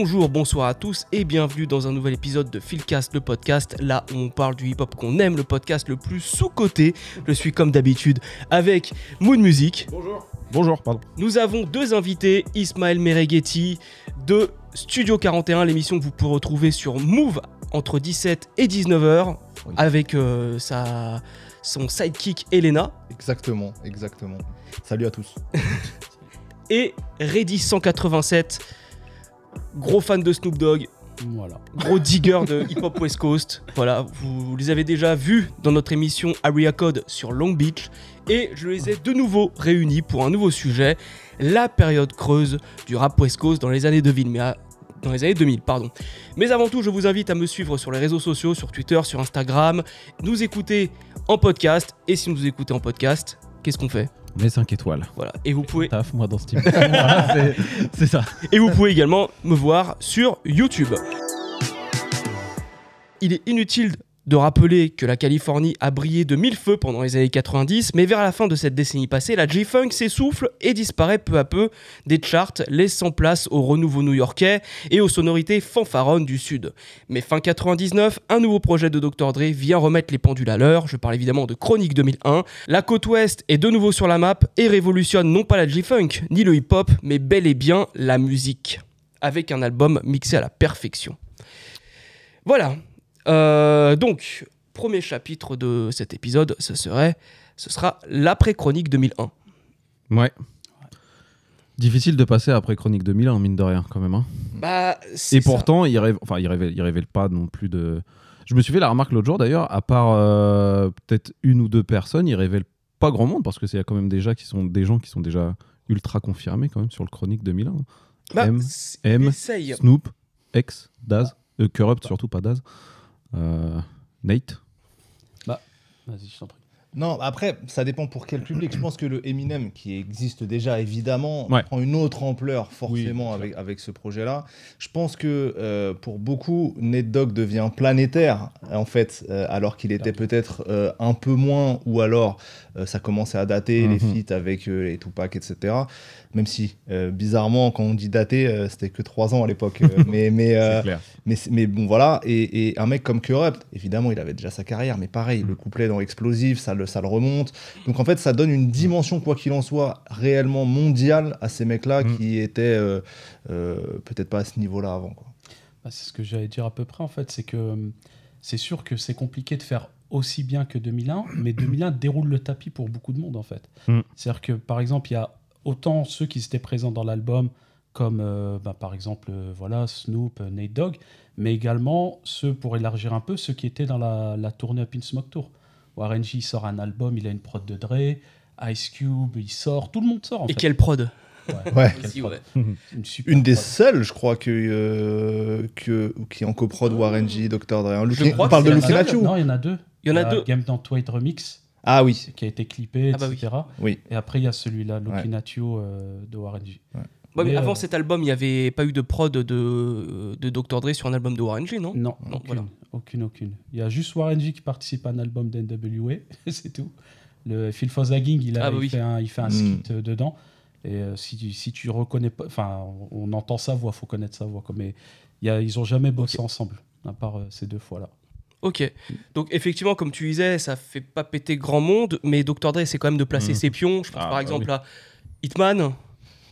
Bonjour, bonsoir à tous et bienvenue dans un nouvel épisode de Philcast, le podcast, là où on parle du hip-hop qu'on aime, le podcast le plus sous-coté. Je suis comme d'habitude avec Moon Music. Bonjour. Bonjour, pardon. Nous avons deux invités, Ismaël Mereghetti de Studio 41, l'émission que vous pouvez retrouver sur Move entre 17 et 19h Oui. avec euh, sa, son sidekick Elena Exactement, exactement. Salut à tous. et Reddy 187, gros fan de Snoop Dogg, Voilà. gros digger de hip hop West Coast. Voilà, vous les avez déjà vus dans notre émission Area Code sur Long Beach. Et je les ai de nouveau réunis pour un nouveau sujet, la période creuse du rap West Coast dans les années 2000. Mais à- dans les années 2000, pardon. Mais avant tout, je vous invite à me suivre sur les réseaux sociaux, sur Twitter, sur Instagram, nous écouter en podcast. Et si vous écoutez en podcast, qu'est-ce qu'on fait? Mais 5 étoiles. Voilà. Et vous pouvez Taf, moi, dans ce type. Voilà, c'est ça. Et vous pouvez également me voir sur YouTube. Il est inutile de rappeler que la Californie a brillé de mille feux pendant les années 90, mais vers la fin de cette décennie passée, la G-Funk s'essouffle et disparaît peu à peu des charts, laissant place au renouveau new-yorkais et aux sonorités fanfaronnes du Sud. Mais fin 99, un nouveau projet de Dr. Dre vient remettre les pendules à l'heure, je parle évidemment de Chronique 2001. La côte ouest est de nouveau sur la map et révolutionne non pas la G-Funk, ni le hip-hop, mais bel et bien la musique, avec un album mixé à la perfection. Voilà, euh, donc, premier chapitre de cet épisode, ce serait, ce sera l'après-chronique 2001. Ouais. Difficile de passer après Chronique 2001, mine de rien, quand même. hein. Bah, Et ça. pourtant, il, révèle, enfin, il, révèle, il révèle pas non plus de. Je me suis fait la remarque l'autre jour d'ailleurs, à part euh, peut-être une ou deux personnes, il révèle pas grand monde parce que c'est y a quand même déjà qui sont des gens qui sont déjà ultra confirmés quand même sur le Chronique 2001. Bah, M, M. Snoop, X, Daz, euh, Corrupt surtout pas Daz, euh, Nate. Vas-y, je t'en prie. Non, après, ça dépend pour quel public. Je pense que le Eminem, qui existe déjà évidemment, Ouais. prend une autre ampleur forcément Oui, avec, avec ce projet-là. Je pense que euh, pour beaucoup, Nate Dogg devient planétaire, en fait, euh, alors qu'il était peut-être euh, un peu moins, ou alors euh, ça commençait à dater, les Mhm. feats avec euh, les Tupac, etc. Même si, euh, bizarrement, quand on dit dater, euh, c'était que 3 ans à l'époque. Euh, mais mais, euh, mais, bon, voilà. Et, et un mec comme Corrupt, évidemment, il avait déjà sa carrière, mais pareil, le couplet dans Explosive, ça le, ça le remonte. Donc en fait, ça donne une dimension, quoi qu'il en soit, réellement mondiale à ces mecs-là Mm. qui étaient euh, euh, peut-être pas à ce niveau-là avant. Quoi. Bah, c'est ce que j'allais dire à peu près en fait, c'est que hum, c'est sûr que c'est compliqué de faire aussi bien que 2001, mais 2001 déroule le tapis pour beaucoup de monde en fait. Mm. C'est-à-dire que par exemple, il y a autant ceux qui étaient présents dans l'album comme euh, bah, par exemple euh, voilà Snoop, euh, Nate Dogg, mais également ceux pour élargir un peu ceux qui étaient dans la, la tournée Up in Smoke Tour. Warren G il sort un album, il a une prod de Dre, Ice Cube il sort, tout le monde sort en Et fait. quelle prod Ouais. Ouais. Quelle Aussi, prod. ouais. Une, des prod. seules, je crois, que, euh, que, qui est en coprod Warren G, Dr. Dre. On parle de You Non, il y en a deux. Il y en a deux. Game Don't Wait Remix Ah oui, qui a été clippé, Ah bah etc. oui. Et après, il y a celui-là, Looking at You euh, de Warren G. Ouais, mais Mais, avant euh, cet album, il n'y avait pas eu de prod de, de Dr. Dre sur un album de Warren G, non? Non, Non, aucune, voilà. aucune, aucune. Il y a juste Warren G qui participe à un album d'NWA, c'est tout. Le Phil Fosagging, il, a, Ah bah il oui. fait un, il fait un Mm. skit euh, dedans. Et euh, si, tu- si tu reconnais pas, enfin, on entend sa voix, faut connaître sa voix. quoi. Mais il y a, ils ont jamais bossé ensemble, à part euh, ces deux fois-là. Ok. Donc effectivement, comme tu disais, ça fait pas péter grand monde, mais Dr. Dre essaie quand même de placer Mhm. ses pions. Je pense Ah, par bah exemple oui. à Hitman,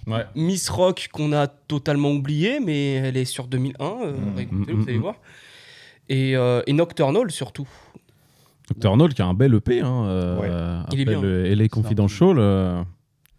Ouais. Miss Rock qu'on a totalement oublié, mais elle est sur 2001. euh, Mhm. écoutez, Mhm, vous allez mhm. voir. Et, euh, et Nocturnal surtout. Dr. Arnold qui a un bel EP, hein, euh, Ouais. Il est bien. euh, LA Confidential, euh,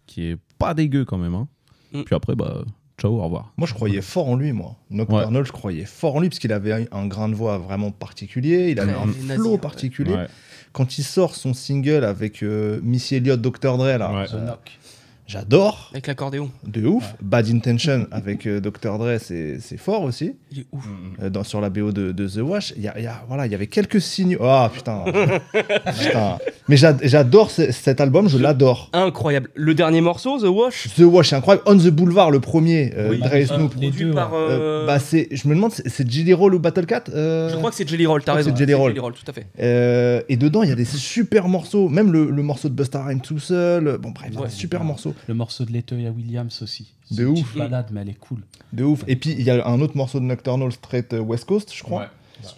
qui est pas dégueu quand même. hein. Mm. Puis après, bah, ciao, au revoir. Moi, je croyais fort en lui, moi. Nocturnal, je croyais fort en lui, parce qu'il avait un, grain de voix vraiment particulier, il avait un flow ouais. particulier. Ouais. Quand il sort son single avec euh, Missy Elliott, Dr. Dre, là, Ouais. The euh, Knock. J'adore, Avec l'accordéon. de ouf. Bad Intention avec euh, Dr. Dre, c'est c'est fort aussi. Il est ouf. Euh, dans, sur la BO de, de The Wash, il y a, y a- voilà, il y avait quelques signes. Ah putain. Putain. Mais j'a- j'adore ce- cet album, je l'adore. Incroyable. Le dernier morceau, The Wash, The Wash, c'est incroyable. On the Boulevard, le premier, euh, Oui. Dre et Snoop. produit par. Euh, euh, bah, c'est, je me demande, c'est- c'est Jelly Roll ou Battle Cat euh, je crois que c'est Jelly Roll, t'as raison. c'est Jelly Roll. tout à fait. Euh, et dedans, il y a des super morceaux, même le, le morceau de Busta Rhymes tout seul. Bon, bref, Ouais. des super morceaux. Le morceau de Latoya Williams aussi. De ouf. balade, mais elle est cool. De ouf. Et puis il y a un autre morceau de Nocturnal Straight euh, West Coast, je crois. Ouais.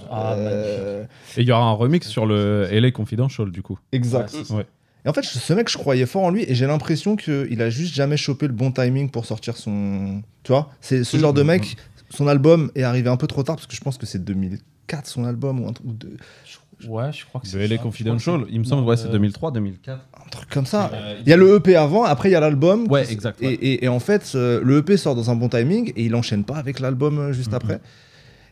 Ah, Euh, Et il y aura un remix sur le LA Confidential du coup. exact. Ouais. Et en fait, ce mec, je croyais fort en lui et j'ai l'impression qu'il a juste jamais chopé le bon timing pour sortir son. Tu vois? C'est ce genre de mec, son album est arrivé un peu trop tard parce que je pense que c'est 2004 son album ou un, truc- ou de- Ouais, je crois que c'est Le LA. Confidential, il me semble, ouais, c'est euh, 2003, 2004. Un truc comme ça. Euh, Il y a le EP avant, après il y a l'album. Ouais, qui- exact, Et, ouais. et- et en fait, euh, le EP sort dans un bon timing et il enchaîne pas avec l'album euh, juste Mhm. après.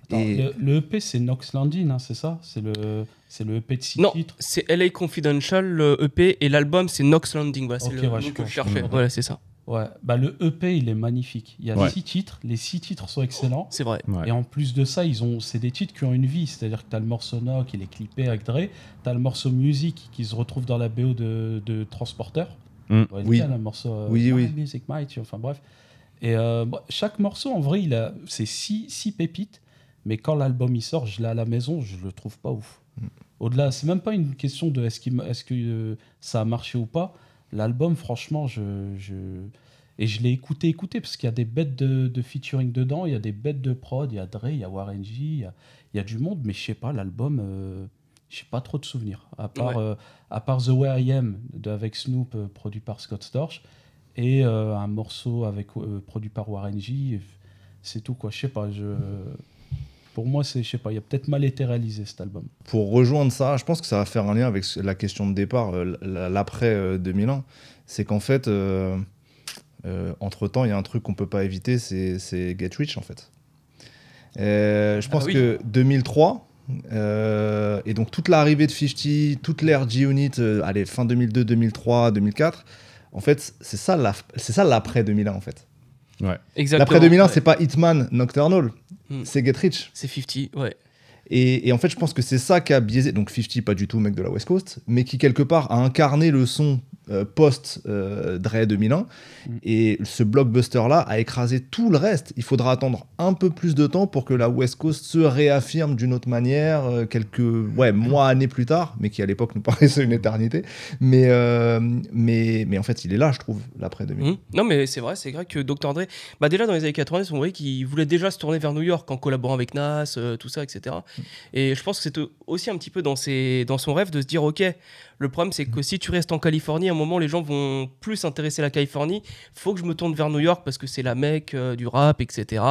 Attends, Et le, le EP, c'est Nox Landing, hein, c'est ça? C'est le, c'est le EP de 6 Non, titres? c'est LA Confidential, le EP, et l'album, c'est Nox Landing. Voilà, c'est le ouais, nom que je cherchais. Voilà, c'est ça. Ouais, bah le EP, il est magnifique. Il y a Ouais. 6 titres, les 6 titres sont excellents. C'est vrai. Ouais. Et en plus de ça, ils ont, c'est des titres qui ont une vie. C'est-à-dire que tu as le morceau Knock, il est clippé avec Dre. Tu as le morceau Music qui se retrouve dans la BO de, de Transporteur. Mm. Ouais, Oui. un morceau. euh, Oui, oui. Music Might, enfin bref. Et euh, bon, chaque morceau, en vrai, il a, c'est 6 six, pépites. Mais quand l'album il sort, je l'ai à la maison, je le trouve pas ouf. Mm. Au-delà, c'est même pas une question de est-ce, est-ce que euh, ça a marché ou pas. L'album, franchement, je, je... et je l'ai écouté, écouté, parce qu'il y a des bêtes de, de featuring dedans, il y a des bêtes de prod, il y a Dre, il y a Warren G, il y a, il y a du monde, mais je sais pas, l'album, euh, j'ai pas trop de souvenirs. À part, Ouais. euh, à part The Way I Am, de, avec Snoop, euh, produit par Scott Storch, et un morceau avec, produit par Warren G, c'est tout, quoi. Je sais pas, je... Pour moi, c'est, je sais pas, il a peut-être mal été réalisé cet album. pour rejoindre ça, je pense que ça va faire un lien avec la question de départ, euh, l'après euh, 2001. C'est qu'en fait, euh, euh, entre-temps, il y a un truc qu'on peut pas éviter, c'est c'est Get Rich, en fait. Euh, je Ah pense oui. que 2003, euh, et donc toute l'arrivée de 50, toute l'ère G-Unit, euh, allez, fin 2002, 2003, 2004, en fait, c'est ça la- c'est ça l'après 2001, en fait. Exactement. L'après 2001, ouais. c'est pas Hitman, Nocturnal, Hmm. c'est Get Rich. C'est 50, ouais. Et, et en fait, je pense que c'est ça qui a biaisé. Donc 50, pas du tout mec de la West Coast, mais qui quelque part a incarné le son euh, post euh, Dre 2001. Mm. Et ce blockbuster-là a écrasé tout le reste. Il faudra attendre un peu plus de temps pour que la West Coast se réaffirme d'une autre manière, euh, quelques ouais, mois, années plus tard, mais qui à l'époque nous paraissait une éternité. Mais, mais, mais en fait, il est là, je trouve, l'après 2001. Mhm. Non, mais c'est vrai, c'est vrai que Dr. Dre, bah déjà dans les années 90, on voyait qu'il voulait déjà se tourner vers New York en collaborant avec Nas, tout ça, etc. Et je pense que c'était aussi un petit peu dans, ses, dans son rêve de se dire, ok, le problème c'est que si tu restes en Californie, à un moment les gens vont plus s'intéresser à la Californie, faut que je me tourne vers New York parce que c'est la mecque euh, du rap, etc.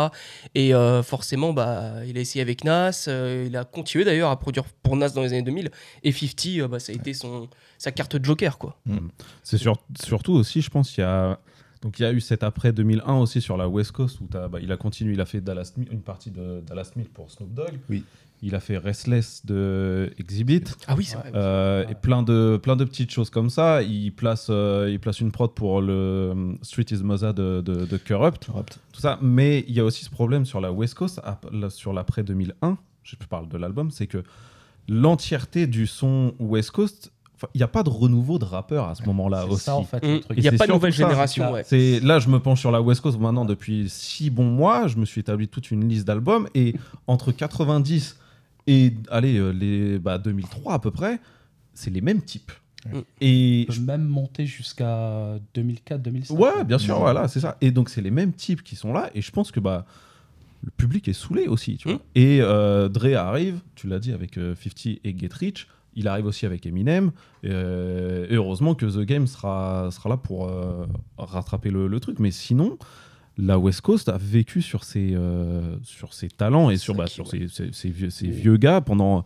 Et euh, forcément, bah, il a essayé avec Nas, euh, il a continué d'ailleurs à produire pour Nas dans les années 2000, et 50, euh, bah, ça a été son, sa carte de joker, quoi. C'est sur- surtout aussi, je pense, il y a. Donc il y a eu cet après 2001 aussi sur la West Coast où bah, il a continué, il a fait Dallas, une partie de Dallas Mill pour Snoop Dogg. Oui. Il a fait Restless de Exhibit. Ah oui, c'est vrai. Euh, et plein de, plein de petites choses comme ça. Il place, euh, il place une prod pour le euh, Street is Moza de, de, de Corrupt, Corrupt. tout ça. Mais il y a aussi ce problème sur la West Coast, sur l'après 2001, je parle de l'album, c'est que l'entièreté du son West Coast, enfin, il n'y a pas de renouveau de rappeurs à ce moment-là C'est aussi. ça, en fait, truc. Il n'y a pas de nouvelle génération, c'est ouais. C'est là, je me penche sur la West Coast maintenant depuis six bons mois. Je me suis établi toute une liste d'albums et entre 90 et allez euh, les bah, 2003 à peu près, c'est les mêmes types. Mm. Et peut même monter jusqu'à 2004-2005. ouais, bien sûr, Ouais. voilà, c'est ça. Et donc c'est les mêmes types qui sont là et je pense que bah le public est saoulé aussi, tu vois. Mm. Et euh, Dre arrive, tu l'as dit avec euh, 50 et Get Rich. Il arrive aussi avec Eminem. Euh, et heureusement que The Game sera, sera là pour euh, rattraper le, le truc. Mais sinon, la West Coast a vécu sur ses, euh, sur ses talents et sur, bah, sur ses, ses- ses vieux, ses vieux gars pendant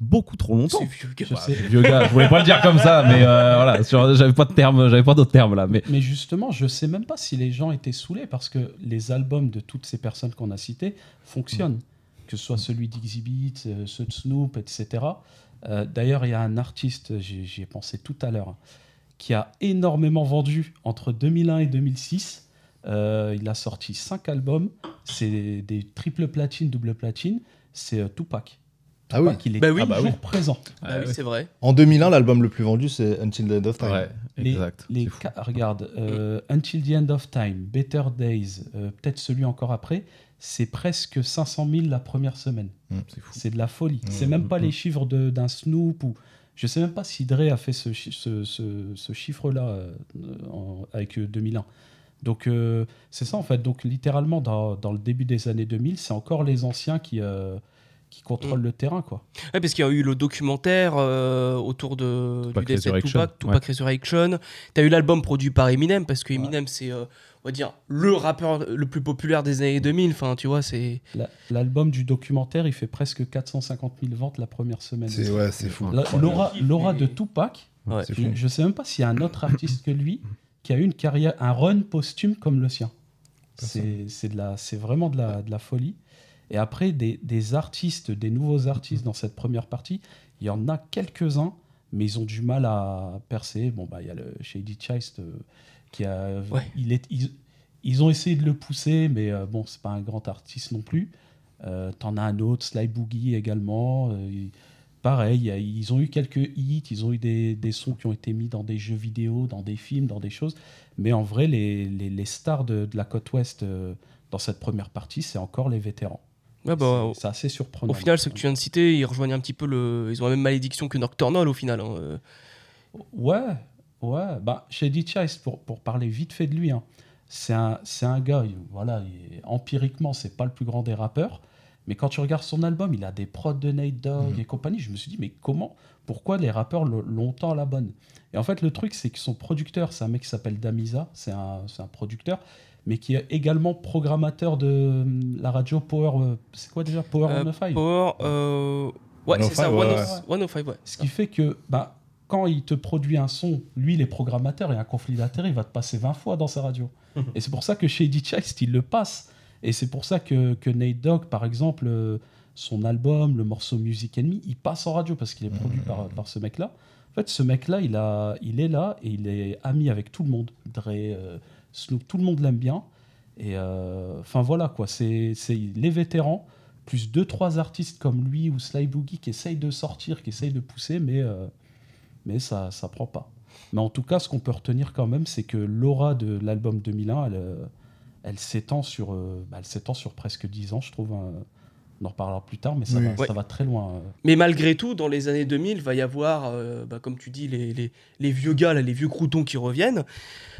beaucoup trop longtemps. C'est vieux gars. Je Bah, vieux gars, je voulais pas le dire comme ça, mais euh, voilà, sur- j'avais pas de terme, j'avais pas d'autres termes là. Mais Mais justement, je sais même pas si les gens étaient saoulés parce que les albums de toutes ces personnes qu'on a citées fonctionnent. Que ce soit celui d'Exhibit, euh, ceux de Snoop, etc. Euh, D'ailleurs, il y a un artiste, j'y j'y ai pensé tout à l'heure, hein, qui a énormément vendu entre 2001 et 2006. Euh, il a sorti cinq albums. C'est des triple platine, double platine. C'est euh, Tupac. Ah oui. Tupac, il est Bah oui. toujours bah oui. présent. Ah oui, ouais. c'est vrai. En 2001, l'album le plus vendu, c'est Until the End of Time. ouais, exact. les regarde, euh, Until the End of Time, Better Days, euh, peut-être celui encore après, c'est presque 500 000 la première semaine. C'est fou. C'est de la folie. Mmh, c'est même pas mmh, les chiffres de- d'un Snoop ou Je sais même pas si Dre a fait ce, chi- ce, ce- ce chiffre-là euh, en- avec euh, 2001. Donc euh, c'est ça en fait. Donc littéralement dans, dans le début des années 2000, c'est encore les anciens qui, euh, qui contrôlent Mm. le terrain quoi. Ouais, parce qu'il y a eu le documentaire euh, autour de, Tupac du décès de Resurrection, Tupac, Tupac Resurrection. T'as eu l'album produit par Eminem, parce que Eminem, c'est, euh, on va dire, le rappeur le plus populaire des années 2000. Enfin, tu vois, c'est. La- L'album du documentaire, il fait presque 450 000 ventes la première semaine. C'est ouais, c'est fou. La- L'aura l'aura de Tupac, Ouais. Je, je sais même pas s'il y a un autre artiste que lui qui a eu une carrière, un run posthume comme le sien. C'est vraiment de la, de la folie. Et après, des, des artistes, des nouveaux artistes dans cette première partie, il y en a quelques-uns, mais ils ont du mal à percer. Bon, bah, il y a le Shady Chist euh, qui a. Ouais. Il est, ils, ils ont essayé de le pousser, mais euh, bon, c'est pas un grand artiste non plus. Euh, T'en as un autre, Sly Boogie également. euh, il- pareil, a- ils ont eu quelques hits, ils ont eu des, des sons qui ont été mis dans des jeux vidéo, dans des films, dans des choses. Mais en vrai, les, les- les stars de, de la côte ouest euh, dans cette première partie, c'est encore les vétérans. Bah, C'est- assez surprenant. Au final, ceux que tu viens de citer, ils rejoignent un petit peu le. Ils ont la même malédiction que Nocturnal au final. hein. Euh, Ouais, ouais. Bah, Shady Chase, pour, pour parler vite fait de lui, hein, c'est un, un gars, il- voilà, il empiriquement, c'est pas le plus grand des rappeurs. Mais quand tu regardes son album, il a des prods de Nate Dogg et compagnie. Je me suis dit, mais comment Pourquoi les rappeurs le- l'ont tant à la bonne Et en fait, le truc, c'est que son producteur, c'est un mec qui s'appelle Damiza, c'est un, c'est un producteur, mais qui est également programmateur de la radio Power. euh, C'est quoi déjà? Power Euh, 105 Power. euh, Ouais, c'est 105, ça, ouais, 105, 105, ouais. Ce qui fait que bah, quand il te produit un son, lui, les programmateurs et un conflit d'intérêt, il va te passer 20 fois dans sa radio. et c'est pour ça que chez Eddie Chest, il le passe. Et c'est pour ça que, que Nate Dogg, par exemple, euh, son album, le morceau Music Enemy, il passe en radio parce qu'il est produit par, par ce mec-là. En fait, ce mec-là, il, a- il est là et il est ami avec tout le monde. Dre, euh, Snoop, tout le monde l'aime bien. Et euh, enfin voilà quoi, c'est c'est les vétérans, plus deux trois artistes comme lui ou Sly Boogie qui essayent de sortir, qui essayent de pousser, mais, euh, mais ça ça prend pas. Mais en tout cas, ce qu'on peut retenir quand même, c'est que l'aura de l'album 2001, elle, elle s'étend sur, euh, bah, elle s'étend sur presque 10 ans, je trouve. hein. On en reparlera plus tard, mais ça, Oui. va, Ouais. ça va très loin. euh. Mais malgré tout, dans les années 2000, va y avoir, euh, bah, comme tu dis, les, les- les vieux gars, là, les vieux croutons qui reviennent,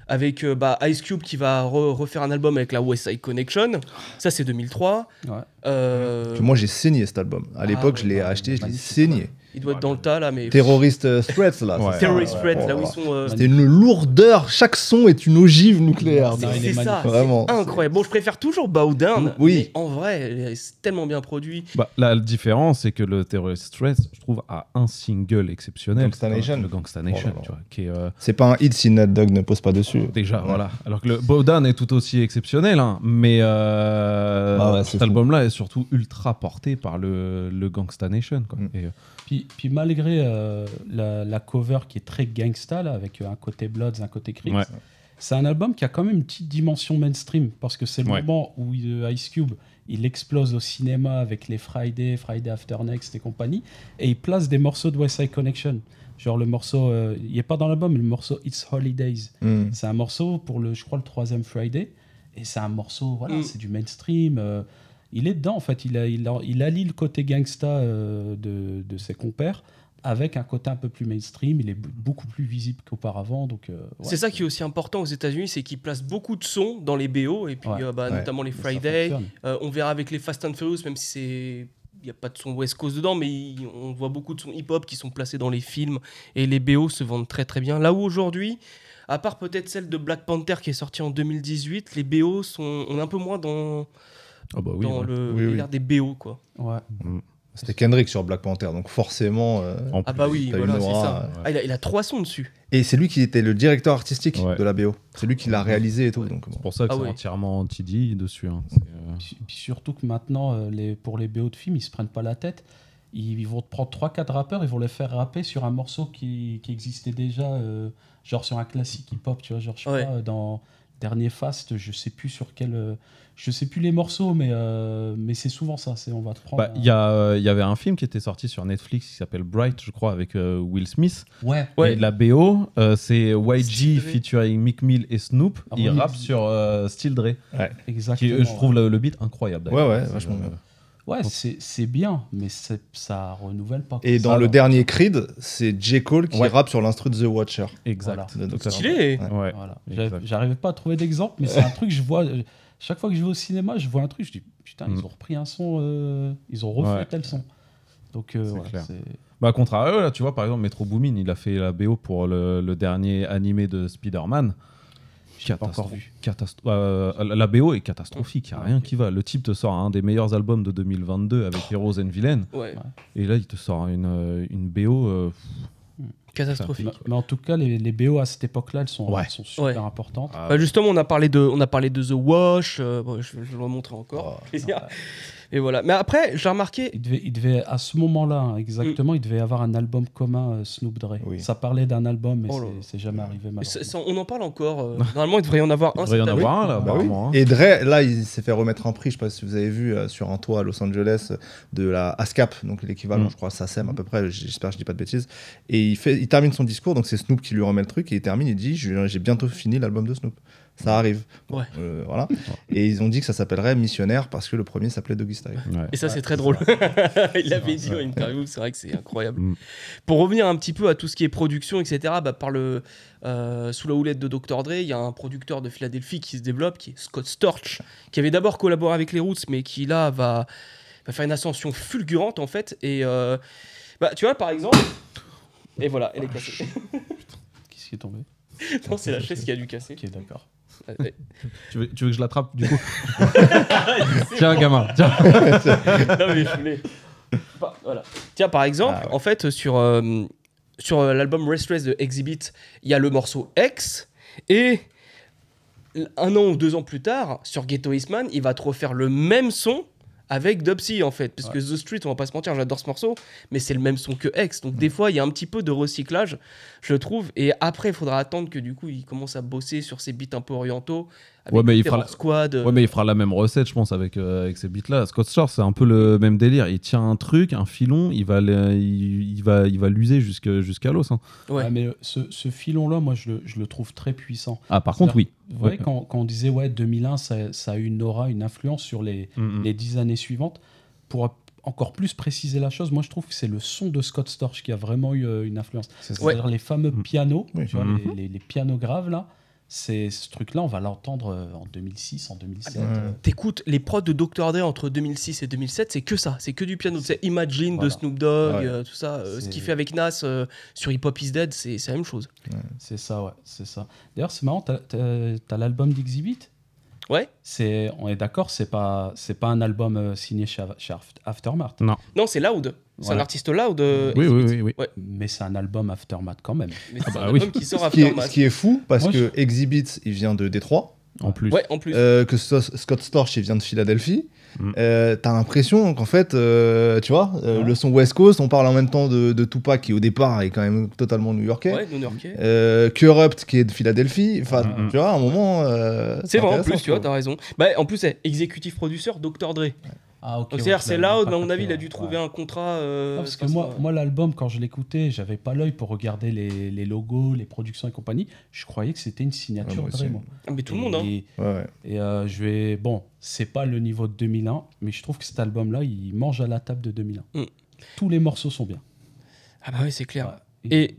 avec euh, bah, Ice Cube qui va re- refaire un album avec la West Side Connection. Ça, c'est 2003. Ouais. Euh, Moi, j'ai saigné cet album. À Ah l'époque, ouais, je l'ai acheté, je l'ai saigné. Il doit être dans le tas, là, mais... Terrorist euh, Threats, là. Ouais. c'est ça Terrorist Ouais, Threat, ouais, là où ils sont... euh, C'était une lourdeur. Chaque son est une ogive nucléaire. C'est il est c'est ça, magnifique. Vraiment. c'est incroyable. Bon, je préfère toujours Bow Down, Oui. mais en vrai, c'est tellement bien produit. Bah, la différence, c'est que le Terrorist Threat, je trouve, a un single exceptionnel. Gangsta Nation. Le Gangsta Nation, Oh là là. tu vois, qui est euh, C'est pas un hit si Ned Dogg ne pose pas dessus. déjà, Ouais. voilà. Alors que le Bowdown est tout aussi exceptionnel, hein, mais euh, Ah ouais, c'est cet fou. album-là est surtout ultra porté par le, le Gangsta Nation. Quoi. Mm. Et, euh, Puis, puis malgré euh, la, la cover qui est très gangsta, là, avec un côté Bloods, un côté Crips, Ouais. c'est un album qui a quand même une petite dimension mainstream, parce que c'est le Ouais. moment où euh, Ice Cube, il explose au cinéma avec les Friday, Friday After Next et compagnie, et il place des morceaux de West Side Connection. Genre le morceau, euh, il n'est pas dans l'album, mais le morceau It's Holidays. Hmm. C'est un morceau pour le, je crois, le troisième Friday. Et c'est un morceau, voilà, Mm. c'est du mainstream. euh, il est dedans, en fait. Il, a, il, a- il allie le côté gangsta euh, de, de ses compères avec un côté un peu plus mainstream. Il est beaucoup plus visible qu'auparavant. Donc, euh, ouais. C'est ça qui est aussi important aux États-Unis, c'est qu'ils placent beaucoup de sons dans les BO, et puis Ouais. euh, bah, Ouais. notamment les Friday. Euh, on verra avec les Fast and Furious, même si c'est. Il n'y a pas de son West Coast dedans, mais il- on voit beaucoup de sons hip-hop qui sont placés dans les films et les BO se vendent très très bien. Là où aujourd'hui, à part peut-être celle de Black Panther qui est sortie en 2018, les BO sont. On est un peu moins dans, ah bah oui, dans ouais. le Oui, des BO, quoi. Ouais. C'était Kendrick sur Black Panther, donc forcément. euh, En Ah plus. bah oui, voilà, c'est ça. ouais. Ah, il, a, il a trois sons dessus. Et c'est lui qui était le directeur artistique Ouais. de la BO. C'est lui qui l'a réalisé et tout. Donc, bon. C'est pour ça que Ah c'est entièrement anti-D dessus. hein. Euh, Puis, puis surtout que maintenant, euh, les, pour les BO de films, ils se prennent pas la tête. Ils, ils vont prendre 3-4 rappeurs, ils vont les faire rapper sur un morceau qui, qui existait déjà, euh, genre sur un classique hip-hop, tu vois. Genre, je sais Ouais. pas, dans Dernier Fast, je sais plus sur quel. euh, je sais plus les morceaux, mais, euh, mais c'est souvent ça. C'est, on va te prendre. bah, Il y, a, euh, il y avait un film qui était sorti sur Netflix qui s'appelle Bright, je crois, avec euh, Will Smith. Ouais. Ouais. Et la BO, euh, c'est YG featuring Mick Mill et Snoop. Ah, Il rappe sur euh, Still Dre. Qui, Exactement. euh, je trouve le, le beat incroyable. Ouais, ouais, vachement bien. Ouais, c'est c'est bien, mais c'est- ça renouvelle pas. Et dans Ça, le alors. dernier Creed, c'est J. Cole qui Ouais. rappe sur l'instru de The Watcher. Exact. Dr. Stylé. Ouais. Ouais. Voilà. J'arrivais pas à trouver d'exemple, mais c'est un truc que je vois. Chaque fois que je vais au cinéma, je vois un truc, je dis putain, Mm. ils ont repris un son, euh, ils ont refait Ouais. tel son. Donc euh, C'est voilà, clair. c'est- Bah, là, tu vois, par exemple, Metro Boomin, il a fait la BO pour le, le dernier animé de Spider-Man. J'ai pas encore Catastro- vu. catastro- euh, la BO est catastrophique, il n'y a rien qui va. Le type te sort un des meilleurs albums de 2022 avec Heroes and Villains, Ouais, et là il te sort une, euh, une BO. euh, catastrophique. Mais, mais en tout cas, les, les BO à cette époque-là, elles sont, Ouais. elles sont super Ouais. importantes. ah, Bah, justement, on a parlé de, on a parlé de The Wash. euh, bon, je, je vais le remontrer encore. Oh, plaisir. Et voilà. Mais après, j'ai remarqué. Il devait, il devait, à ce moment-là, hein, exactement, il devait y avoir un album commun euh, Snoop Dre. Oui. Ça parlait d'un album, mais Oh là c'est- jamais arrivé c'est- on en parle encore. euh, normalement, il devrait y en avoir il un. devrait y en avoir un là, Bah oui. hein. Et Dre, là, il s'est fait remettre un prix, je sais pas si vous avez vu, euh, sur un toit à Los Angeles de la ASCAP, donc l'équivalent, Mm. je crois, SACEM à peu près, j'espère que je dis pas de bêtises. Et il, fait, il termine son discours, donc c'est Snoop qui lui remet le truc, et il termine, il dit J'ai bientôt fini l'album de Snoop. Ça arrive. Ouais. Euh, voilà. Et ils ont dit que ça s'appellerait Missionnaire parce que le premier s'appelait Doggy Style. Ouais. Et ça, Ouais, c'est très drôle. il l'avait dit en interview, c'est vrai que c'est incroyable. Mm. Pour revenir un petit peu à tout ce qui est production, etc., bah, par le, euh, sous la houlette de Dr. Dre, il y a un producteur de Philadelphie qui se développe, qui est Scott Storch, qui avait d'abord collaboré avec les Roots, mais qui là va, va faire une ascension fulgurante en fait. Et euh, bah, tu vois, par exemple. Et voilà, elle est cassée. Qu'est-ce qui est tombé non, c'est la chaise qui a dû casser. Ok, d'accord. Ouais. Tu, veux, tu veux que je l'attrape du coup Tiens, gamin. Tiens. non, mais je voulais. Bah, voilà. Tiens, par exemple, Ah ouais. en fait, sur, euh, sur euh, l'album Restless de Exhibit, il y a le morceau X. Et un an ou deux ans plus tard, sur Ghetto Eastman, il va te refaire le même son avec Dubsy en fait. Parce que The Street, on va pas se mentir, j'adore ce morceau, mais c'est le même son que X. Donc des fois, il y a un petit peu de recyclage, je trouve. Et après, il faudra attendre que du coup, il commence à bosser sur ses beats un peu orientaux. Avec Ouais, mais il Terror fera la- Squad. euh, Ouais, mais il fera la même recette, je pense, avec, euh, avec ces beats-là. Scott Storch, c'est un peu le même délire. Il tient un truc, un filon, il va le- il, il va, il va l'user jusqu'à l'os. hein. Ouais. Ouais, mais euh, ce, ce filon-là, moi, je le, je le trouve très puissant. Ah, par contre, oui. Vous voyez, Ouais. quand, quand on disait ouais, 2001, ça, ça a eu une aura, une influence sur les, Mm, mm. les dix années suivantes, pour encore plus préciser la chose, moi je trouve que c'est le son de Scott Storch qui a vraiment eu euh, une influence. C'est ça. C'est-à-dire les fameux Mm. pianos, Oui. tu vois, les, les- les pianos graves là, c'est ce truc-là, on va l'entendre euh, en 2006, en 2007. Ah, ouais. euh, T'écoutes les prods de Dr. Dre entre 2006 et 2007, c'est que ça, c'est que du piano. C'est Imagine Voilà. de Snoop Dogg, Ouais. euh, tout ça. euh, ce qu'il fait avec Nas euh, sur Hip Hop Is Dead, c'est c'est la même chose. C'est ça, ouais, c'est ça. D'ailleurs, c'est marrant, t'as l'album d'Exhibit? Ouais. C'est, on est d'accord, c'est pas, c'est pas un album signé chez, chez Aft- Aftermath, Non, c'est Loud. C'est un artiste Loud. euh, Oui, oui, oui, oui. mais c'est un album Aftermath quand même. Mais c'est bah un oui. album qui sort Ce qui, est, Aftermath. ce qui est fou, parce Moi, que Exhibit, il vient de Détroit, En plus. Ouais, en plus. euh, que So- Scott Storch, il vient de Philadelphie. Mm. Euh, T'as l'impression qu'en fait, euh, tu vois, euh, Ouais. le son West Coast, on parle en même temps de, de Tupac, qui au départ est quand même totalement new-yorkais. ouais, new-yorkais. Euh, Corrupt qui est de Philadelphie. Enfin, Mm, mm. tu vois, à un moment. euh, C'est vrai, en plus, je tu vois, t'as raison. Bah, en plus, c'est exécutif producteur Dr. Dre. Ah, ok. C'est-à-dire, ouais, c'est Loud, mais à mon avis, il a dû trouver Ouais. un contrat. euh, Non, parce que moi, moi l'album, quand je l'écoutais, j'avais pas l'œil pour regarder les, les logos, les productions et compagnie. Je croyais que c'était une signature aussi. moi. Ah, mais tout le monde, hein. Et, Ouais, ouais. et, euh, je vais. Bon, c'est pas le niveau de 2001, mais je trouve que cet album-là, il mange à la table de 2001. Mm. Tous les morceaux sont bien. Ah, bah oui, c'est clair. Ouais. Et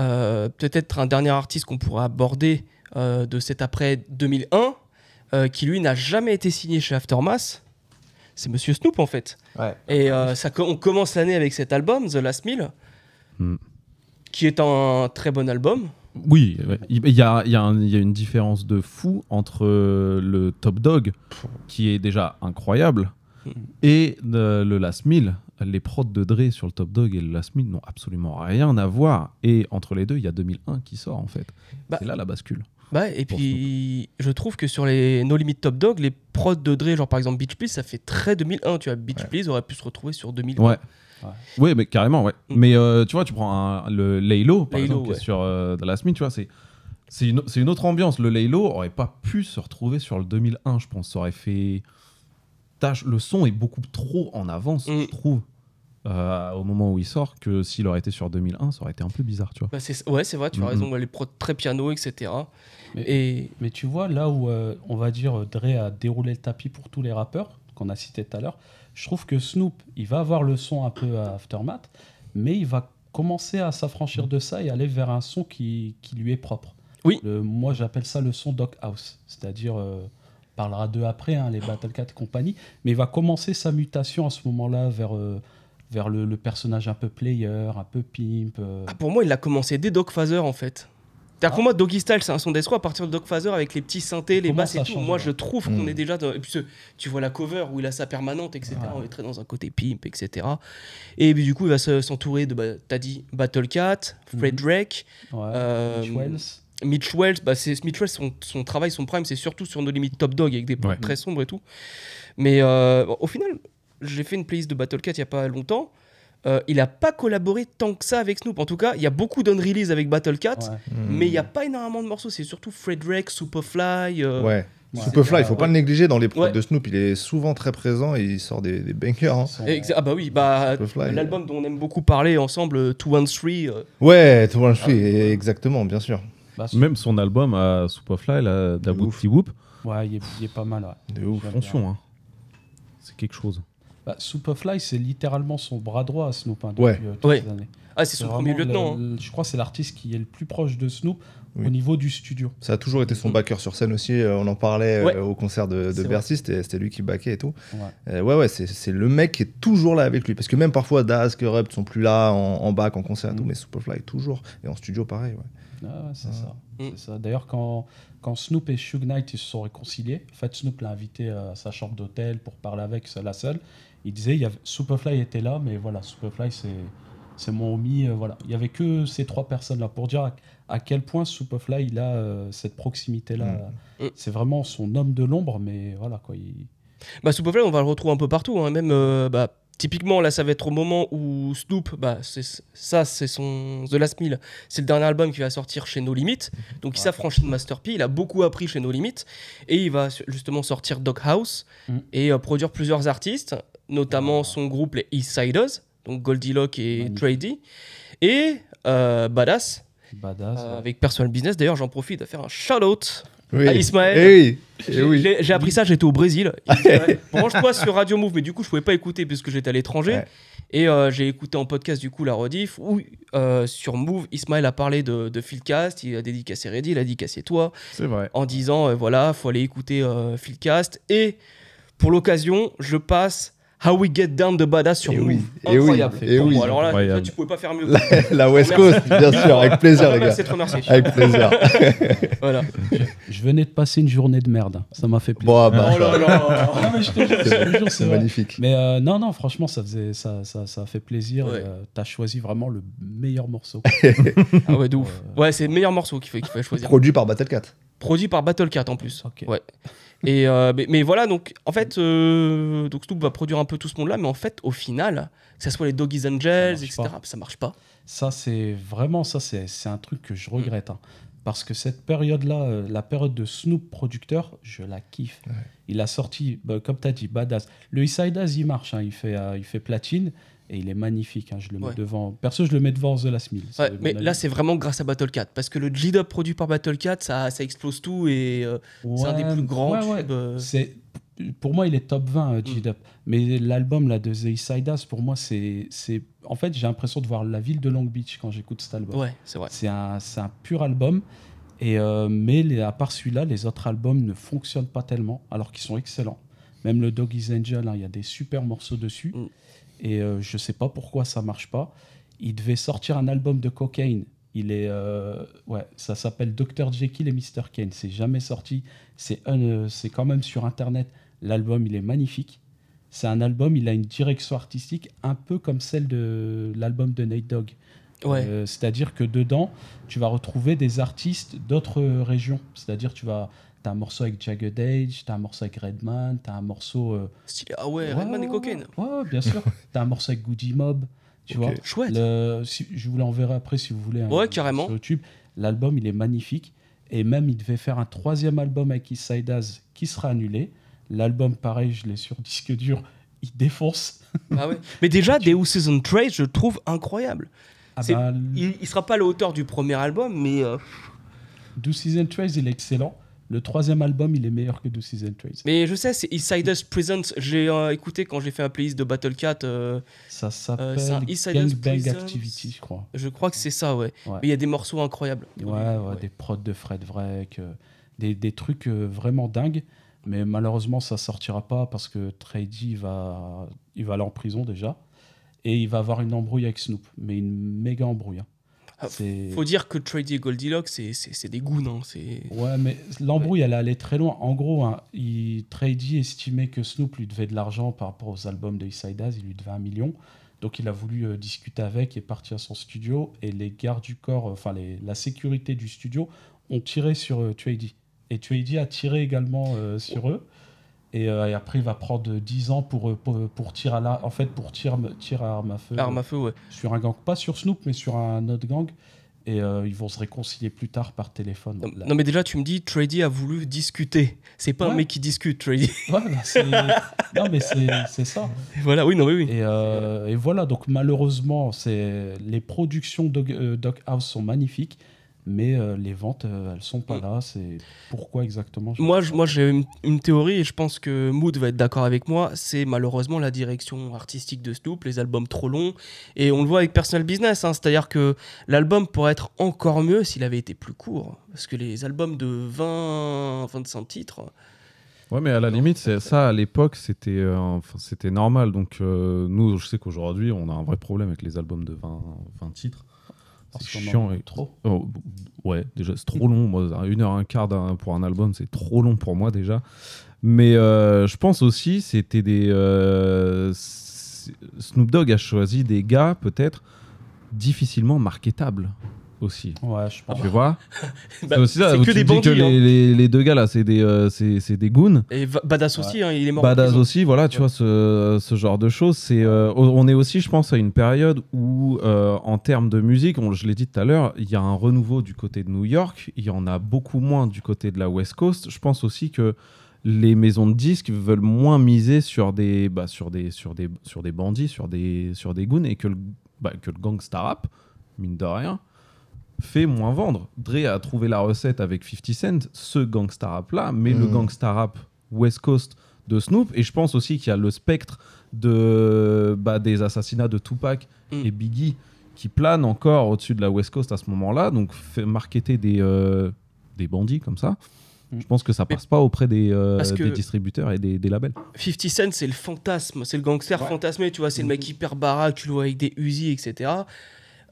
euh, peut-être un dernier artiste qu'on pourrait aborder euh, de cet après 2001, euh, qui lui n'a jamais été signé chez Aftermath, c'est Monsieur Snoop en fait. Ouais. Et euh, ça, on commence l'année avec cet album, The Last Meal, Hmm. qui est un très bon album. Oui, ouais. il y a, il y a un- il y a une différence de fou entre euh, le Top Dog, qui est déjà incroyable, Mhm. et euh, le Last Meal. Les prods de Dre sur le Top Dog et le Last Meal n'ont absolument rien à voir. Et entre les deux, il y a 2001 qui sort en fait. Bah, C'est là la bascule. Bah, et puis, je trouve que sur les No Limit Top Dog, les prods de Dre, genre par exemple Beach Please, ça fait très 2001. Tu vois, Beach Ouais. Please aurait pu se retrouver sur 2001. Ouais. Ouais. Ouais, mais carrément, ouais. Mm. Mais euh, tu vois, tu prends un- le Laylo, par Laylo, exemple, qui ouais. est sur euh, The Last Meal, tu vois, c'est. C'est une, c'est une autre ambiance. Le Laylo aurait pas pu se retrouver sur le 2001, je pense. Ça aurait fait. Tâche, le son est beaucoup trop en avance, Mm. je trouve, euh, au moment où il sort, que s'il aurait été sur 2001, ça aurait été un peu bizarre, tu vois. Bah, c'est- ouais, c'est vrai, tu as raison. Les prods très piano, etc. Mais- Et Mais tu vois, là où euh, on va dire Dre a déroulé le tapis pour tous les rappeurs qu'on a cités tout à l'heure, Je trouve que Snoop, il va avoir le son un peu à Aftermath, mais il va commencer à s'affranchir de ça et aller vers un son qui, qui lui est propre. Oui. Le- moi, j'appelle ça le son Doc House, c'est-à-dire, euh, on parlera d'eux après, hein, les Battle Cat et compagnie, mais il va commencer sa mutation à ce moment-là vers, euh, vers le, le personnage un peu player, un peu pimp. euh, Ah, pour moi, il a commencé dès Dog Father en fait. C'est-à-dire pour moi, Doggy Style, c'est un son d'espoir à partir de Dog Father avec les petits synthés, les Comment basses et tout. Moi, je trouve qu'on Mm. est déjà dans. Et puis, tu vois la cover où il a sa permanente, etc. Ouais. On est très dans un côté pimp, etc. Et puis, du coup, il va se- s'entourer de, bah, t'as dit, Battle Cat, Fred. Drake, ouais, euh, Mitch Wells. Mitch Wells. Bah, c'est, Mitch Wells, son, son travail, son prime, c'est surtout sur nos limites Top Dog avec des points Ouais. très sombres et tout. Mais euh, bon, au final, j'ai fait une playlist de Battle Cat il y a pas longtemps. Euh, il a pas collaboré tant que ça avec Snoop. En tout cas, il y a beaucoup d'unrelease avec Battle Cat. Ouais. Mais il n'y a pas énormément de morceaux, c'est surtout Frederick, Superfly. euh, Ouais. Ouais. Superfly, il faut pas Ouais. le négliger dans les prods Ouais. de Snoop. Il est souvent très présent et il sort des, des bangers. hein. Ah bah oui, bah, Superfly. l'album dont on aime beaucoup parler ensemble, 213. euh, Ouais, tout le monde suit, exactement, bien sûr. bah, Même son album à Superfly, Dabou Whoop, Ouais, il est, il est pas mal. Ouais. De ouf. Attention, hein. c'est quelque chose. Bah, Superfly, c'est littéralement son bras droit à Snoop hein, depuis Ouais. euh, toutes Ouais. ces années. Ah, c'est son premier lieutenant. hein. je crois que c'est l'artiste qui est le plus proche de Snoop Oui. au niveau du studio. Ça a toujours été son Mm. backer sur scène aussi. euh, On en parlait euh, Ouais. au concert de, de. Bercy. C'était c'était lui qui backait et tout. Ouais. Euh, ouais, ouais, c'est c'est le mec qui est toujours là avec lui. Parce que même parfois, Daz, Corrupt sont plus là en, en back, en concert et tout. Mm. Mais Superfly, toujours. Et en studio, pareil. Ouais. Ah ouais, c'est Ah. ça. Mm. C'est ça. D'ailleurs, quand, quand Snoop et Suge Knight ils se sont réconciliés, en fait, Snoop l'a invité à sa chambre d'hôtel pour parler avec, la seule. Il disait, il y avait, Superfly était là, mais voilà, Superfly, c'est, c'est mon homie. euh, voilà. Il y avait que ces trois personnes-là pour dire à, à quel point Superfly, il a euh, cette proximité-là. Mm. C'est vraiment son homme de l'ombre, mais voilà, quoi. Il... Bah, Superfly, on va le retrouver un peu partout. hein. Même, euh, bah, typiquement, là, ça va être au moment où Snoop, bah, c'est- ça, c'est son The Last Meal. C'est le dernier album qui va sortir chez No Limit. Donc, il Ouais. s'affranchit de Master P. Il a beaucoup appris chez No Limit. Et il va justement sortir Dog House Mm. et euh, produire plusieurs artistes, notamment Ah. son groupe, les East Siders, donc Goldie Lock et. Trady. Et euh, Badass, Badass. euh, ouais. avec Personal Business. D'ailleurs, j'en profite de faire un shout-out Oui. à Ismaël. Eh oui. Eh J'ai oui. j'ai- j'ai appris ça, j'étais au Brésil. Branche-toi sur Radio Move, mais du coup, je pouvais pas écouter puisque j'étais à l'étranger. Ouais. Et euh, j'ai écouté en podcast, du coup, la rediff où euh, sur Move, Ismaël a parlé de, de Philcast. Il a dédicacé Reddy, il a dédicacé toi, C'est vrai. en disant euh, voilà, faut aller écouter Philcast. Et pour l'occasion, je passe How We Get Down de Badass sur Eh Move. oui, Incroyable. oui, Pour oui. moi. Alors là, Incroyable. tu pouvais pas faire mieux. La West Coast, bien sûr, avec plaisir, les gars. C'est te remercier. Avec plaisir. Voilà. Je venais de passer une journée de merde. Ça m'a fait plaisir. Bon, ah bah, Oh là là. Non, mais je te jure, je te jure, c'est magnifique. Mais euh, non, non, franchement, ça faisait, ça, ça, ça a fait plaisir. Ouais. et, euh, T'as choisi vraiment le meilleur morceau. Ah ouais, de ouf. Ouais, c'est le meilleur morceau qu'il faut- qu'il fallait choisir. Produit par Battle Cat. Produit par Battle Cat en plus. Ouais. Et euh, mais, mais voilà, donc en fait, euh, donc Snoop va produire un peu tout ce monde-là, mais en fait, au final, que ce soit les Doggies Angels, Ça etc., pas. ça marche pas. Ça, c'est vraiment ça, c'est c'est un truc que je regrette. hein. Parce que cette période-là, euh, la période de Snoop producteur, je la kiffe. Ouais. Il a sorti, bah, comme tu as dit, Badass. Le Eastside As, il marche, hein, il, fait, euh, il fait platine et il est magnifique. hein, je le mets Ouais. devant. Perso, je le mets devant The Last Meal. Ouais, mais là, c'est vraiment grâce à Battle Cat, parce que le G-Dub produit par Battle Cat, ça, ça explose tout et euh, c'est un des plus grands tubes. euh, C'est pour moi il est top 20 euh, G-Dup. Mais l'album là de The Us, pour moi c'est c'est en fait j'ai l'impression de voir la ville de Long Beach quand j'écoute cet album. Ouais, c'est vrai. C'est un c'est un pur album et euh, mais les- à part celui-là les autres albums ne fonctionnent pas tellement alors qu'ils sont excellents. Même le Doggy's Angel hein, il y a des super morceaux dessus Mm. Et euh, je sais pas pourquoi ça marche pas. Il devait sortir un album de cocaine. Il est, euh, ouais, ça s'appelle Dr Jekyll et Mr Kane. C'est jamais sorti. C'est euh, c'est quand même sur internet. L'album, il est magnifique. C'est un album, il a une direction artistique un peu comme celle de l'album de Nate Dogg. Ouais. Euh, C'est-à-dire que dedans, tu vas retrouver des artistes d'autres régions. C'est-à-dire tu vas, as un morceau avec Jagged Edge, tu as un morceau avec Redman, tu as un morceau. euh. Ah ouais, Redman et ouais, Cocaine. Ouais, ouais, bien sûr. tu as un morceau avec Goody Mob. Tu vois Chouette. le, si- je vous l'enverrai après si vous voulez. hein, Ouais, carrément. Sur YouTube. L'album, il est magnifique. Et même, il devait faire un troisième album avec As qui sera annulé. L'album, pareil, je l'ai sur disque dur. Il défonce. Ah ouais. Mais déjà, Deus Season Trace, je le trouve incroyable. Ah bah, Il, il sera pas à la hauteur du premier album, mais euh, Do Season Trace, il est excellent. Le troisième album, il est meilleur que The Season Trace. Mais je sais, c'est Eastsiders Presents. J'ai euh, écouté quand j'ai fait un playlist de Battle Cat. euh, Ça un s'appelle Gangbang Presents. Activity, je crois. je crois que c'est ça, ouais. Ouais. Mais il y a des morceaux incroyables. Ouais, ouais, des prods de Fred Vreck, euh, des, des trucs euh, vraiment dingues. Mais malheureusement, ça sortira pas parce que Trady va, il va aller en prison déjà. Et il va avoir une embrouille avec Snoop. Mais une méga embrouille. hein. Ah, Faut dire que Trady et Goldilocks, c'est- des goons. Hein. c'est- Ouais, mais l'embrouille, elle est allée très loin. En gros, hein, il, Trady estimait que Snoop lui devait de l'argent par rapport aux albums de SideAz, il lui devait un million. Donc il a voulu euh, discuter avec et parti à son studio. Et les gardes du corps, euh, enfin les- la sécurité du studio, ont tiré sur euh, Trady. Et Trady a tiré également euh, sur eux. Et, euh, et après, il va prendre 10 ans pour, euh, pour, pour tir à la, en fait, pour tir, tir à arme à feu Arme à feu, ouais. sur un gang, pas sur Snoop, mais sur un autre gang. Et euh, ils vont se réconcilier plus tard par téléphone. Non, mais déjà, tu me dis, Trady a voulu discuter. C'est pas un mec qui discute, Trady. Ouais, bah, non, mais c'est ça. voilà, oui, non, oui, oui. Et, euh, et voilà, donc malheureusement, c'est les productions euh, Dog House sont magnifiques, mais euh, les ventes, euh, elles sont pas Mm. là. C'est pourquoi exactement Moi, je- moi, j'ai une, une théorie et je pense que Mood va être d'accord avec moi. C'est malheureusement la direction artistique de Snoop, les albums trop longs. Et on le voit avec Personal Business. hein, C'est-à-dire que l'album pourrait être encore mieux s'il avait été plus court. Parce que les albums de 20, 25 titres. Ouais, mais à la limite, c'est ça à l'époque, c'était euh, c'était normal. Donc euh, nous, je sais qu'aujourd'hui, on a un vrai problème avec les albums de 20, 20 titres. Parce C'est chiant. et- trop. Oh, ouais, déjà, c'est trop long. Moi, une heure un quart pour un album, c'est trop long pour moi déjà. Mais euh, je pense aussi, c'était des. euh, Snoop Dogg a choisi des gars, peut-être, difficilement marketables aussi. Ouais, je pense. Tu vois Bah, C'est aussi ça, que tu des dis bandits. que hein. les, les- les deux gars là, c'est des, euh, c'est c'est des goons. Et Va- Badass aussi, hein, il est mort. Badass aussi, voilà, tu Ouais. vois, ce, ce genre de choses. C'est, euh, on est aussi, je pense, à une période où, euh, en termes de musique, on- je l'ai dit tout à l'heure, il y a un renouveau du côté de New York, il y en a beaucoup moins du côté de la West Coast. Je pense aussi que les maisons de disques veulent moins miser sur des, bah, sur des, sur des, sur des bandits, sur des, sur des goons, et que le, bah, que le gangsta rap, mine de rien, fait moins vendre. Dre a trouvé la recette avec 50 Cent, ce gangsta rap là, mais le Mhm. gangsta rap West Coast de Snoop. Et je pense aussi qu'il y a le spectre de, bah, des assassinats de Tupac Mm. et Biggie qui plane encore au-dessus de la West Coast à ce moment-là. Donc, fait marketer des, euh, des bandits comme ça. Mm. Je pense que ça passe pas auprès des, euh, des distributeurs et des, des labels. 50 Cent, c'est le fantasme, c'est le gangster Ouais. fantasmé, tu vois, c'est le mec hyper baraque, tu le vois avec des Uzi, etc.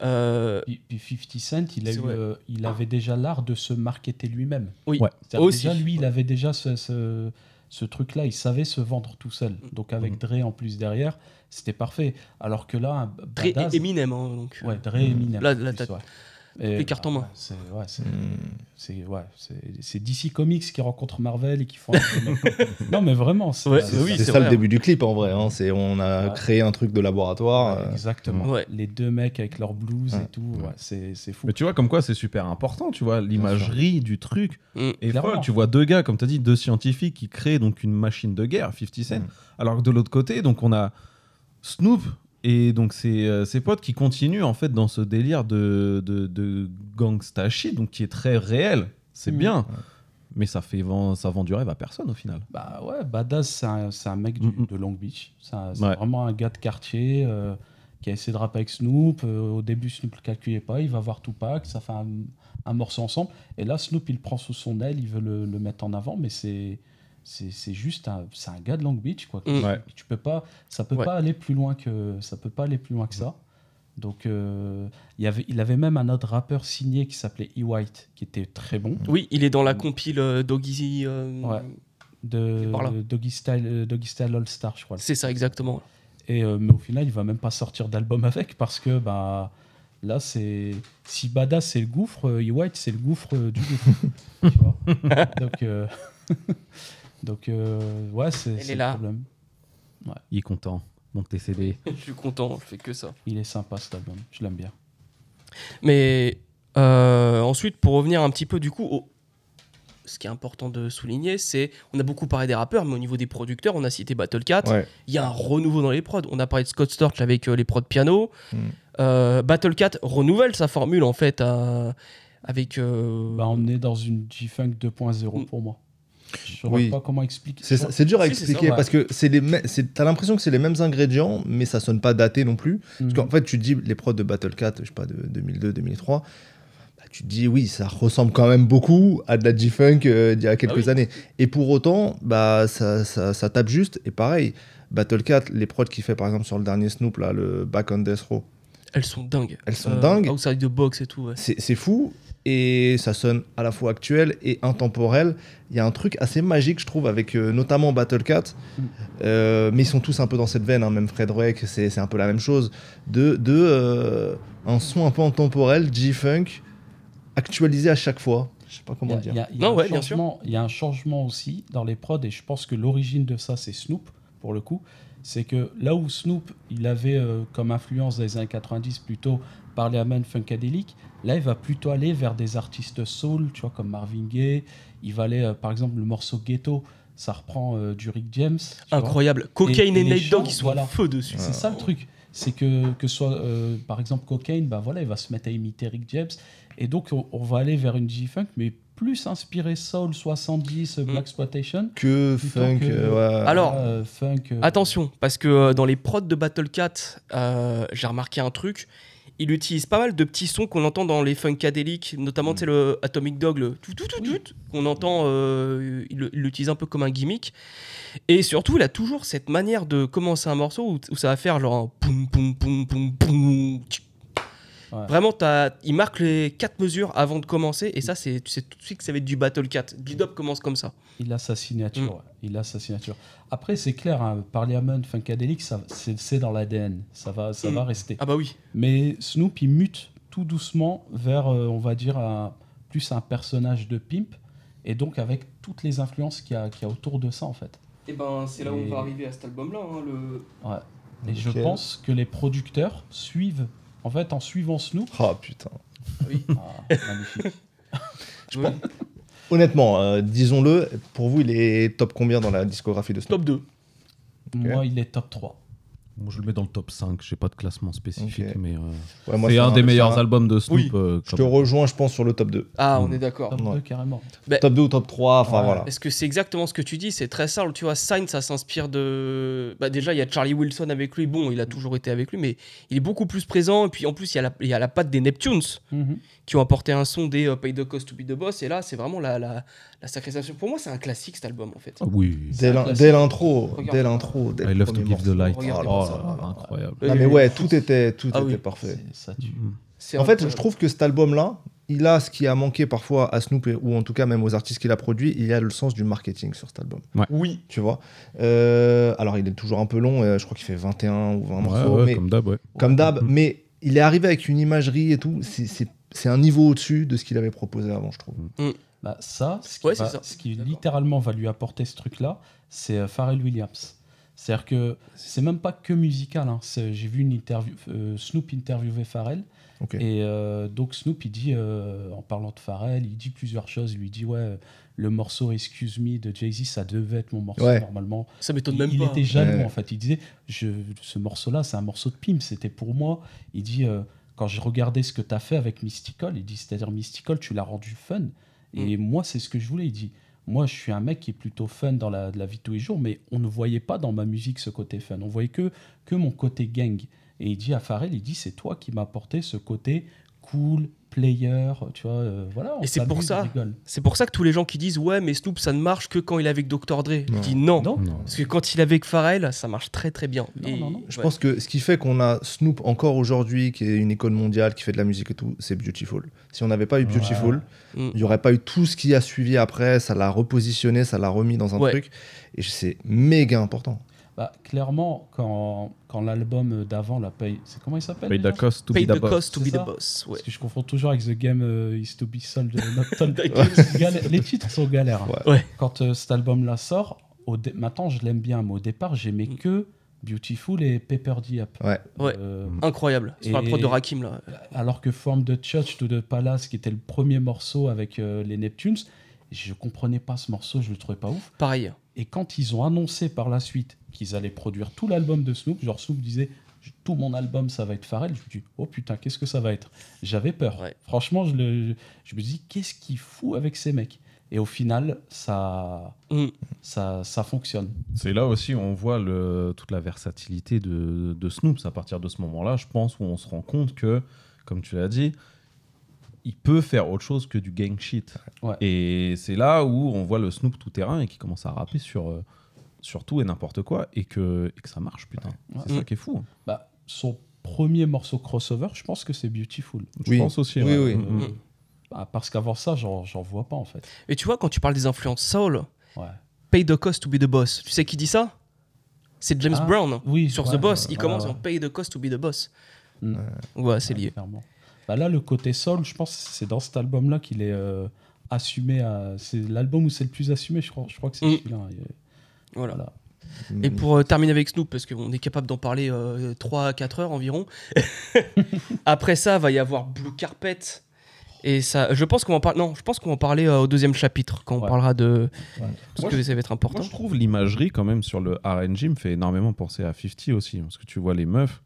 Euh, Puis, puis 50 Cent, il, a C'est eu, vrai. euh, il avait déjà l'art de se marketer lui-même. oui, Ouais. C'est-à-dire Aussi. Déjà, lui, il avait déjà ce, ce, ce truc-là, il savait se vendre tout seul. Donc avec Mhm. Dre en plus derrière, c'était parfait. Alors que là, un Dre Badass- et Eminem, hein, donc. Ouais, Dre et Eminem. Là- en là, plus, t'as ouais. Et, les cartes en main. ouais, C'est ouais, c'est- DC Comics qui rencontrent Marvel et qui font. non, mais vraiment. C'est Ouais, oui, ça vrai, le hein. début du clip en vrai. hein. C'est on a Ouais. créé un truc de laboratoire. Ouais, euh, exactement. Ouais. Les deux mecs avec leur blues Ouais. et tout, ouais, c'est c'est fou. Mais tu vois, comme quoi c'est super important, tu vois, l'imagerie du truc. Mm. Et tu vois deux gars, comme tu as dit, deux scientifiques qui créent donc une machine de guerre, 50 Cent. Mm. Alors que de l'autre côté, donc on a Snoop et donc ses, euh, ses potes qui continuent en fait dans ce délire de, de, de gangsta shit, donc qui est très réel. C'est Mm. bien. Mais ça fait vend, ça vend du rêve à personne au final. Bah ouais, Badass, c'est un, c'est un mec du- de Long Beach. C'est c'est Ouais. vraiment un gars de quartier euh, qui a essayé de rapper avec Snoop. Euh, au début, Snoop ne le calculait pas. Il va voir Tupac, ça fait un, un morceau ensemble. Et là, Snoop, il le prend sous son aile, il veut le, le mettre en avant, mais c'est. C'est c'est juste un, c'est un gars de Long Beach quoi. Mm. Ouais. Tu peux pas, ça peut Ouais. pas aller plus loin que ça peut pas aller plus loin que ça. Donc euh, il y avait, il avait même un autre rappeur signé qui s'appelait E White qui était très bon. Oui, il est dans la compile euh, Doggy. euh, Ouais. de, Par là. de Doggy Style, euh, Doggy Style All Star, je crois. C'est ça, exactement. Et euh, mais au final, il va même pas sortir d'album avec parce que bah là c'est si Badass c'est le gouffre, E White c'est le gouffre euh, du gouffre. tu vois. Donc euh, donc euh, ouais c'est le là. problème. Il est content. Donc tes CD. Je suis content, je fais que ça. Il est sympa cet album, je l'aime bien. Mais euh, ensuite, pour revenir un petit peu du coup au. Ce qui est important de souligner, c'est on a beaucoup parlé des rappeurs, mais au niveau des producteurs, on a cité Battle Cat. Ouais. Il y a un renouveau dans les prods. On a parlé de Scott Storch avec euh, les prods piano. Mm. Euh, Battle Cat renouvelle sa formule en fait avec. euh, Bah, on est dans une G-Funk 2.0 Mm. pour moi. Je saurais Oui. pas comment expliquer. C'est ça- c'est dur à Si, c'est ça, expliquer ouais. parce que t'as l'impression que c'est les mêmes ingrédients, mais ça sonne pas daté non plus. Mhm. Parce qu'en fait, tu te dis les prods de Battle Cat, je sais pas, de 2002, 2003, bah, tu te dis oui, ça ressemble quand même beaucoup à de la G-Funk euh, d'il y a quelques Ah oui. années. Et pour autant, bah, ça, ça, ça tape juste. Et pareil, Battle Cat, les prods qu'il fait par exemple sur le dernier Snoop, là, le Back on Death Row, Elles sont dingues. Elles sont dingues. Outside the box et tout. Ouais. c'est c'est fou. Et ça sonne à la fois actuel et intemporel. Il y a un truc assez magique, je trouve, avec euh, notamment Battle Cat. Euh, mais ils sont tous un peu dans cette veine, hein, même Fred Drake, c'est un peu la même chose. De, de euh, un son un peu intemporel, G-Funk, actualisé à chaque fois. Je sais pas Il y comment a- dire. il y a- un ouais, bien sûr. changement- Il y a un changement aussi dans les prods, et je pense que l'origine de ça, c'est Snoop, pour le coup. C'est que là où Snoop, il avait euh, comme influence dans les années 90 plutôt Parliament Funkadelic, là, il va plutôt aller vers des artistes soul, tu vois, comme Marvin Gaye. Il va aller, euh, par exemple, le morceau Ghetto, ça reprend euh, du Rick James. Incroyable. Cocaine Et- et, Dogg, chants, ils sont voilà. feu dessus. C'est ça le truc. C'est que, que soit, euh, par exemple, Cocaine, bah voilà, il va se mettre à imiter Rick James. Et donc, on, on va aller vers une G-Funk, mais plus inspiré Soul 70, Mm. Black Exploitation. Que funk, que- euh, ouais. Alors, euh, funk. euh, Attention, parce que dans les prods de Battle Cat, euh, j'ai remarqué un truc. Il utilise pas mal de petits sons qu'on entend dans les funkadéliques, notamment tu sais, le Atomic Dog, le tout tout tout Oui. tout, qu'on entend, euh, il l'utilise un peu comme un gimmick. Et surtout, il a toujours cette manière de commencer un morceau où, où ça va faire genre un poum poum poum poum poum. tchic. Ouais. Vraiment, t'as- il marque les quatre mesures avant de commencer, et ça, c'est tu sais tout de suite que ça va être du Battle Cat. G-Dub commence comme ça. Il a sa signature. Mm. ouais. Il a sa signature. Après, c'est clair, hein, Parliament Funkadelic, ça, c'est, dans l'ADN. Ça va, ça Mm. va rester. Ah bah oui. Mais Snoop, il mute tout doucement vers, euh, on va dire, un- plus un personnage de pimp. Et donc, avec toutes les influences qu'il y a, qu'il y a autour de ça, en fait. Et ben, c'est là où on va arriver à cet album-là. hein, le... Ouais. Et je pense que les producteurs suivent, en fait, en suivant Snoop. Oh putain. Ah, magnifique. Je pense- Honnêtement, euh, disons-le, pour vous, il est top combien dans la discographie de Snoop? Top 2. Moi, il est top 3. Moi, je le mets dans le top 5. J'ai pas de classement spécifique, mais euh, Ouais, c'est un des meilleurs un- albums de Snoop. Oui. euh, Je te rejoins, je pense, sur le top 2. Ah, Mm. on est d'accord. Top Ouais. 2, carrément. Top 2 ou top 3, enfin Ouais. voilà. Parce que c'est exactement ce que tu dis, c'est très simple. Tu vois, Sign, ça s'inspire de. Bah, déjà, il y a Charlie Wilson avec lui. Bon, il a toujours été avec lui, mais il est beaucoup plus présent. Et puis en plus, il y a la, il y a la patte des Neptunes Mhm. qui ont apporté un son des euh, Pay the Cost to be the Boss. Et là, c'est vraiment la, la, la. Pour moi, c'est un classique cet album en fait. Oui. Dès l'intro, dès l'intro, I love to give the light. Oh, incroyable. Ah mais ouais, tout était, tout Ah était oui. parfait. Ça. Mm. En fait, je trouve que cet album-là, il a ce qui a manqué parfois à Snoop, ou en tout cas même aux artistes qu'il a produits, il y a le sens du marketing sur cet album. Oui. Tu vois Euh, Alors, il est toujours un peu long, euh, je crois qu'il fait 21 ou 20 Ouais, morceaux, ouais, mais comme d'hab, ouais. comme d'hab, Mhm. mais il est arrivé avec une imagerie et tout, c'est- un niveau au-dessus de ce qu'il avait proposé avant, je trouve. Bah, ça, ce qui, Ouais, c'est va- ça. ce qui littéralement va lui apporter ce truc-là, c'est euh, Pharrell Williams. C'est-à-dire que c'est même pas que musical. hein. J'ai vu une interview, euh, Snoop interviewer Pharrell. Et euh, donc Snoop, il dit, euh, en parlant de Pharrell, il dit plusieurs choses. Il lui dit, ouais, le morceau Excuse Me de Jay-Z, ça devait être mon morceau Ouais. normalement. Ça m'étonne Il, même il pas. était jaloux Ouais. en fait. Il disait je, ce morceau-là, c'est un morceau de Pim, c'était pour moi. Il dit euh, quand j'ai regardé ce que tu as fait avec Mystical, il dit c'est-à-dire Mystical, tu l'as rendu fun. Et moi, c'est ce que je voulais. Il dit moi, je suis un mec qui est plutôt fun dans la, vie de tous les jours, mais on ne voyait pas dans ma musique ce côté fun. On voyait que, mon côté gang. Et il dit à il dit c'est toi qui m'as apporté ce côté cool, player, tu vois, euh, voilà. on Et c'est pour ça. C'est pour ça que tous les gens qui disent ouais mais Snoop ça ne marche que quand il est avec Dr Dre. Je Non. dis non. Non, Non. Parce que quand il est avec Pharrell, ça marche très très bien. Non, Et- non, non. Je ouais. pense que ce qui fait qu'on a Snoop encore aujourd'hui, qui est une icône mondiale, qui fait de la musique et tout, c'est Beautiful. Si on n'avait pas eu Beautiful, Ouais. Mm. il n'y aurait pas eu tout ce qui a suivi après, ça l'a repositionné, ça l'a remis dans un Ouais. truc, et c'est méga important. Bah, clairement, quand, quand l'album d'avant, la paye, c'est comment il s'appelle Pay the cost to Pay be the the boss. cost to C'est be the boss. Ouais. Parce que je confonds toujours avec The Game euh, Is to Be Sold Not. Galère- Les titres sont galères. hein. Ouais. Ouais. Quand euh, cet album-là sort, au dé- maintenant je l'aime bien, mais au départ j'aimais Mm. que Beautiful et Paper Up. Ouais. Ouais. Euh, Incroyable. Sur la Et- prod de Rakim là. alors que From the Church to the Palace, qui était le premier morceau avec euh, les Neptunes, je comprenais pas ce morceau, je le trouvais pas ouf. Pareil. Et quand ils ont annoncé par la suite qu'ils allaient produire tout l'album de Snoop, genre Snoop disait tout mon album, ça va être Pharrell. Je me dis, oh putain, qu'est-ce que ça va être? J'avais peur. Ouais. Franchement, je, le- je me dis, qu'est-ce qu'il fout avec ces mecs? Et au final, ça, Mm. ça, ça fonctionne. C'est là aussi où on voit le, toute la versatilité de, de Snoop. C'est à partir de ce moment-là, je pense, où on se rend compte que, comme tu l'as dit, il peut faire autre chose que du gang shit. Ouais. Et c'est là où on voit le Snoop tout terrain et qui commence à rapper sur, euh, sur tout et n'importe quoi et que, et que ça marche, putain. Ouais. C'est Mm. ça qui est fou. hein. Bah, son premier morceau crossover, je pense que c'est Beautiful. Je Oui. pense aussi. Oui, ouais. oui. Mm, mm. Euh, bah, parce qu'avant ça, j'en j'en vois pas en fait. Et tu vois, quand tu parles des influences soul, Ouais. pay the cost to be the boss. Tu sais qui dit ça? C'est James Ah, Brown. Oui, Sur ouais, The Boss, il ouais, commence ouais. en pay the cost to be the boss. Mm. Ouais, c'est Ouais, lié. clairement. Bah là, le côté soul, je pense que c'est dans cet album-là qu'il est euh, assumé. à- C'est l'album où c'est le plus assumé, je crois, je crois que c'est Mm. celui-là. Et- Voilà. Voilà. Et pour euh, terminer avec Snoop, parce qu'on est capable d'en parler 3 à 4 heures environ. Après ça, va y avoir Blue Carpet. Et ça, je pense qu'on va en parler. Non, je pense qu'on va en parler euh, au deuxième chapitre quand on Ouais. parlera de. Ouais. Parce Moi, que ça va être important. Moi, je trouve l'imagerie, quand même, sur le RNG me fait énormément penser à 50 aussi. Parce que tu vois les meufs,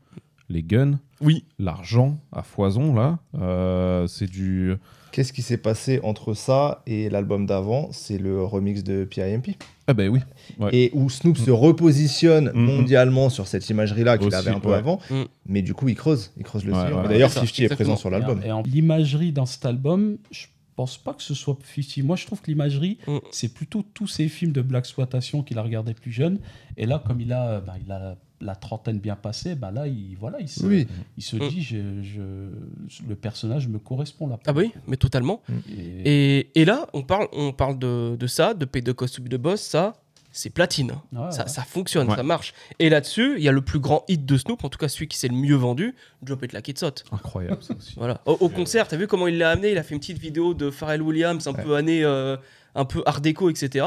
les guns, Oui. l'argent à foison, là. Euh, c'est du. Qu'est-ce qui s'est passé entre ça et l'album d'avant? C'est le remix de PIMP. Ah, ben oui. Ouais. Et où Snoop se repositionne Mm. mondialement sur cette imagerie-là qu'il avait un peu ouais. avant. Mm. Mais du coup, il creuse. Il creuse le Ouais, sillon. ouais. D'ailleurs, C'est ça, 50 est présent sur l'album. L'imagerie dans cet album, je pense pas que ce soit 50. Moi, je trouve que l'imagerie, Mm. c'est plutôt tous ces films de black exploitation qu'il a regardé plus jeune. Et là, comme il a, bah, il a la trentaine bien passée, bah là, il, voilà, il se, Oui. il se Mm. dit, je, je- le personnage me correspond là. Ah bah oui, mais totalement. Et, Et, et là, on parle, on parle de, de ça, de Pay the Cost to be the Boss, ça, c'est platine. Ouais, ça, ouais. ça fonctionne, Ouais. ça marche. Et là-dessus, il y a le plus grand hit de Snoop, en tout cas celui qui s'est le mieux vendu, Drop It Like It's Hot. Incroyable, ça aussi. Voilà. Au, au concert, t'as vu comment il l'a amené? Il a fait une petite vidéo de Pharrell Williams, un Ouais. peu année, euh, un peu art déco, etc.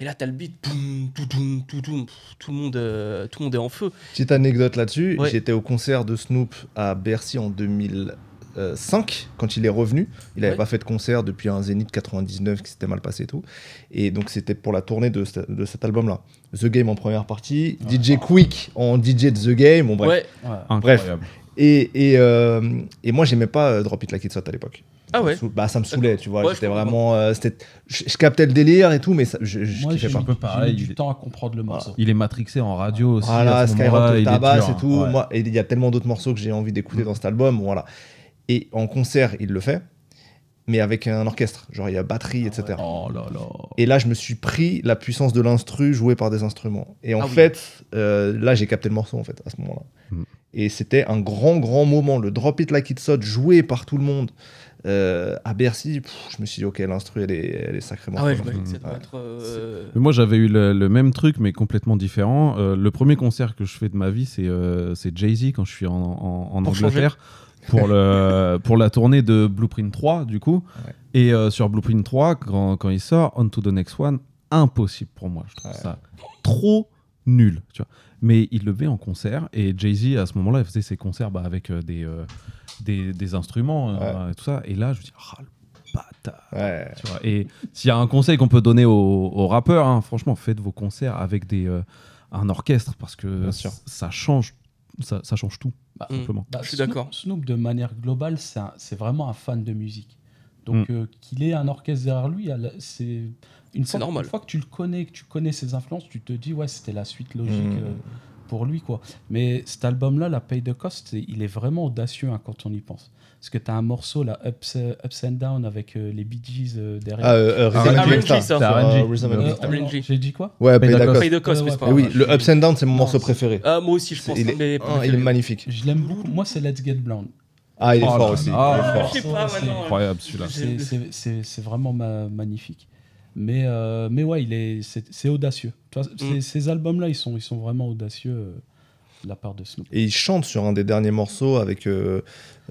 Et là, t'as le beat, poum, tout, tout, tout, tout, pff, tout le monde, euh, tout le monde est en feu. Petite anecdote là-dessus. Ouais. J'étais au concert de Snoop à Bercy en 2005, quand il est revenu. Il n'avait Ouais. pas fait de concert depuis un Zénith 99 qui s'était mal passé et tout. Et donc, c'était pour la tournée de, ce- de cet album-là. The Game en première partie, DJ Quick en DJ de The Game. Bon, bref. Ouais. ouais. Incroyable. Et, et, euh, et moi, j'aimais pas euh, Drop It Like It's Hot à l'époque. Ah ouais. Ça me sou- Bah, ça me saoulait, tu vois. Ouais, J'étais vraiment. euh, c'était- je, je captais le délire et tout, mais ça, je, je Moi, kiffais pas. j'ai pareil, mis il du est- temps à comprendre le morceau. Il est matrixé en radio aussi. Voilà, Skyrock il le est tabasse dur, et tout. hein. Moi, et il y a tellement d'autres morceaux que j'ai envie d'écouter dans cet album. Voilà. Et en concert, il le fait, mais avec un orchestre. Genre, il y a batterie, Ah etc. ouais. Oh là là. Et là, je me suis pris la puissance de l'instru joué par des instruments. Et en Ah oui. fait, euh, là, j'ai capté le morceau, en fait, à ce moment-là. Mm. Et c'était un grand, grand moment. Le Drop It Like It's Hot joué par tout le monde euh, à Bercy. pff, je me suis dit, ok, l'instru, elle est, elle est sacrément Ah ouais, être. euh, moi, j'avais eu le, le même truc, mais complètement différent. Euh, le premier concert que je fais de ma vie, c'est euh, Jay-Z quand je suis en, en- en Pour Angleterre. Pour, le, pour la tournée de Blueprint 3, du coup. Ouais. Et euh, sur Blueprint 3, quand, quand il sort, On to the Next One, impossible pour moi. Je trouve Ouais. ça trop nul. Tu vois. Mais il le fait en concert. Et Jay-Z, à ce moment-là, il faisait ses concerts bah, avec euh, des, euh, des, des instruments euh, et tout ça. Et là, je me dis, ah, le bâtard. Ouais. Tu vois. Et s'il y a un conseil qu'on peut donner aux, aux rappeurs, hein, franchement, faites vos concerts avec des, euh, un orchestre parce que ça change, ça, ça change tout, Bah, Mm. simplement. Bah, Je suis Snoop- d'accord. Snoop, de manière globale, c'est vraiment un fan de musique. Donc, Mm. euh, qu'il ait un orchestre derrière lui, c'est une, C'est fois- normal. une fois que tu le connais, que tu connais ses influences, tu te dis, ouais, c'était la suite logique Mm. euh, pour lui. quoi. Mais cet album-là, la Pay the Cost, il est vraiment audacieux hein, quand on y pense. Parce que tu as un morceau, là, Ups, euh, Ups and Down, avec euh, les Bee Gees euh, derrière. Ah, euh, RNG, RNG. J'ai dit quoi? Ouais, Pay Pay the the Cost. Euh, oui, le Ups and Down, c'est mon Non, morceau c'est- préféré. Ah, moi aussi, je pense. il, est, ah, il est magnifique. Je l'aime beaucoup. Moi, c'est Let's Get Blonde. Ah, il est Oh fort aussi. là. il est fort. Je sais pas C'est maintenant. Incroyable celui-là. C'est- C'est c'est- c'est vraiment ma- magnifique. Mais, euh, mais ouais, il est, c'est, c'est audacieux. Tu vois, ces, Mm. ces albums-là, ils sont, ils sont vraiment audacieux euh, de la part de Snoop. Et il chante sur un des derniers morceaux avec, euh,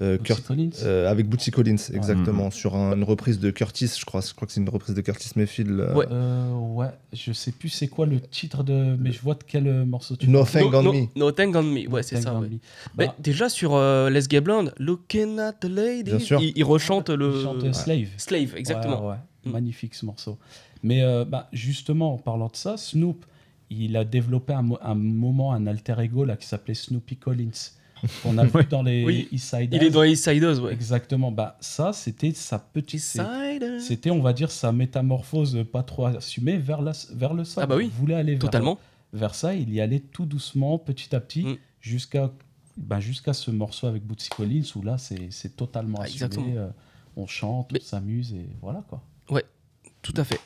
euh, Bootsy Kurt- Collins. euh, avec Bootsy Collins, exactement. Sur un- une reprise de Curtis, je crois. Je crois que c'est une reprise de Curtis Mayfield. euh, Ouais. Euh, ouais, je sais plus c'est quoi le titre de, mais je vois de quel morceau tu Nothing No, on no, Me. no Thing on Me. Ouais, c'est Thank ça. Ouais. Me. Mais Bah, déjà sur euh, Let's Get Blonde, Looking at the Lady, Bien sûr. il, il rechante le. il chante Slave. Slave, exactement. Ouais, ouais. Mm. Magnifique ce morceau. Mais euh, bah, justement, en parlant de ça, Snoop, il a développé un, mo- un moment un alter ego là qui s'appelait Snoopy Collins qu'on a vu dans les Oui. East Side Il est dans East Siders, ouais. Exactement. Bah ça c'était sa petite. C'était on va dire sa métamorphose pas trop assumée vers la vers le sol. Ah bah oui. Il voulait aller vers, Totalement. vers ça. Il y allait tout doucement, petit à petit, Mm. jusqu'à ben, jusqu'à ce morceau avec Bootsy Collins où là c'est c'est totalement Ah, assumé. euh, on chante, Mais- on s'amuse et voilà quoi. Tout à fait.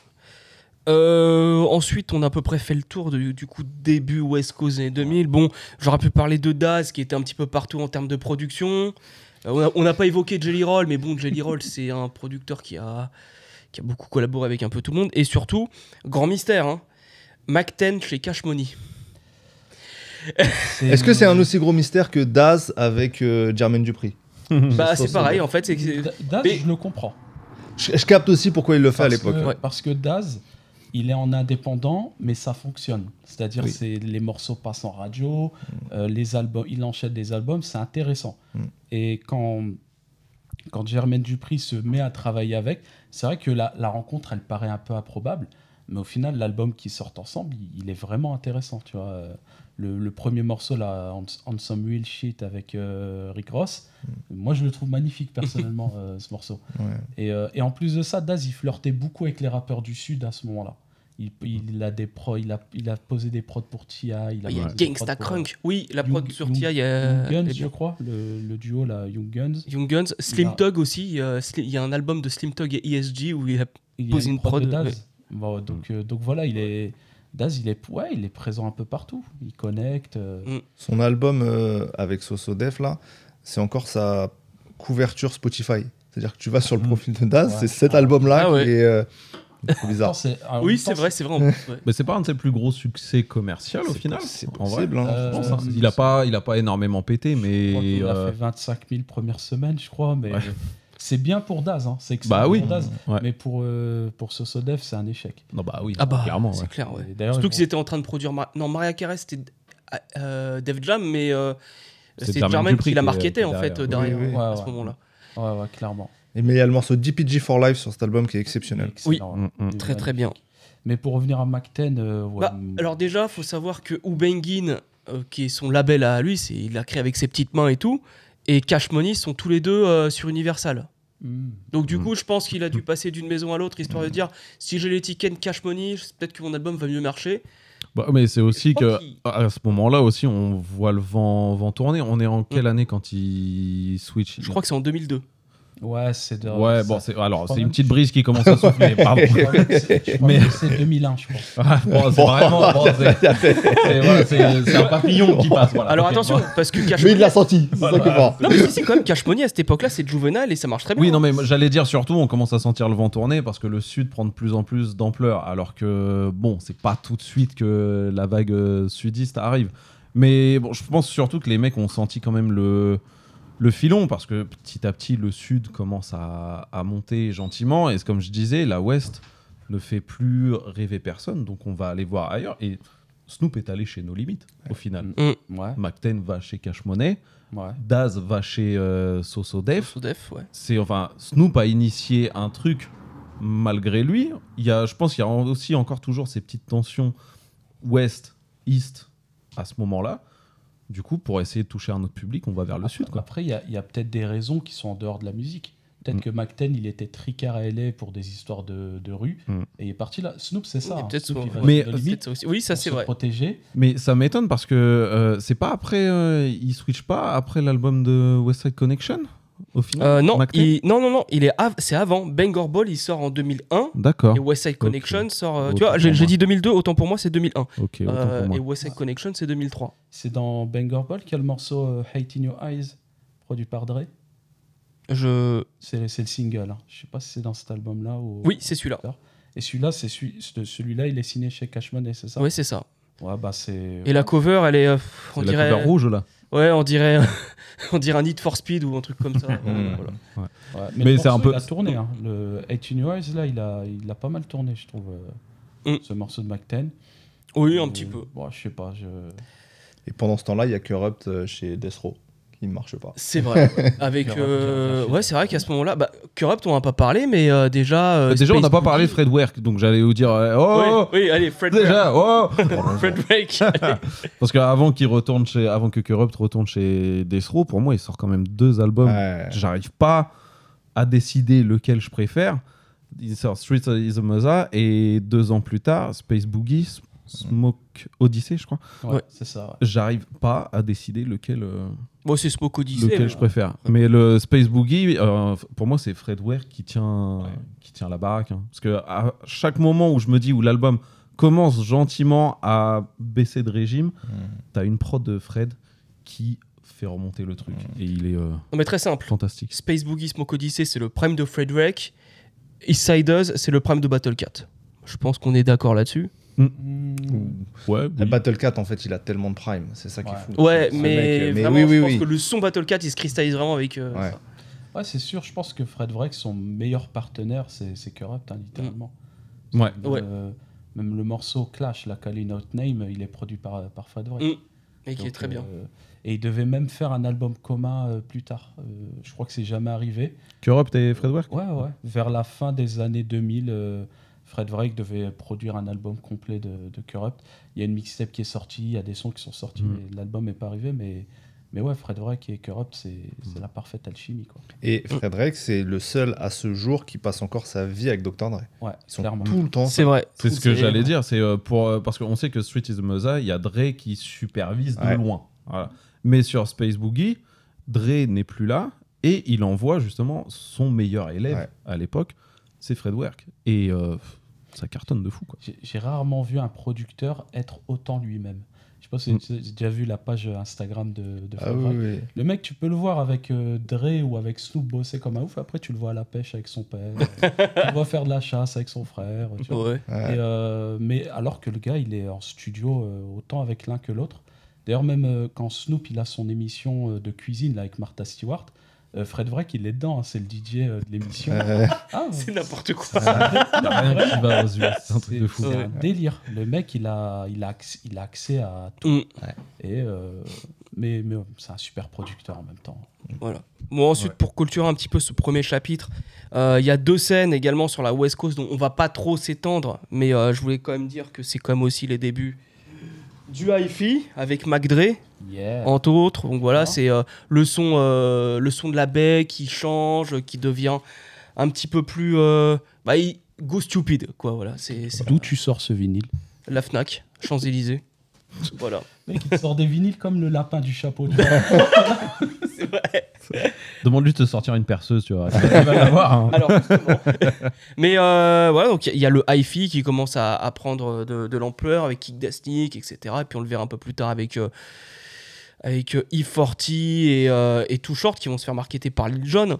Euh, ensuite, on a à peu près fait le tour du, du coup début West Coast années 2000. Bon, j'aurais pu parler de Daz qui était un petit peu partout en termes de production. Euh, on n'a pas évoqué Jelly Roll, mais bon, Jelly Roll c'est un producteur qui a qui a beaucoup collaboré avec un peu tout le monde et surtout grand mystère, hein, Mac 10 chez Cash Money. Est-ce que c'est un aussi gros mystère que Daz avec euh, Jermaine Dupri? Bah c'est pareil en fait, c'est que c'est- Da- Daz, Mais- je le comprends. Je, je capte aussi pourquoi il le fait à l'époque. que- Ouais. Parce que Daz, il est en indépendant, mais ça fonctionne. C'est-à-dire, Oui. c'est les morceaux passent en radio, euh, les albums, il enchaîne des albums, c'est intéressant. Mm. Et quand quand Germaine Dupri se met à travailler avec, c'est vrai que la, la rencontre, elle paraît un peu improbable, mais au final, l'album qui sort ensemble, il, il est vraiment intéressant. Tu vois, le, le premier morceau là, on, some real shit avec euh, Rick Ross, moi je le trouve magnifique personnellement euh, ce morceau. Ouais. Et, euh, et en plus de ça, Daz, il flirtait beaucoup avec les rappeurs du Sud à ce moment-là. Il, il a des pro, il a, il a posé des prods pour Tia. Il a il y a Gangsta Crunk. Oui, la prod Young- sur Young- Tia, il y a Young Guns, je crois, le, le duo là, Young Guns. Young Guns, Slim a- Tug aussi. il y a un album de Slim Tug et ESG où il a Il y a Posé une prod, de Daz. ouais. Bon, donc, euh, donc voilà, il est. Daz, il est, ouais, il est présent un peu partout. Il connecte. euh, Son album euh, avec Soso Def, là, c'est encore sa couverture Spotify. C'est-à-dire que tu vas sur le Mm. profil de Daz, Ouais. c'est cet album-là Ah ouais. qui est euh, trop bizarre. Alors, en Oui, c'est vrai, c'est vrai. ouais. Mais c'est pas un de ses plus gros succès commerciaux au final. C'est En vrai. possible, hein, Euh, pense, hein. Il a pas, il a pas énormément pété, mais qu'il a euh, fait 25 000 premières semaines, je crois. Mais Ouais. C'est bien pour Daz. Hein. C'est excellent bah oui. pour Daz. Ouais. Mais pour, euh, pour Sosodef, c'est un échec. Non bah oui, Ah bah, clairement. c'est ouais. clair, ouais. Surtout ils qu'ils étaient en train de produire. Mar- Non, Maria Carey, c'était euh, Def Jam, mais euh, C'est Dupri qui l'a marketé en fait derrière. derrière Oui, oui, à ce moment-là. Ouais, ouais, clairement. Et Mais il y a le morceau DPG for Life sur cet album qui est exceptionnel. Excellent, Oui. ouais. Mm, mm. Il est Très très bien. Mais pour revenir à Mac 10, euh, ouais, Bah, alors déjà, faut savoir que Ubengin, euh, qui est son label à lui, c'est il l'a créé avec ses petites mains et tout, et Cash Money sont tous les deux euh, sur Universal. Mm, Donc du Mm. coup, je pense qu'il a dû passer d'une maison à l'autre histoire de dire si j'ai l'étiquette Cash Money, peut-être que mon album va mieux marcher. Bah, mais c'est aussi que à ce moment-là aussi, on voit le vent, vent tourner. On est en quelle année quand il switch? Je crois que c'est en 2002. Ouais, c'est de. Ouais, ça- bon, c'est alors c'est une petite brise qui commence à souffler. Pardon. que Mais- que c'est 2001, je pense. Ah, bon, c'est vraiment bon, c'est- voilà, un papillon qui passe. Voilà. Alors attention, bon. parce que Cash Mais il l'a senti, c'est ça fort. Non mais si, si, quand même, Cash Money à cette époque-là, c'est Juvenile et ça marche très bien. Oui, non, mais j'allais dire surtout, on commence à sentir le vent tourner parce que le Sud prend de plus en plus d'ampleur. Alors que, bon, c'est pas tout de suite que la vague euh, sudiste arrive. Mais bon, je pense surtout que les mecs ont senti quand même le, le filon parce que petit à petit, le Sud commence à, à monter gentiment. Et comme je disais, la Ouest ne fait plus rêver personne. Donc on va aller voir ailleurs. Et Snoop est allé chez nos limites au final. Ouais, McTen va chez Cash Money. ouais. Daz va chez euh, Soso Def Def, ouais. c'est enfin Snoop a initié un truc malgré lui. Il y a, je pense qu'il y a aussi encore toujours ces petites tensions ouest east à ce moment-là. Du coup, pour essayer de toucher un autre public, on va vers le sud. Quoi. Après, il y a, il y a peut-être des raisons qui sont en dehors de la musique. Peut-être Mm. que Mac 10, il était tricard à LA pour des histoires de, de rue. Mm. Et il est parti là. Snoop, c'est ça. Hein. peut-être Snoop, il Mais- limite ça aussi. Oui, ça pour c'est vrai. protéger. Mais ça m'étonne parce que euh, c'est pas après, euh, il switch pas après l'album de West Side Connection? Au final. Euh, non, il- non, non, non, il est av- c'est avant. Bangor Ball, il sort en 2001. D'accord. Et West Side Connection sort. euh, tu vois, j'ai dit 2002, autant pour moi, c'est 2001. Ok, autant Euh, pour moi. et West Side Connection, c'est 2003. C'est dans Banger Ball qu'il y a le morceau euh, Hate in Your Eyes, produit par Dre. Je... C'est le single. hein. Je sais pas si c'est dans cet album-là ou. Oui, c'est celui-là. Et celui-là, c'est celui- ce- celui-là, il est signé chez Cash Money, c'est ça? Ouais, c'est ça. Ouais, bah. Et la cover, elle est. euh, on C'est la dirait. couleur rouge là. Ouais, on dirait. on dirait un Need for Speed ou un truc comme ça. Voilà. Ouais, Mais mais c'est un peu- Il a tourné. Hein. Le Hate in Your Eyes, là, il a, il a pas mal tourné, je trouve. euh, Mm. Ce morceau de Mac 10. Oui, un Euh, petit peu. Bon, je sais pas. Je... Et pendant ce temps-là, il y a Corrupt euh, chez Death Row, il ne marche pas. C'est vrai. Avec. Corrupt, euh, ouais, c'est vrai qu'à ce moment-là. Bah, Corrupt, on n'a pas parlé, mais euh, déjà. euh, Bah, déjà, on n'a pas parlé de Fred Werk, donc j'allais vous dire euh, oh, Oui, oui, allez, Fred déjà, oh Fred allez. Parce qu'avant qu'il retourne chez, avant que Corrupt retourne chez Death Row, pour moi, il sort quand même deux albums. Ouais. J'arrive pas à décider lequel je préfère. Il sort Streets is a Mother et deux ans plus tard, Space Boogie, Smoke Odyssey, je crois. Ouais, Ouais. c'est ça. ouais. J'arrive pas à décider lequel, euh, Bon, c'est Smoke Odyssey. lequel mais- je préfère. Mais le Space Boogie, euh, pour moi, c'est Fred Ware qui tient, Ouais. qui tient la baraque. hein. Parce que à chaque moment où je me dis où l'album commence gentiment à baisser de régime, t'as une prod de Fred qui fait remonter le truc. Et il est euh, Non, mais très simple. fantastique. Space Boogie Smoke Odyssey, c'est le prime de Fred Drake. Eastsiders, c'est le prime de Battle Cat. Je pense qu'on est d'accord là-dessus. Mm. Ouais, La Battle Cat, en fait, il a tellement de prime. C'est ça qui est Ouais. fou. Ouais, Ce mais, mec, euh, vraiment, oui, je oui, pense oui. que le son Battle Cat, il se cristallise vraiment avec. euh, Ouais. ça. Ouais, c'est sûr. Je pense que Fred Vreck, son meilleur partenaire, c'est Corrupt, hein, littéralement. Ouais. Ouais. Euh, même le morceau Clash, la Calling Out Name, il est produit par, par Fred Vreck. Mm. Et qui est très bien. euh, et il devait même faire un album commun euh, plus tard. Euh, je crois que c'est jamais arrivé. Corrupt et Fred Ware Ouais, ouais. Vers la fin des années 2000, euh, Fred Vreck devait produire un album complet de, de Corrupt. Il y a une mixtape qui est sortie, il y a des sons qui sont sortis, Mm. mais l'album n'est pas arrivé. Mais, mais ouais, Fred Vreck et Corrupt, c'est la parfaite alchimie. Quoi. Et Frederick, c'est le seul à ce jour qui passe encore sa vie avec Dr. Dre. Ouais, Ils sont clairement. tout le temps. C'est vrai. C'est ce que j'allais dire, c'est euh, pour euh, parce qu'on sait que Street is the Moza, il y a Dre qui supervise de Ouais. loin. Voilà. Mais sur Space Boogie, Dre n'est plus là et il envoie justement son meilleur élève Ouais. à l'époque, c'est Fred Werk. Et euh, ça cartonne de fou quoi. J'ai- rarement vu un producteur être autant lui-même. Je sais pas si tu as déjà vu la page Instagram de, de Ah oui, oui. Le mec, tu peux le voir avec euh, Dre ou avec Snoop bosser comme un ouf. Après, tu le vois à la pêche avec son père. tu le vois faire de la chasse avec son frère. tu vois. Ouais. Ouais. Et, euh, mais alors que le gars, il est en studio euh, autant avec l'un que l'autre. D'ailleurs, même euh, quand Snoop il a son émission euh, de cuisine là, avec Martha Stewart, euh, Fred Vreck, il est dedans. hein, c'est le DJ euh, de l'émission. Euh, Ah, C'est n'importe quoi. Il y a rien qui va aux US, c'est un truc de fou. C'est Ouais. un délire. Le mec, il a, il a, accès, il a accès à tout. Mm. Et, euh, mais mais c'est un super producteur en même temps. Voilà. Bon, ensuite, Ouais. pour culturer un petit peu ce premier chapitre, euh, il y a deux scènes également sur la West Coast dont on va pas trop s'étendre, mais euh, je voulais quand même dire que c'est quand même aussi les débuts du hi-fi avec Mac Dre, Yeah. entre autres. Donc voilà, Ah. c'est euh, le, son, euh, le son de la baie qui change, qui devient un petit peu plus. euh, bah, il go stupid, quoi. Voilà, c'est D'où tu sors ce vinyle? La Fnac, Champs-Élysées. voilà. Mec, il te sort des vinyles comme le lapin du chapeau. C'est vrai. Demande-lui de sortir une perceuse, tu vois. Il va l'avoir. hein. Mais euh, voilà, donc il y a le hi-fi qui commence à, prendre de, de l'ampleur avec Kick Dasnik, etc. Et puis on le verra un peu plus tard avec, euh, avec euh, E40 et, euh, et Too Short qui vont se faire marketer par Lil Jon.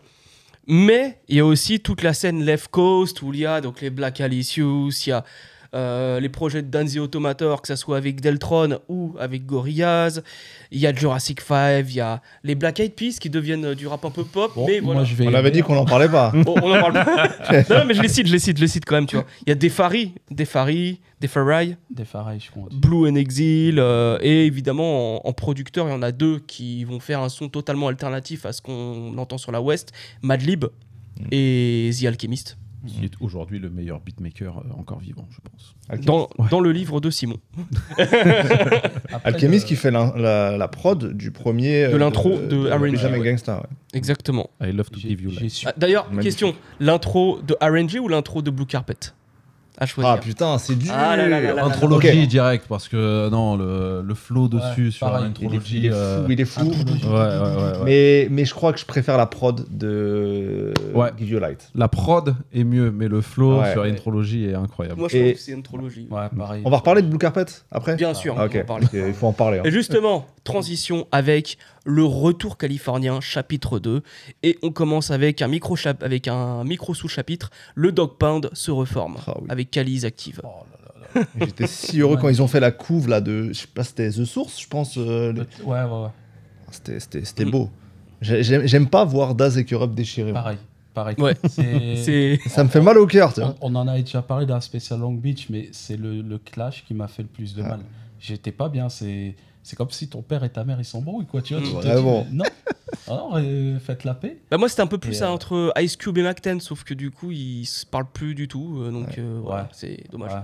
Mais il y a aussi toute la scène Left Coast où il y a donc les Black Alicious, il y a euh, les projets de Danzy Automator, que ce soit avec Deltron ou avec Gorillaz. Il y a Jurassic 5, il y a les Black Eyed Peas qui deviennent euh, du rap un peu pop. Bon, mais voilà. moi, je vais On avait dit qu'on n'en parlait pas. Bon, on en parle pas. non, non, mais je les cite, je les cite, je les cite quand même, tu vois. Il y a Defari, Defari, Defarai, je crois. Blue and Exile, euh, et évidemment en, en producteur, il y en a deux qui vont faire un son totalement alternatif à ce qu'on entend sur la West, Madlib et The Alchemist, Il est aujourd'hui le meilleur beatmaker euh, encore vivant, je pense. dans, dans le livre de Simon. Après, Alchemist euh, qui fait la, la- la prod du premier. De euh, l'intro de R&B, Pyjama ouais. Gangsta. ouais. Exactement. I love to give you life. su- Ah, D'ailleurs, question, l'intro de RNG ou l'intro de Blue Carpet? À choisir. Ah putain, c'est dur. Ah là là là là. Anthologie Ok. direct, parce que non, le, le flow dessus Ouais, sur pareil. Il est, il est euh, fou, il est fou. Ouais, ouais, ouais. ouais. Mais, mais je crois que je préfère la prod de Ouais. Give You Light. La prod est mieux, mais le flow Ouais. sur Ouais. Est incroyable. Moi, je Et- trouve que c'est une anthologie. Ouais, pareil. On va reparler de Blue Carpet après? Bien sûr, Ah, on Ok, en parler. il faut en parler. hein. Et justement, transition avec le retour californien, chapitre 2. Et on commence avec un micro, chap- avec un micro sous-chapitre, le Dog Pound se reforme, Ah oui. avec Cali's active. Oh là là. J'étais si heureux quand ils ont fait la couve là de. Je sais pas, c'était The Source, je pense. euh, Ouais, ouais, ouais. C'était c'était- c'était Mm. beau. J'ai- J'aime j'aime pas voir Daz et Kurupt déchirés. Pareil. Pareil. Ouais. C'est-. Ça me fait mal au cœur. On, on en a déjà parlé dans la spécial Long Beach, mais c'est le, le clash qui m'a fait le plus de Ah. mal. J'étais pas bien. C'est c'est comme si ton père et ta mère ils s'embrouillent, quoi. Tu vois, tu te dis, non, Ah non, euh, faites la paix. Bah moi c'était un peu plus Et, ça euh, entre Ice Cube et Mac 10, sauf que du coup ils se parlent plus du tout, euh, donc euh, voilà, Ouais. c'est dommage. Ouais.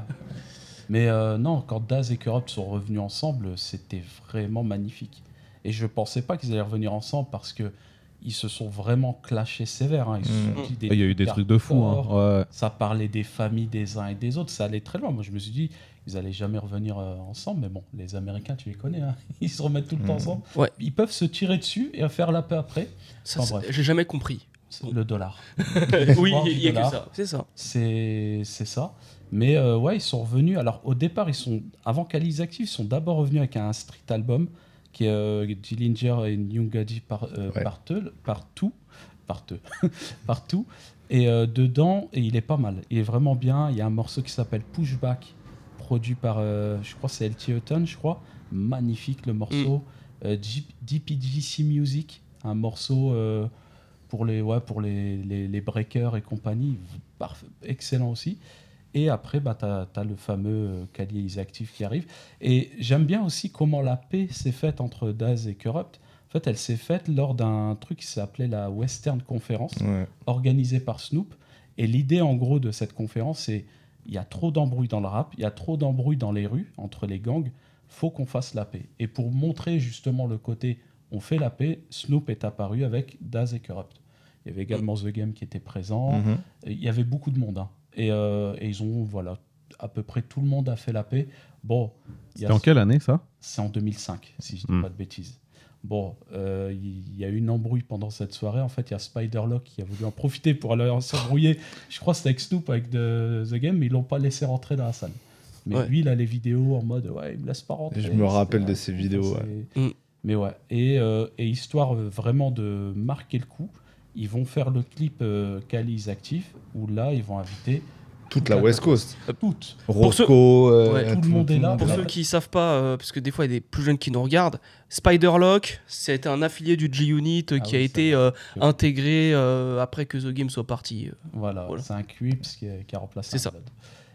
Mais euh, non, quand Daz et Corrupt sont revenus ensemble, c'était vraiment magnifique. Et je pensais pas qu'ils allaient revenir ensemble parce que ils se sont vraiment clashés sévères. hein. Mm. des Il y a eu des trucs de fou. hein. Ouais. Ça parlait des familles des uns et des autres. Ça allait très loin. Moi, je me suis dit, ils allaient jamais revenir euh, ensemble. Mais bon, les Américains, tu les connais. hein. Ils se remettent tout le temps Mm. ensemble. Ouais. Ils peuvent se tirer dessus et faire la paix après. Ça, Enfin, j'ai jamais compris. Le dollar. oui, il y a que ça, c'est ça. C'est c'est ça. Mais euh, ouais, ils sont revenus. Alors au départ, ils sont avant qu'Alice Active, ils sont d'abord revenus avec un street album qui est euh, Dillinger et Nyungadi par, euh, Ouais. partout, partout, partout, partout. Et euh, dedans, et il est pas mal. Il est vraiment bien. Il y a un morceau qui s'appelle Pushback, produit par, euh, je crois, c'est LT Hutton, je crois. Magnifique le morceau. Euh, G- DPGC Music, un morceau euh, pour les, ouais, pour les, les, les breakers et compagnie. Parfait, excellent aussi. Et après, bah, tu as, le fameux euh, Kali is Active qui arrive. Et j'aime bien aussi comment la paix s'est faite entre Daz et Corrupt. En fait, elle s'est faite lors d'un truc qui s'appelait la Western Conference, Ouais. organisée par Snoop. Et l'idée, en gros, de cette conférence, c'est il y a trop d'embrouilles dans le rap, il y a trop d'embrouilles dans les rues, entre les gangs, faut qu'on fasse la paix. Et pour montrer justement le côté on fait la paix, Snoop est apparu avec Daz et Corrupt. Il y avait également The Game qui était présent. Mhm. Et Il y avait beaucoup de monde. hein. Et, euh, et ils ont, voilà, à peu près tout le monde a fait la paix. Bon, C'était en quelle année ça? C'est en 2005, si je dis Hmm. pas de bêtises. Bon, euh, il y a eu une embrouille pendant cette soirée. En fait, il y a Spider-Lock qui a voulu en profiter pour aller s'embrouiller. Je crois que c'était avec Snoop, avec The, The Game, mais ils l'ont pas laissé rentrer dans la salle. Mais Ouais. lui, il a les vidéos en mode Ouais, il me laisse pas rentrer. Je me rappelle de ces vidéos, Mm. Mais ouais. Et, euh, et histoire euh, vraiment de marquer le coup, ils vont faire le clip euh, Kali is Active, où là, ils vont inviter Toute la West Coast. ceux- Roscoe, euh, Ouais, tout le monde est là. Pour ceux qui savent pas, euh, parce que des fois il y a des plus jeunes qui nous regardent, Spider-Lock, c'est un affilié du G-Unit euh, Ah qui a été euh, intégré euh, après que The Game soit parti. Voilà, Voilà. c'est un Quips qui, a- qui a remplacé C'est ça. Blood.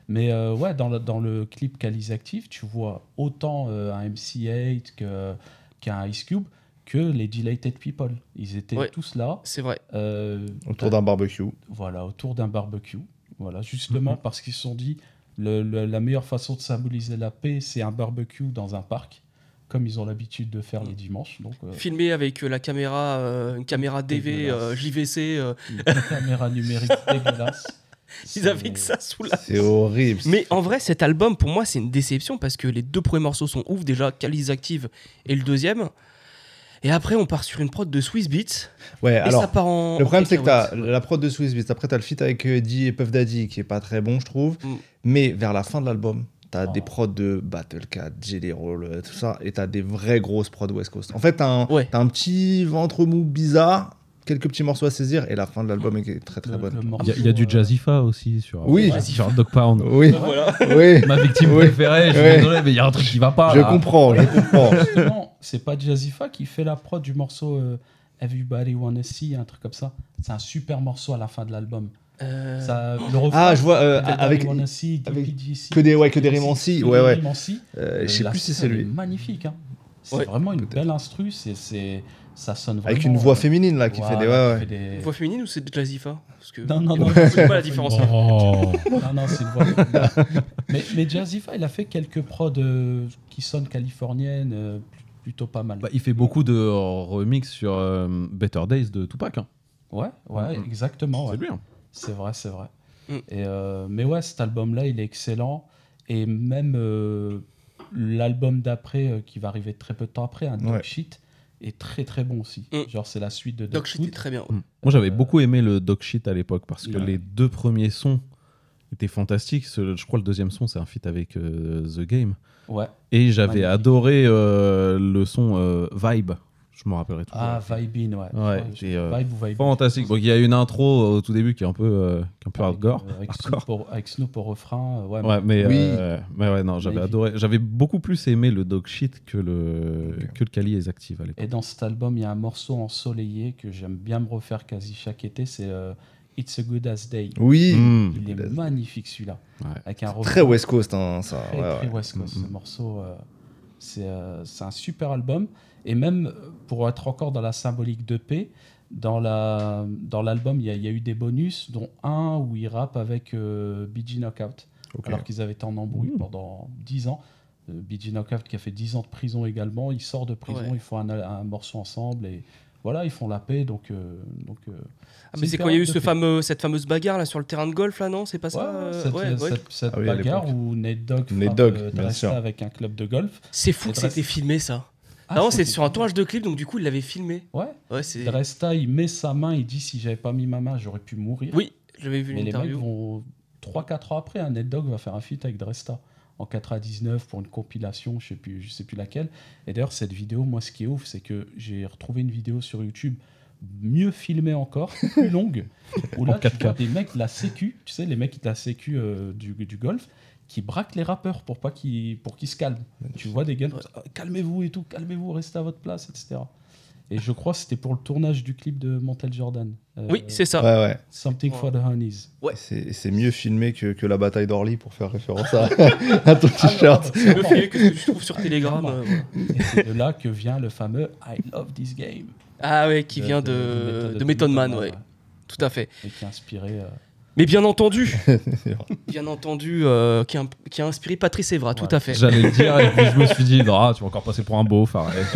Mais euh, ouais, dans le, dans le clip Kali's Active, tu vois autant euh, un MC8 que- qu'un Ice Cube que les Dilated People. Ils étaient Ouais. tous là, C'est vrai. euh, Autour d'un barbecue. voilà, autour d'un barbecue. Voilà, justement parce qu'ils se sont dit le- le- la meilleure façon de symboliser la paix, c'est un barbecue dans un parc, comme ils ont l'habitude de faire les dimanches. Donc, euh, Filmé avec euh, la caméra, euh, une caméra DV, euh, JVC, euh, une caméra numérique dégueulasse. ils avaient que ça sous la. C'est horrible. Mais en vrai, cet album, pour moi, c'est une déception parce que les deux premiers morceaux sont ouf. Déjà, Calice Active et le deuxième. Et après, on part sur une prod de Swiss Beats. Ouais, Et alors. ça part en. Le problème, c'est que t'as la prod de Swiss Beats. Après, t'as le feat avec euh, Eddie et Puff Daddy qui est pas très bon, je trouve. Mm. Mais vers la fin de l'album, t'as Oh. des prods de Battle Cat, Jelly Roll, euh, tout ça. Et t'as des vraies grosses prods West Coast. En fait, t'as un, Ouais. un petit ventre mou bizarre, quelques petits morceaux à saisir. Et la fin de l'album est très très Le- bonne. Il y, a- morceau, il y a du euh, Jazzifa aussi sur, Oui. sur Dog Pound. Oui, Voilà. oui. Ma victime Oui. préférée, je suis désolé, mais il y a un truc qui va pas. je là. comprends, je comprends. C'est pas Jazzifa qui fait la prod du morceau euh, Everybody Wanna See, un truc comme ça. C'est un super morceau à la fin de l'album. Euh, Ça, le refrain, Ah, je vois, euh, avec Wanna See, avec DPGC, que des- ouais, que des que ouais, ouais. euh, je sais plus si c'est est lui. magnifique. Hein. C'est Ouais, vraiment une belle instru. C'est, c'est, ça sonne vraiment. Avec une voix euh, féminine là qui fait des. Ouais, ouais. qui fait des- Voix féminine ou c'est Jazzifa Parce que Non, non, non. je sais pas la différence. Non, non, c'est une voix féminine. mais, mais Jazzifa, il a fait quelques prods euh, qui sonnent californiennes, euh, plutôt pas mal. Bah, il fait beaucoup de remix sur euh, Better Days de Tupac. hein. Ouais, ouais, Mhm. exactement. ouais. C'est lui. hein. C'est vrai, c'est vrai. Mm. Et euh, mais ouais, cet album-là, il est excellent. Et même euh, l'album d'après, euh, qui va arriver très peu de temps après, un Dog Ouais. Shit, est très très bon aussi. Mm. Genre, c'est la suite de Dog, Doc Shit est très bien. Mm. Moi, j'avais Euh, beaucoup aimé le Dog Shit à l'époque parce que Ouais. les deux premiers sons étaient fantastiques. Ce- je crois le deuxième son, c'est un feat avec euh, The Game. Ouais. Et j'avais Magnifique. adoré euh, le son euh, Vibe. Je me rappellerai toujours. Ah, Vibin, ouais. Ouais, Je- et, euh, Vibe ou Vibin. Fantastique. Donc il y a une intro au tout début qui est un peu, qui est un peu Avec, hardcore. avec, Hardcore. Snoop au, avec Snoop au refrain. Ouais, Ouais, mais, Oui. mais ouais, non, j'avais Magnifique. adoré. J'avais beaucoup plus aimé le Dog Shit que le, Ok. que le Kali est active à l'époque. Et dans cet album, il y a un morceau ensoleillé que j'aime bien me refaire quasi chaque été. C'est It's a Good As Day. Oui. Mm. Il est Day. magnifique celui-là. Ouais. Avec un Très West Coast, hein, ça. très, ouais, très ouais. West Coast. Mm, Ce mm. morceau, euh, C'est euh, c'est un super album. Et même euh, pour être encore dans la symbolique de paix, dans la- dans l'album, il y, a- il y a eu des bonus, dont un où il rappe avec euh, BG Knockout, alors qu'ils avaient été en embrouille Mmh. pendant 10 ans. Euh, BG Knockout qui a fait 10 ans de prison également, il sort de prison, Ouais. ils font un, un morceau ensemble et voilà, ils font la paix. Donc, euh, donc euh, Ah, mais c'est quand il y a eu ce fameux, cette fameuse bagarre là sur le terrain de golf là, non? C'est pas Ouais, ça? Ouais, cette, ouais, cette- cette Ah oui, bagarre où Nate Dogg Nate Dogg, euh, bien Dresta sûr. avec un club de golf. C'est fou que Dresta- c'était filmé ça. Ah, non, c'était- c'est sur un tournage de clip, donc du coup il l'avait filmé. Ouais, Ouais. Dresta, il met sa main, il dit si j'avais pas mis ma main, j'aurais pu mourir. Oui, j'avais vu Mais les mecs l'interview. vont 3-4 ans après, un Nate Dogg va faire un feat avec Dresta en 99 pour une compilation, je sais plus, je sais plus laquelle. Et d'ailleurs cette vidéo, moi ce qui est ouf, c'est que j'ai retrouvé une vidéo sur YouTube mieux filmée encore, plus longue, où là En tu 4K. vois des mecs de la sécu, tu sais les mecs de la sécu euh, du, du golf, qui braquent les rappeurs pour pas qu'ils pour qu'ils se calment. Tu vois des gars, Ah, calmez-vous et tout, calmez-vous, restez à votre place, etc. Et je crois que c'était pour le tournage du clip de Montel Jordan. Euh, Oui, c'est ça. Ouais, ouais. Something for the Honeys. Ouais. C'est mieux filmé que, que la bataille d'Orly pour faire référence à, à ton Ah, t-shirt. C'est le film que tu trouves sur Telegram. Euh, voilà. Et c'est de là que vient le fameux I love this game. Ah ouais, qui vient de, de, Method Man, ouais. Tout à fait. Et qui a inspiré. euh, Mais bien entendu, bien entendu, euh, qui, a, qui a inspiré Patrice Evra, tout à fait. J'allais le dire et puis je me suis dit, ah, tu vas encore passer pour un beauf. arrête.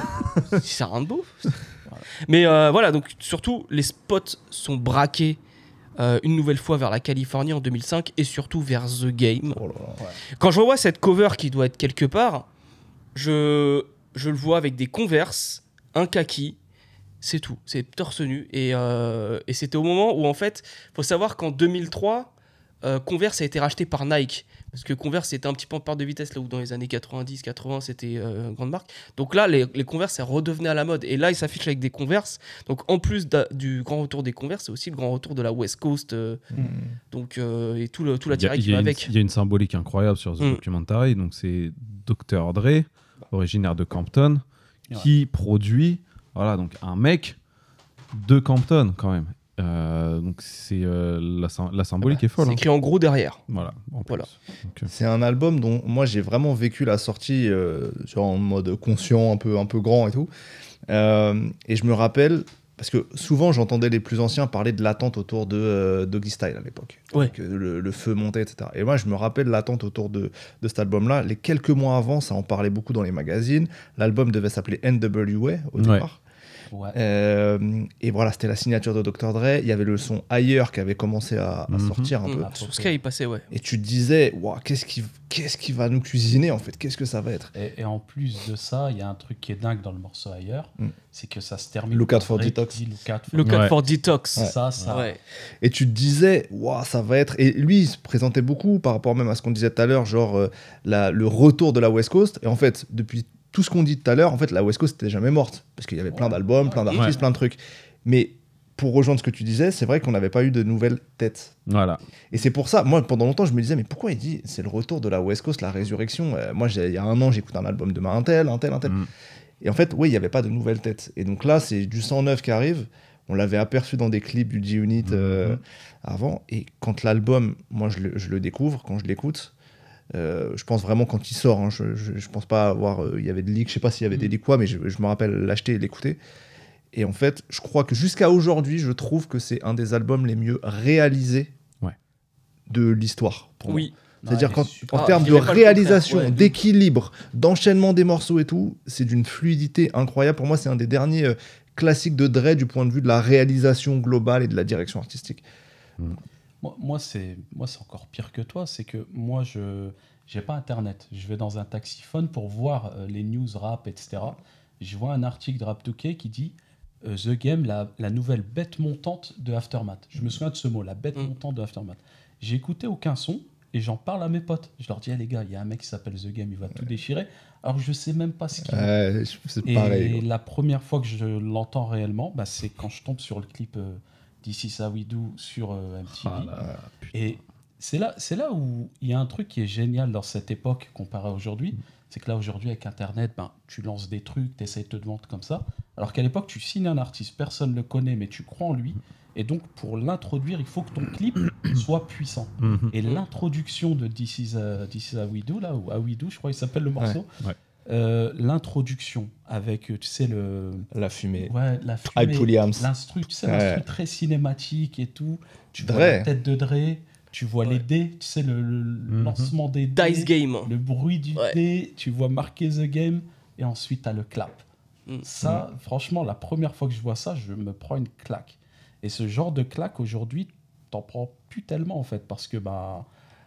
C'est rien de beau. Mais euh, voilà, donc surtout, les spots sont braqués euh, une nouvelle fois vers la Californie en 2005 et surtout vers The Game. Oh là là. Quand je revois cette cover qui doit être quelque part, je, je le vois avec des Converse, un kaki, c'est tout, c'est torse nu. Et, euh, et c'était au moment où, en fait, faut savoir qu'en 2003, euh, Converse a été racheté par Nike. Parce que Converse était un petit peu en part de vitesse, là où dans les années 90, 80, c'était euh, une grande marque. Donc là, les, les Converse, ça redevenait à la mode. Et là, ils s'affichent avec des Converse. Donc en plus du grand retour des Converse, c'est aussi le grand retour de la West Coast. euh, donc, euh, et tout le tout l'attirail qui va une- avec. Il y a une symbolique incroyable sur The Mm. Documentary. Donc, c'est Dr. Dre, originaire de Campton, Ouais. qui produit voilà, donc un mec de Campton, quand même. Euh, donc, c'est euh, la, la symbolique est folle. C'est hein. écrit en gros derrière. Voilà. en plus. Voilà. Euh, C'est un album dont moi j'ai vraiment vécu la sortie euh, genre en mode conscient, un peu, un peu grand et tout. Euh, et je me rappelle, parce que souvent j'entendais les plus anciens parler de l'attente autour de euh, Doggy Style à l'époque. Ouais. Que le, le feu montait, etc. Et moi je me rappelle l'attente autour de, de cet album-là. Les quelques mois avant, ça en parlait beaucoup dans les magazines. L'album devait s'appeler NWA au départ. ouais. Euh, et voilà, c'était la signature de Dr. Dre. Il y avait le son Ailleurs qui avait commencé à, à Mhm. sortir un Mm. peu. Ah, Sur Sky, il passait, ouais. Et tu te disais, Ouah, qu'est-ce qui, qu'est-ce qui va nous cuisiner en fait? Qu'est-ce que ça va être? Et, et en plus de ça, il y a un truc qui est dingue dans le morceau ailleurs, Mm. c'est que ça se termine. Look out for Detox. Look out for Le code Ouais. for Detox. Ouais. Ça, ça. Ouais. Et tu te disais, Ouah, ça va être. Et lui, il se présentait beaucoup par rapport même à ce qu'on disait tout à l'heure, genre euh, la- le retour de la West Coast. Et en fait, depuis tout ce qu'on dit tout à l'heure, en fait, la West Coast n'était jamais morte. Parce qu'il y avait plein d'albums, plein d'artistes, Ouais. plein de trucs. Mais pour rejoindre ce que tu disais, c'est vrai qu'on n'avait pas eu de nouvelles têtes. Voilà. Et c'est pour ça, moi, pendant longtemps, je me disais, mais pourquoi il dit c'est le retour de la West Coast, la résurrection? Euh, Moi, il y a un an, j'écoute un album de un tel, un tel, un tel. Mm. Et en fait, oui, il n'y avait pas de nouvelles têtes. Et donc là, c'est du 109 qui arrive. On l'avait aperçu dans des clips du G-Unit euh, Mhm. avant. Et quand l'album, moi, je le, je le découvre, quand je l'écoute, euh, je pense vraiment quand il sort, hein, je, je, je pense pas avoir. euh, Il y avait des leaks, je sais pas s'il y avait des Mhm. leaks quoi, mais je, je me rappelle l'acheter et l'écouter. Et en fait, je crois que jusqu'à aujourd'hui, je trouve que c'est un des albums les mieux réalisés Ouais. de l'histoire. Oui. C'est-à-dire Ouais, qu'en en Ah, termes je de réalisation, ouais. d'équilibre, d'enchaînement des morceaux et tout, c'est d'une fluidité incroyable. Pour moi, c'est un des derniers euh, classiques de Dre du point de vue de la réalisation globale et de la direction artistique. Moi, moi, c'est moi c'est encore pire que toi. C'est que moi, je j'ai pas Internet. Je vais dans un taxiphone pour voir euh, les news rap, etc. Je vois un article de Rap 2K qui dit euh, The Game, la, la nouvelle bête montante de Aftermath. Je me souviens de ce mot, la bête Mm. montante de Aftermath. J'ai écouté aucun son et j'en parle à mes potes. Je leur dis, Ah, les gars, il y a un mec qui s'appelle The Game, il va tout déchirer. Alors je sais même pas ce qu'il Ouais, c'est et pareil. la première fois que je l'entends réellement, bah, c'est quand je tombe sur le clip euh, This Is How We Do sur euh, MTV. Ah là. Et c'est là, c'est là où il y a un truc qui est génial dans cette époque comparé à aujourd'hui. C'est que là, aujourd'hui, avec Internet, ben, tu lances des trucs, tu essaies de te vendre comme ça. Alors qu'à l'époque, tu signes un artiste, personne ne le connaît, mais tu crois en lui. Et donc, pour l'introduire, il faut que ton clip soit puissant. Mhm. Et l'introduction de This Is, uh, This Is How We Do, là, ou How We Do, je crois qu'il s'appelle le morceau, ouais. Euh, L'introduction avec, tu sais, le. La fumée. Ouais, la Hype fumée, Williams. L'instru, tu sais, Ouais. l'instru très cinématique et tout. Tu vois la tête de Dre, tu vois les dés, tu sais, le, le Mhm. lancement des dés, Dice Game. le bruit du Ouais. dé, tu vois marquer the game, et ensuite t'as le clap. Mm. Ça, franchement, la première fois que je vois ça, je me prends une claque. Et ce genre de claque, aujourd'hui, t'en prends plus tellement, en fait, parce que bah,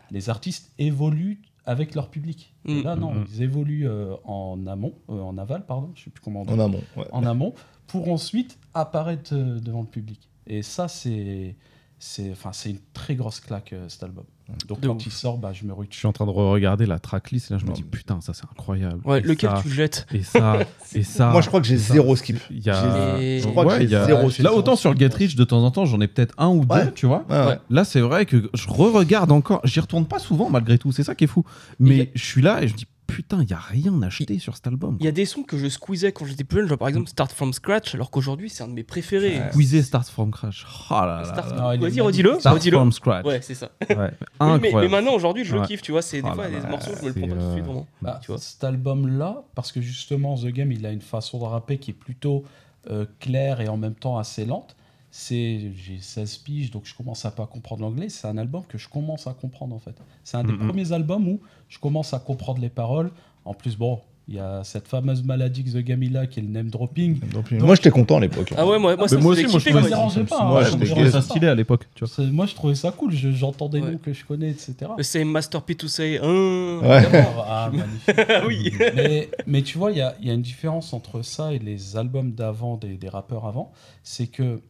les artistes évoluent avec leur public. Et Mm. là, non, Mhm. ils évoluent euh, en amont, euh, en aval, pardon, je sais plus comment on dit En amont. ouais. en amont pour ensuite apparaître euh, devant le public. Et ça, c'est c'est enfin c'est une très grosse claque euh, cet album. Donc De quand ouf. il sort, bah je me rue Je suis en train de regarder la tracklist et là je me dis putain ça c'est incroyable. Ouais, Et lequel ça, tu jettes Et ça, et ça. Moi, je crois que j'ai zéro skip. Il y a... Je crois que j'ai a- zéro skip. Là autant sur Get Rich de temps en temps j'en ai peut-être un ou deux, tu vois. Ouais, ouais. Ouais. Là c'est vrai que je re-regarde encore, j'y retourne pas souvent malgré tout, c'est ça qui est fou. Mais a- je suis là et je me dis putain il y a rien acheté sur cet album. Il y a des sons que je squeezais quand j'étais plus jeune, genre par exemple Start From Scratch, alors qu'aujourd'hui c'est un de mes préférés. Ouais. Squeezer Start From Crash. Oh là là Vas-y, redis-le. Start. From Scratch. Ouais, c'est ça. Ouais, Oui, mais, maintenant, aujourd'hui, je le kiffe, tu vois. C'est des Oh fois, il y a des morceaux, je me le prends pas tout de suite, euh, vraiment. Bah, tu vois. cet album-là, parce que justement The Game, il a une façon de rapper qui est plutôt euh, claire et en même temps assez lente. C'est j'ai 16 piges, donc je commence à pas comprendre l'anglais. C'est un album que je commence à comprendre en fait. C'est un des Mhm. premiers albums où je commence à comprendre les paroles. En plus, bon, il y a cette fameuse maladie que The Game il a, qui est le name dropping. Donc, moi, j'étais content à l'époque. Ah ouais, moi, moi ça moi aussi, moi, je Ça trouvais ça- il- dérangeait pas. moi, hein, je ça trouvais pas. stylé à l'époque, tu vois. C'est- Moi, je trouvais ça cool. Je- J'entendais Ouais. noms que je connais, etc. Le same Master P to say. Ouais. Ah, magnifique. Oui. mais, mais tu vois, il y a, il y a une différence entre ça et les albums d'avant, des, des rappeurs avant. C'est que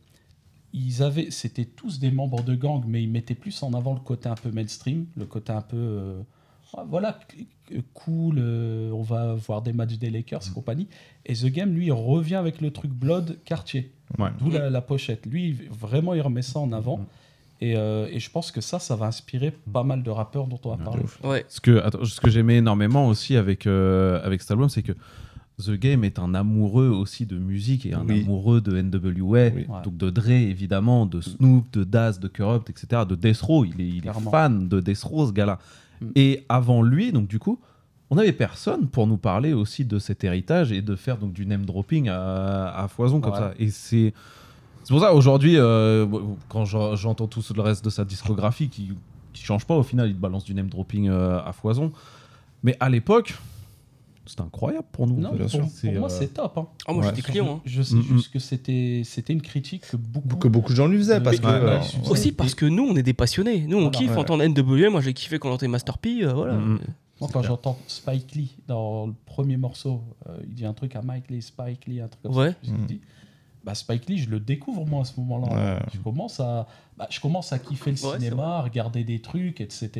ils avaient, c'était tous des membres de gang, mais ils mettaient plus en avant le côté un peu mainstream, le côté un peu, euh, ah, voilà, c- cool. euh, on va voir des matchs des Lakers et compagnie. Et The Game, lui, il revient avec le truc Blood quartier, Ouais. d'où la, la pochette. Lui, vraiment, il remet ça en avant. Et, euh, et je pense que ça, ça va inspirer pas mal de rappeurs dont on va parler. Ouais. Ce que, attends, ce que j'aimais énormément aussi avec, euh, avec cet album, c'est que The Game est un amoureux aussi de musique et un Oui. amoureux de NWA, Oui. donc de Dre évidemment, de Snoop, de Daz, de Corrupt, etc., de Death Row. Il est, il est fan de Death Row, ce gars-là. Mm. Et avant lui, donc du coup, on n'avait personne pour nous parler aussi de cet héritage et de faire donc du name dropping à, à foison comme Ouais. ça. Et c'est c'est pour ça aujourd'hui, euh, quand j'en- j'entends tout le reste de sa discographie qui qui change pas, au final, il te balance du name dropping euh, à foison. Mais à l'époque, c'était incroyable pour nous. Non, bien pour, sûr. pour C'est, moi, euh, c'est top. hein. Ah, moi Ouais. j'étais client. hein. Je, sais Mm, juste que c'était c'était une critique que beaucoup. Que beaucoup de gens lui faisaient parce que. Ouais, euh, ouais, je- Aussi parce que nous, on est des passionnés. Nous, on Voilà. kiffe Ouais. entendre NWA. Moi, j'ai kiffé quand on entendait Master P. euh, voilà. Mhm. Moi, quand j'entends Spike Lee dans le premier morceau, euh, il dit un truc à Mike Lee, Spike Lee, un truc comme Ouais. ça. Mhm. dis, bah, Spike Lee, je le découvre moi à ce moment-là. Ouais. Je, commence à, bah, je commence à kiffer le Ouais, c'est cinéma, à regarder des trucs, etc.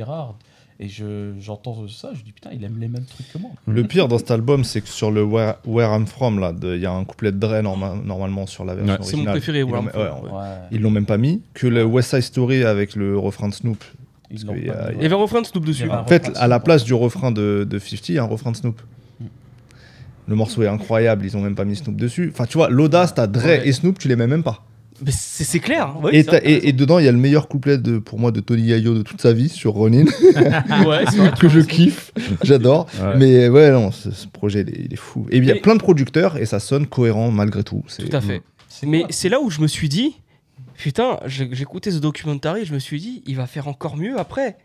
Et je- j'entends ça, je dis putain, il aime les mêmes trucs que moi. Le pire dans cet album, c'est que sur le Where, Where I'm From, là, il y a un couplet de Dre norma- normalement sur la version Ouais. C'est mon originale. préféré, Ils Where l'ont- I'm From, ouais, ouais. Ouais. Ils l'ont même pas mis. Que le West Side Story avec le refrain de Snoop. Ils Parce l'ont qu'il y a- mis, Il y avait un refrain de Snoop Il dessus. un En fait, à la Snoop, place du refrain de, de 50, il y a un refrain de Snoop. Mm. Le morceau est incroyable, ils ont même pas mis Snoop dessus. Enfin, tu vois, l'audace, t'as Dre Ouais. et Snoop, tu les mets même pas. Mais c'est c'est clair. hein. Ouais, et, c'est t'as- vrai, et, et dedans, il y a le meilleur couplet de, pour moi de Tony Yayo de toute sa vie sur Ronin, Ouais, que je kiffe, j'adore. Ouais. Mais ouais, non, ce, ce projet, il est, il est fou. Et il y a plein de producteurs et ça sonne cohérent malgré tout. C'est- Tout à fait. C'est Mais quoi c'est là où je me suis dit, putain, j'écoutais ce documentaire, je me suis dit, il va faire encore mieux après.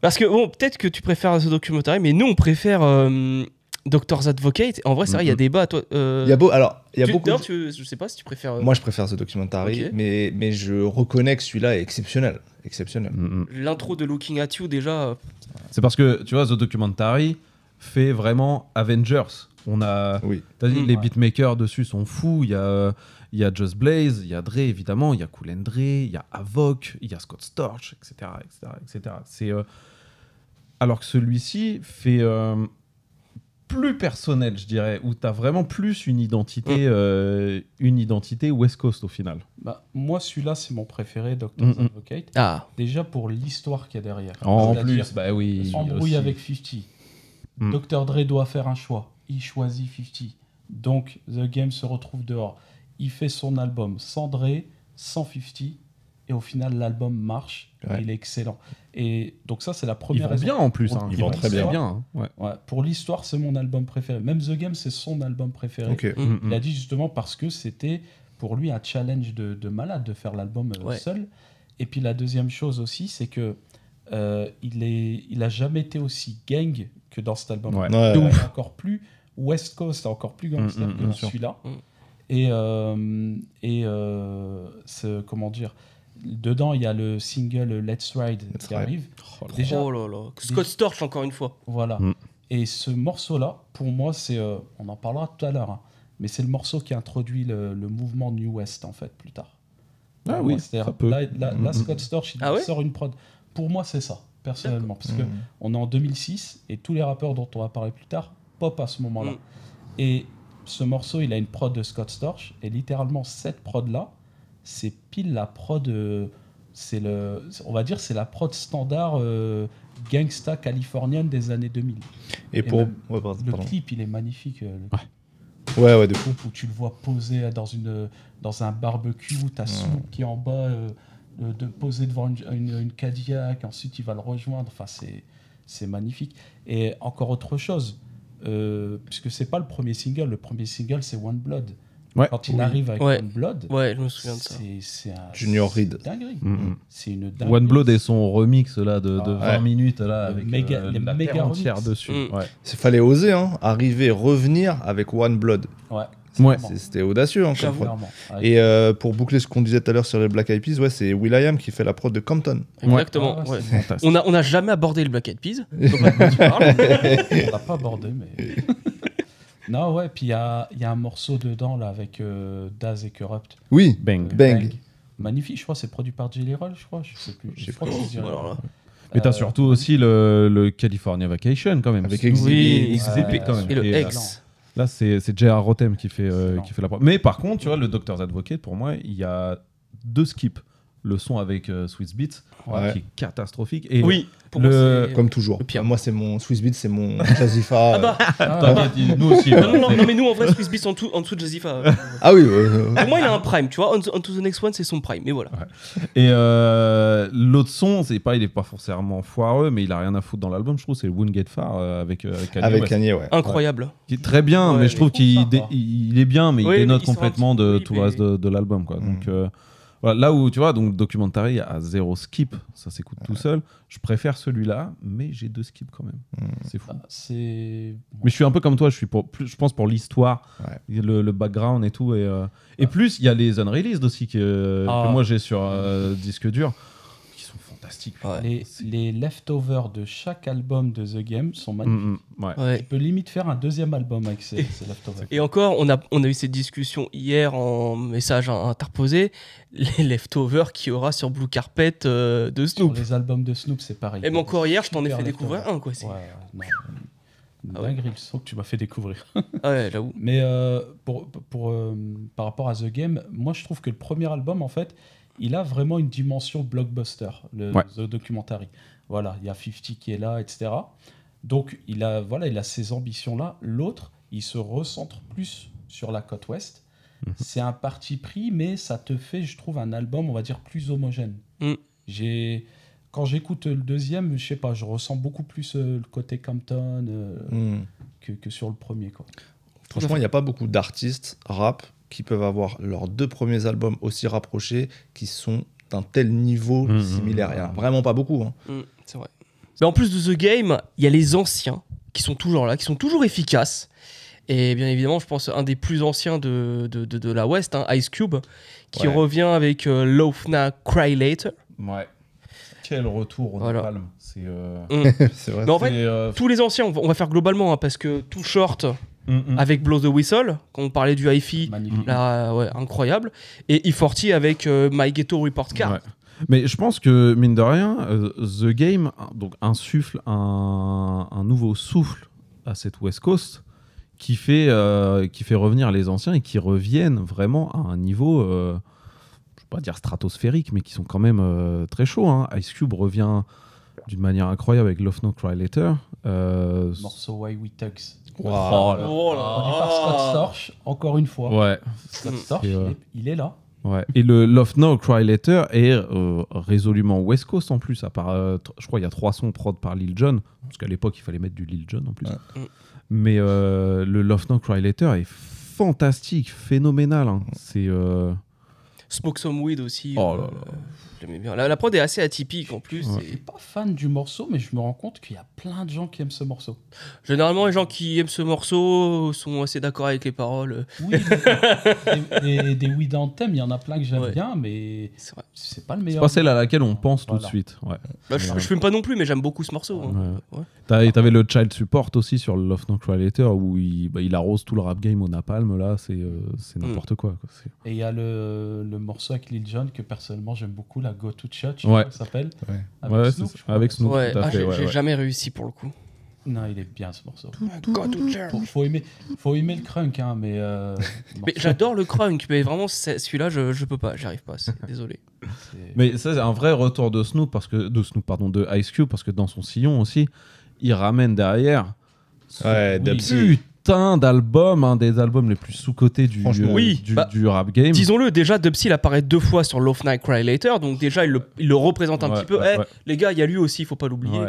Parce que, bon, peut-être que tu préfères ce documentaire, mais nous, on préfère euh, Doctor's Advocate. En vrai, c'est vrai, il y a débat. Toi, euh, Il y a beau, alors, il y a tu- beaucoup. tu- je sais pas si tu préfères. euh, Moi, je préfère ce documentaire, Ok. mais, mais je reconnais que celui-là est exceptionnel. Exceptionnel. Mm. L'intro de Looking at You, déjà. euh, C'est parce que, tu vois, The Documentary fait vraiment Avengers. On a, Oui. t'as dit, Mm. les Ouais. beatmakers dessus sont fous. Il y a, il y a Just Blaze, il y a Dre évidemment, il y a Cool and Dre, il y a Avoc, il y a Scott Storch, etc., etc., etc. C'est euh, alors que celui-ci fait euh, plus personnel, je dirais, où t'as vraiment plus une identité, euh, une identité West Coast au final. Bah, moi, celui-là, c'est mon préféré, Dr. Mm, mm. Advocate. Ah, Déjà pour l'histoire qu'il y a derrière. En plus, bah oui. embrouille aussi. avec 50. Mm. Dr. Dre doit faire un choix. Il choisit 50. Donc, The Game se retrouve dehors. Il fait son album sans Dre, sans 50. Et au final, l'album marche. et il est excellent. Et donc ça, c'est la Ils première vont raison. bien en plus. Hein. ils vont très bien. hein. Ouais. Ouais, pour l'histoire, c'est mon album préféré. Même The Game, c'est son album préféré. Ok. Mm. Il a dit justement parce que c'était pour lui un challenge de, de malade de faire l'album euh, Ouais. seul. Et puis la deuxième chose aussi, c'est que euh, il, est, il a jamais été aussi gang que dans cet album. Ouais. Ouais, Il ouais. est encore plus West Coast, encore plus gangster Mm, mm, que sûr. celui-là. Mm. Et, euh, et euh, ce- comment dire, dedans il y a le single Let's Ride Let's qui Ride. arrive. Oh là Déjà- oh là là. Scott Storch, encore une fois. Voilà. Mm. Et ce morceau-là, pour moi, c'est, euh, on en parlera tout à l'heure, hein, mais c'est le morceau qui introduit le, le mouvement New West en fait plus tard. Ah Pour oui, moi, c'est-à-dire, ça peut. Là, là- Mm, là, mm, Scott Storch, il Ah ouais sort une prod. Pour moi, c'est ça, personnellement, parce que Mm. on est en 2006 et tous les rappeurs dont on va parler plus tard pop à ce moment-là. Mm. Et ce morceau, il a une prod de Scott Storch et littéralement cette prod-là, c'est pile la prod. euh, c'est le, on va dire, c'est la prod standard euh, gangsta californienne des années 2000. Et pour. même Ouais, pardon. Le pardon. clip, il est magnifique. euh, le Ouais, ouais, de fou. où tu le vois posé dans, une, dans un barbecue, où tu as Snoop qui est en bas, euh, de, de poser devant une, une, une Cadillac, ensuite il va le rejoindre. Enfin, c'est, c'est magnifique. Et encore autre chose, euh, puisque c'est pas le premier single, le premier single c'est One Blood. Ouais. Quand il Oui. arrive avec Ouais. One Blood, Ouais, je me souviens de ça. c'est, un. Junior Reed. Mm. C'est une dinguerie. One Blood et son remix là de, de Ah, 20 ouais. minutes là avec méga- euh, la méga entière dessus. Mm. Ouais. Il fallait oser, hein. Arriver, revenir avec One Blood. Ouais. Ouais. C'était audacieux, hein, comme prod. Et euh, pour boucler ce qu'on disait tout à l'heure sur les Black Eyed Peas, ouais, c'est Will.i.am qui fait la prod de Compton. Exactement. Ouais, ouais. Fantastique. On n'a on a jamais abordé le Black Eyed Peas. On l'a pas abordé, mais. non, ouais, puis il y a, il y a un morceau dedans, là, avec euh, Daz et Corrupt. Oui, Bang. Euh, Bang. Magnifique, je crois, c'est produit par Jelly Roll, je crois. Je sais plus. Je sais plus. là. Mais t'as Euh, surtout aussi le, le California Vacation quand même. Avec Oui, Exhibit. Exhibit Ouais, quand même. Et le Et, euh, X. Là, c'est c'est J.R. Rotem qui fait, euh, qui fait la. Mais par contre, tu vois, le Doctor's Advocate, pour moi, il y a deux skips. Le son avec euh, Swiss Beats, Ouais. qui est catastrophique. Et Oui, pour le- moi, Comme toujours. Le pire. Moi, c'est mon Swiss Beat, c'est mon Jazifa. Ah bah, Ah, T'inquiète, nous aussi. non, non, non, non, mais nous en vrai, Swiss Beats en, dessous- en dessous de Jazifa. euh, Ah oui, euh, Pour moi, il a un prime, tu vois. On, on to the next one, c'est son prime, mais voilà. Et euh, l'autre son, c'est pas, il est pas forcément foireux, mais il a rien à foutre dans l'album. Je trouve c'est Wounded Far euh, avec euh, avec Kanye avec West. Kanye, ouais. Incroyable. Qui est très bien, Ouais, mais je trouve qu'il il est bien, mais Oui, il dénote complètement de tout le reste de, l'album. quoi. Mm. Donc euh, voilà, là où tu vois, donc Documentary a zéro skip, ça s'écoute tout seul. Je préfère celui-là, mais j'ai deux skips quand même. Mm. C'est fou. Ah, C'est. Mais je suis un peu comme toi, je suis pour, plus, je pense pour l'histoire, Ouais. le, le background et tout. Et, euh, et plus, il y a les unreleased aussi que, Ah. que moi j'ai sur euh, disque dur, Les, les leftovers de chaque album de The Game sont magnifiques. Mm, mm, ouais. Ouais. Tu peux limite faire un deuxième album avec ces, ces leftovers. Et encore, on a, on a eu cette discussion hier en message interposé. Les leftovers qu'il y aura sur Blue Carpet euh, de Sur Snoop. les albums de Snoop, c'est pareil. Et même encore hier, je t'en ai fait découvrir leftovers. un, quoi. c'est- Ouais, Ah ouais. le son que tu m'as fait découvrir. Ah ouais, j'avoue. Mais euh, pour, pour, euh, par rapport à The Game, moi je trouve que le premier album, en fait, il a vraiment une dimension blockbuster, le Ouais. The Documentary. Voilà, il y a 50 qui est là, etc. Donc il a, voilà, il a ces ambitions-là. L'autre, il se recentre plus sur la côte ouest. Mhm. C'est un parti pris, mais ça te fait, je trouve, un album, on va dire, plus homogène. Mm. J'ai... Quand j'écoute le deuxième, je sais pas, je ressens beaucoup plus euh, le côté Compton euh, Mm. que, que sur le premier. Quoi. Franchement, il n'y a pas beaucoup d'artistes rap qui peuvent avoir leurs deux premiers albums aussi rapprochés, qui sont d'un tel niveau Mhm. similaire. Il y en a vraiment pas beaucoup. hein. C'est vrai. Mais en plus de The Game, il y a les anciens qui sont toujours là, qui sont toujours efficaces. Et bien évidemment, je pense un des plus anciens de, de, de- de la West, hein, Ice Cube, qui Ouais. revient avec euh, Loaf Now, Cry Later. Ouais. Quel retour au Voilà. Napalm. C'est. euh, c'est vrai. Mais en fait, euh, tous les anciens, on va, on va faire globalement, hein, parce que Too Short mm, mm. avec Blow the Whistle, quand on parlait du hi-fi, là, ouais, incroyable. Et E40 avec euh, My Ghetto Report Card. Ouais. Mais je pense que, mine de rien, euh, The Game donc, insuffle un, un nouveau souffle à cette West Coast qui fait, euh, qui fait revenir les anciens et qui reviennent vraiment à un niveau, euh, je ne vais pas dire stratosphérique, mais qui sont quand même euh, très chauds. hein. Ice Cube revient d'une manière incroyable avec Love No Cry Later. Euh, morceau Why We Tugs. Oh là Produit par Scott Storch, encore une fois. ouais. Scott. Storch, euh, il, est, il est là. Ouais. Et le Love Now, Cry Later est euh, résolument West Coast en plus, à part, euh, je crois qu'il y a trois sons prod par Lil Jon, parce qu'à l'époque il fallait mettre du Lil Jon en plus. Ouais. Mm. Mais euh, le Love Now, Cry Later est fantastique, phénoménal. hein. C'est euh, Smoke Some Weed aussi. Oh euh, là là. j'aimais bien. La, la prod est assez atypique en plus. Ouais. Je suis et- pas fan du morceau, mais je me rends compte qu'il y a plein de gens qui aiment ce morceau. Généralement, les gens qui aiment ce morceau sont assez d'accord avec les paroles. Oui, des, des, des Weed Anthem, il y en a plein que j'aime Ouais. bien, mais C'est c'est pas le c'est meilleur. pas celle à laquelle on pense tout de suite. Ouais. Bah, je, je fume pas non plus, mais j'aime beaucoup ce morceau. hein. T'avais le Child Support aussi sur Love Now, Cry Later où il, bah, il arrose tout le rap game au napalm. Là, c'est euh, c'est Mm. n'importe quoi. quoi. C'est- Et il y a le, le morceau avec Lil Jon que personnellement j'aime beaucoup, la Go to Church, Ouais. ça s'appelle. Ouais. Avec Ouais, Snoop, avec Snoop. Ah, j'ai ouais, j'ai ouais. jamais réussi pour le coup. Non, il est bien ce morceau. Go to church. Faut, faut aimer, faut aimer le crunk, hein, mais. euh, Mais j'adore le crunk, mais vraiment celui-là, je, je peux pas, j'y arrive pas. Désolé. Mais ça, c'est un vrai retour de Snoop, parce que, de Snoop, pardon, de Ice Cube, parce que dans son sillon aussi, il ramène derrière Ouais, Oui. Putain d'album, un des albums les plus sous-cotés du, euh, Oui, du, bah, du rap game. Disons-le, déjà Dubsy il apparaît deux fois sur Love Night Cry Later, donc déjà il le, il le représente un Ouais, petit peu. ouais, Eh, ouais. Les gars, il y a lui aussi, il faut pas l'oublier.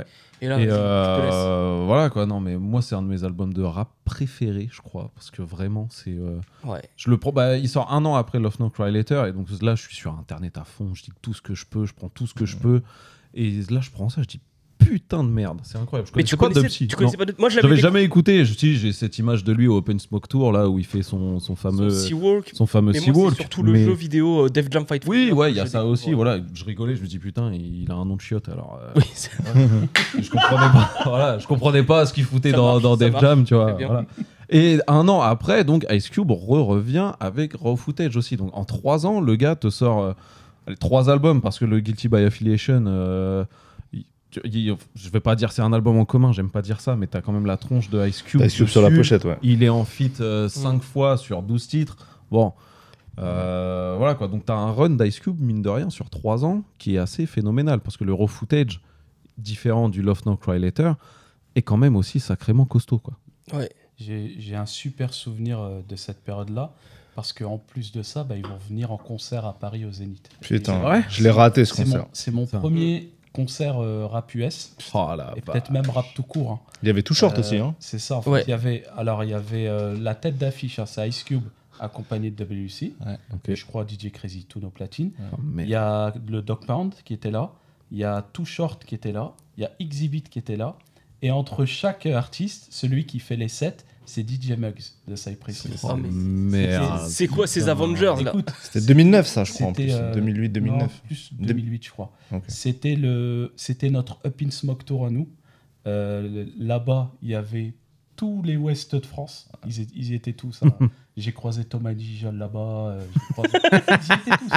Et là, Et te euh, voilà quoi, non mais moi c'est un de mes albums de rap préférés, je crois, parce que vraiment c'est. euh, Ouais. je le prends, bah, il sort un an après Love No Cry Later, et donc là je suis sur internet à fond, je dis tout ce que je peux, je prends tout ce que je peux, et là je prends ça, je dis putain de merde, c'est incroyable. Je Mais tu connaissais pas connaissais, tu connaissais pas Moi je l'avais jamais écouté, je dis j'ai cette image de lui au Open Smoke Tour là où il fait son, son fameux Seawalk. son fameux Seawalk. surtout le mais- jeu vidéo euh, Def Jam Fight. Oui, ouais, il y a ça aussi. Voilà, je rigolais, je me dis putain, il a un nom de chiotte. Alors, euh, Oui, je comprenais pas. voilà, je comprenais pas ce qu'il foutait Ça dans, marche, dans Def Jam, tu vois. voilà. Et un an après, donc Ice Cube re revient avec Raw Footage aussi. Donc en trois ans, le gars te sort euh, allez, trois albums parce que le Guilty by Affiliation. euh, je vais pas dire c'est un album en commun, j'aime pas dire ça, mais t'as quand même la tronche de Ice Cube. T'as Ice Cube sur la pochette, ouais. Il est en fit 5 Mm. fois sur 12 titres. Bon, euh, voilà quoi. Donc, tu as un run d'Ice Cube, mine de rien, sur 3 ans, qui est assez phénoménal. Parce que le raw footage, différent du Love No Cry Later, est quand même aussi sacrément costaud. Quoi. Ouais. J'ai un super souvenir euh, de cette période-là, parce qu'en plus de ça, bah, ils vont venir en concert à Paris au Zénith. Putain, vrai je l'ai raté ce concert. c'est mon premier concert euh, rap US, Oh et peut-être même rap tout court. hein. Il y avait tout short Euh, aussi, hein. C'est ça. En fait. Ouais. Il y avait, alors, il y avait euh, la tête d'affiche, hein, c'est Ice Cube accompagné de WC. Et je crois DJ Crazy, tous nos platines. Oh, mais- Il y a le Dog Pound qui était là. Il y a Too Short qui était là. Il y a Exhibit qui était là. Et entre chaque artiste, celui qui fait les sets, c'est DJ Muggs de Cypress Hill. Oh, mais Merde. C'est quoi ces. Avengers là C'était 2009, ça, je crois, en c'était, plus. euh, 2008-2009. non, plus 2008, je crois. C'était le, c'était notre Up in Smoke Tour à nous. Euh, Là-bas, il y avait tous les Ouest de France. Ils, étaient- ils étaient tous. hein. J'ai croisé Thomas Dijol là-bas. euh, croisé- Ils y étaient tous.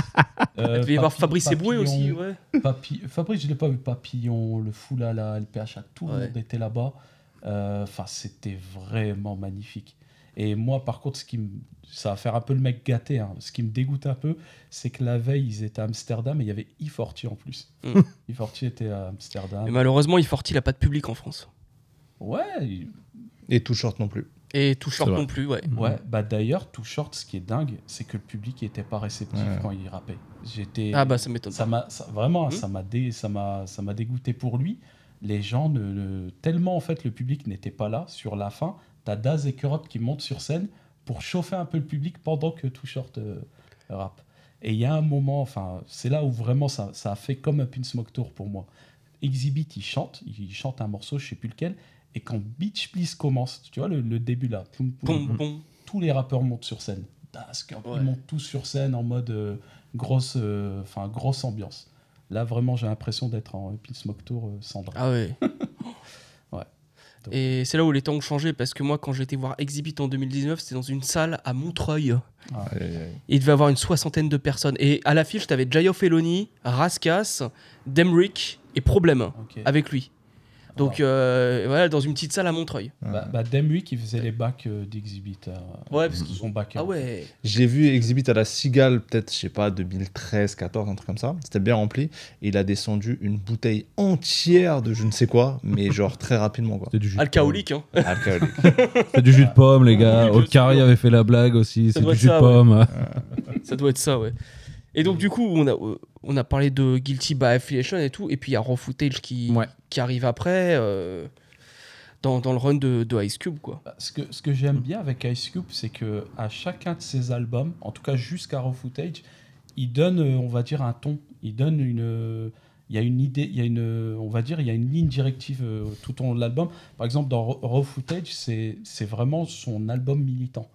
Euh, Il devait y avoir Fabrice Eboué aussi, ouais. Papi- Fabrice, je l'ai pas vu. Papillon, le Foulala, le PHA, tout le Ouais. monde était là-bas. Euh, Enfin, c'était vraiment magnifique. Et moi, par contre, ce qui me- ça va faire un peu le mec gâté. hein. Ce qui me dégoûte un peu, c'est que la veille, ils étaient à Amsterdam et il y avait E40 en plus. Mm. E40 était à Amsterdam. Mais malheureusement, Iforti il a pas de public en France. Ouais, il- Et tout short non plus. Et tout short non plus, ouais. ouais. Bah d'ailleurs, Too Short, ce qui est dingue, c'est que le public n'était pas réceptif Ouais. quand il rappait. J'étais. Ah bah ça m'étonne ça m'a vraiment Mhm. ça m'a dé- ça m'a ça m'a dégoûté pour lui les gens ne, ne- tellement en fait le public n'était pas là sur la fin t'as Daz et Kurop qui montent sur scène pour chauffer un peu le public pendant que Too Short euh, rap et il y a un moment enfin c'est là où vraiment ça, ça a fait comme un Pin Smoke Tour pour moi Exhibit il chante il chante un morceau je sais plus lequel et quand Beach Please commence tu vois le, le début là poum, poum, tous les rappeurs montent sur scène. Daz, Kurop, Ouais. Ils montent tous sur scène en mode euh, grosse, euh, enfin grosse ambiance. Là, vraiment, j'ai l'impression d'être en Pin Smoke Tour euh, Sandra. Ah ouais. Ouais. Et c'est là où les temps ont changé parce que moi, quand j'ai été voir Exhibit en 2019, c'était dans une salle à Montreuil. Aïe, aïe. Il devait avoir une soixantaine de personnes. Et à l'affiche, t'avais Jayo Feloni, Raskas, Demrick et Problème avec lui. Donc euh, voilà, dans une petite salle à Montreuil. Bah, bah, Demui qui faisait les bacs euh, d'Exhibit. euh, Ouais, parce que- son bac. Ah ouais. Je l'ai vu exhibit à la Cigale, peut-être, je sais pas, 2013, 14, un truc comme ça. C'était bien rempli. Et il a descendu une bouteille entière de je ne sais quoi, mais genre très rapidement, quoi. C'est du jus de Alcoolique, hein. Alcoolique. pomme. C'est du jus de pomme, les gars. Okari avait fait la blague aussi. C'est du jus de pomme. Ça doit être ça, ouais. Et donc, du coup, on a, euh, on a parlé de Guilty by Affiliation et tout. Et puis, il y a Raw Footage qui, Ouais. qui arrive après, euh, dans, dans le run de, de Ice Cube, quoi. Bah, Ce que, ce que j'aime bien avec Ice Cube, c'est que à chacun de ses albums, en tout cas jusqu'à Raw Footage, il donne, euh, on va dire, un ton. Il donne une. Il y a une idée, il y a une, on va dire, il y a une ligne directive tout au long de l'album. Par exemple, dans Raw Footage, c'est c'est vraiment son album militant.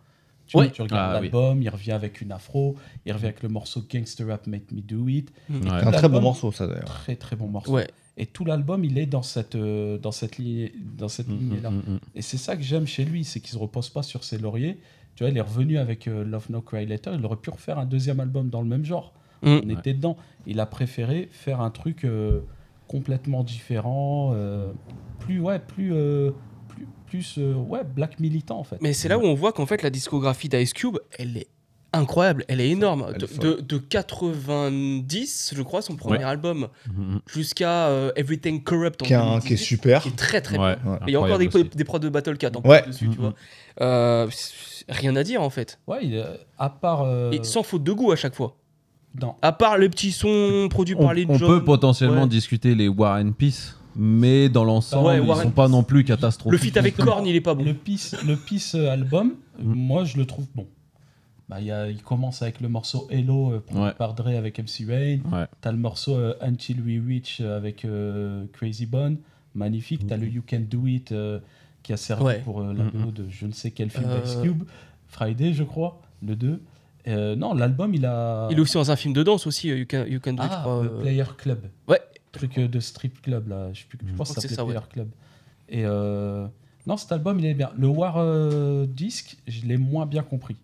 Tu, vois, Ouais. tu regardes Ah, oui. l'album, il revient avec une afro, il revient avec le morceau Gangster Rap Make Me Do It. Ouais. Un très bon morceau, ça d'ailleurs. Très très bon morceau. Ouais. Et tout l'album, il est dans cette, euh, dans cette ligne, dans cette Mm, lignée-là. mm, mm, mm. Et c'est ça que j'aime chez lui, c'est qu'il se repose pas sur ses lauriers. Tu vois, il est revenu avec euh, Love No Cry Later. Il aurait pu refaire un deuxième album dans le même genre. Mm. On était dedans. Il a préféré faire un truc euh, complètement différent, euh, plus ouais, plus euh, plus, euh, ouais, black militant en fait. Mais c'est là où on voit qu'en fait, la discographie d'Ice Cube, elle est incroyable, elle est énorme. Elle De, est de, de 90, je crois, son premier Ouais. album, Mm, mm. jusqu'à euh, Everything Corrupt en Qui est, un- 2018, qui est super. qui est très très Ouais, bien. Et il y a encore des, des prods de Battle Cat en Ouais. tu Mhm. vois. Euh, rien à dire en fait. Ouais, il à part euh, Et sans faute de goût à chaque fois. non, À part les petits sons produits On, par Lil on peut potentiellement Ouais. discuter les War and Peace, mais dans l'ensemble, Ouais, ils War and sont pas non plus catastrophiques. Le feat avec. Korn, il est pas bon. le Peace, le Peace euh, album, Mhm. moi je le trouve bon. Bah, il, y a- il commence avec le morceau Hello euh, Ouais. par Dre avec MC Rain. Ouais. T'as le morceau euh, Until We Reach avec euh, Crazy Bone, magnifique. T'as le You Can Do It euh, qui a servi Ouais. pour euh, la de je ne sais quel film Euh. d'Ice Cube, Friday je crois, le 2. Euh, non, l'album il a. Il est aussi dans un film de danse aussi, euh, You Can, you can Do It, ah, euh. Player Club. Ouais. Truc euh, de strip club là, je, sais plus, je Mhm. pense que ça c'est s'appelait ça, Player Club. Et euh, non, cet album il est bien. Le War euh, Disc, je l'ai moins bien compris.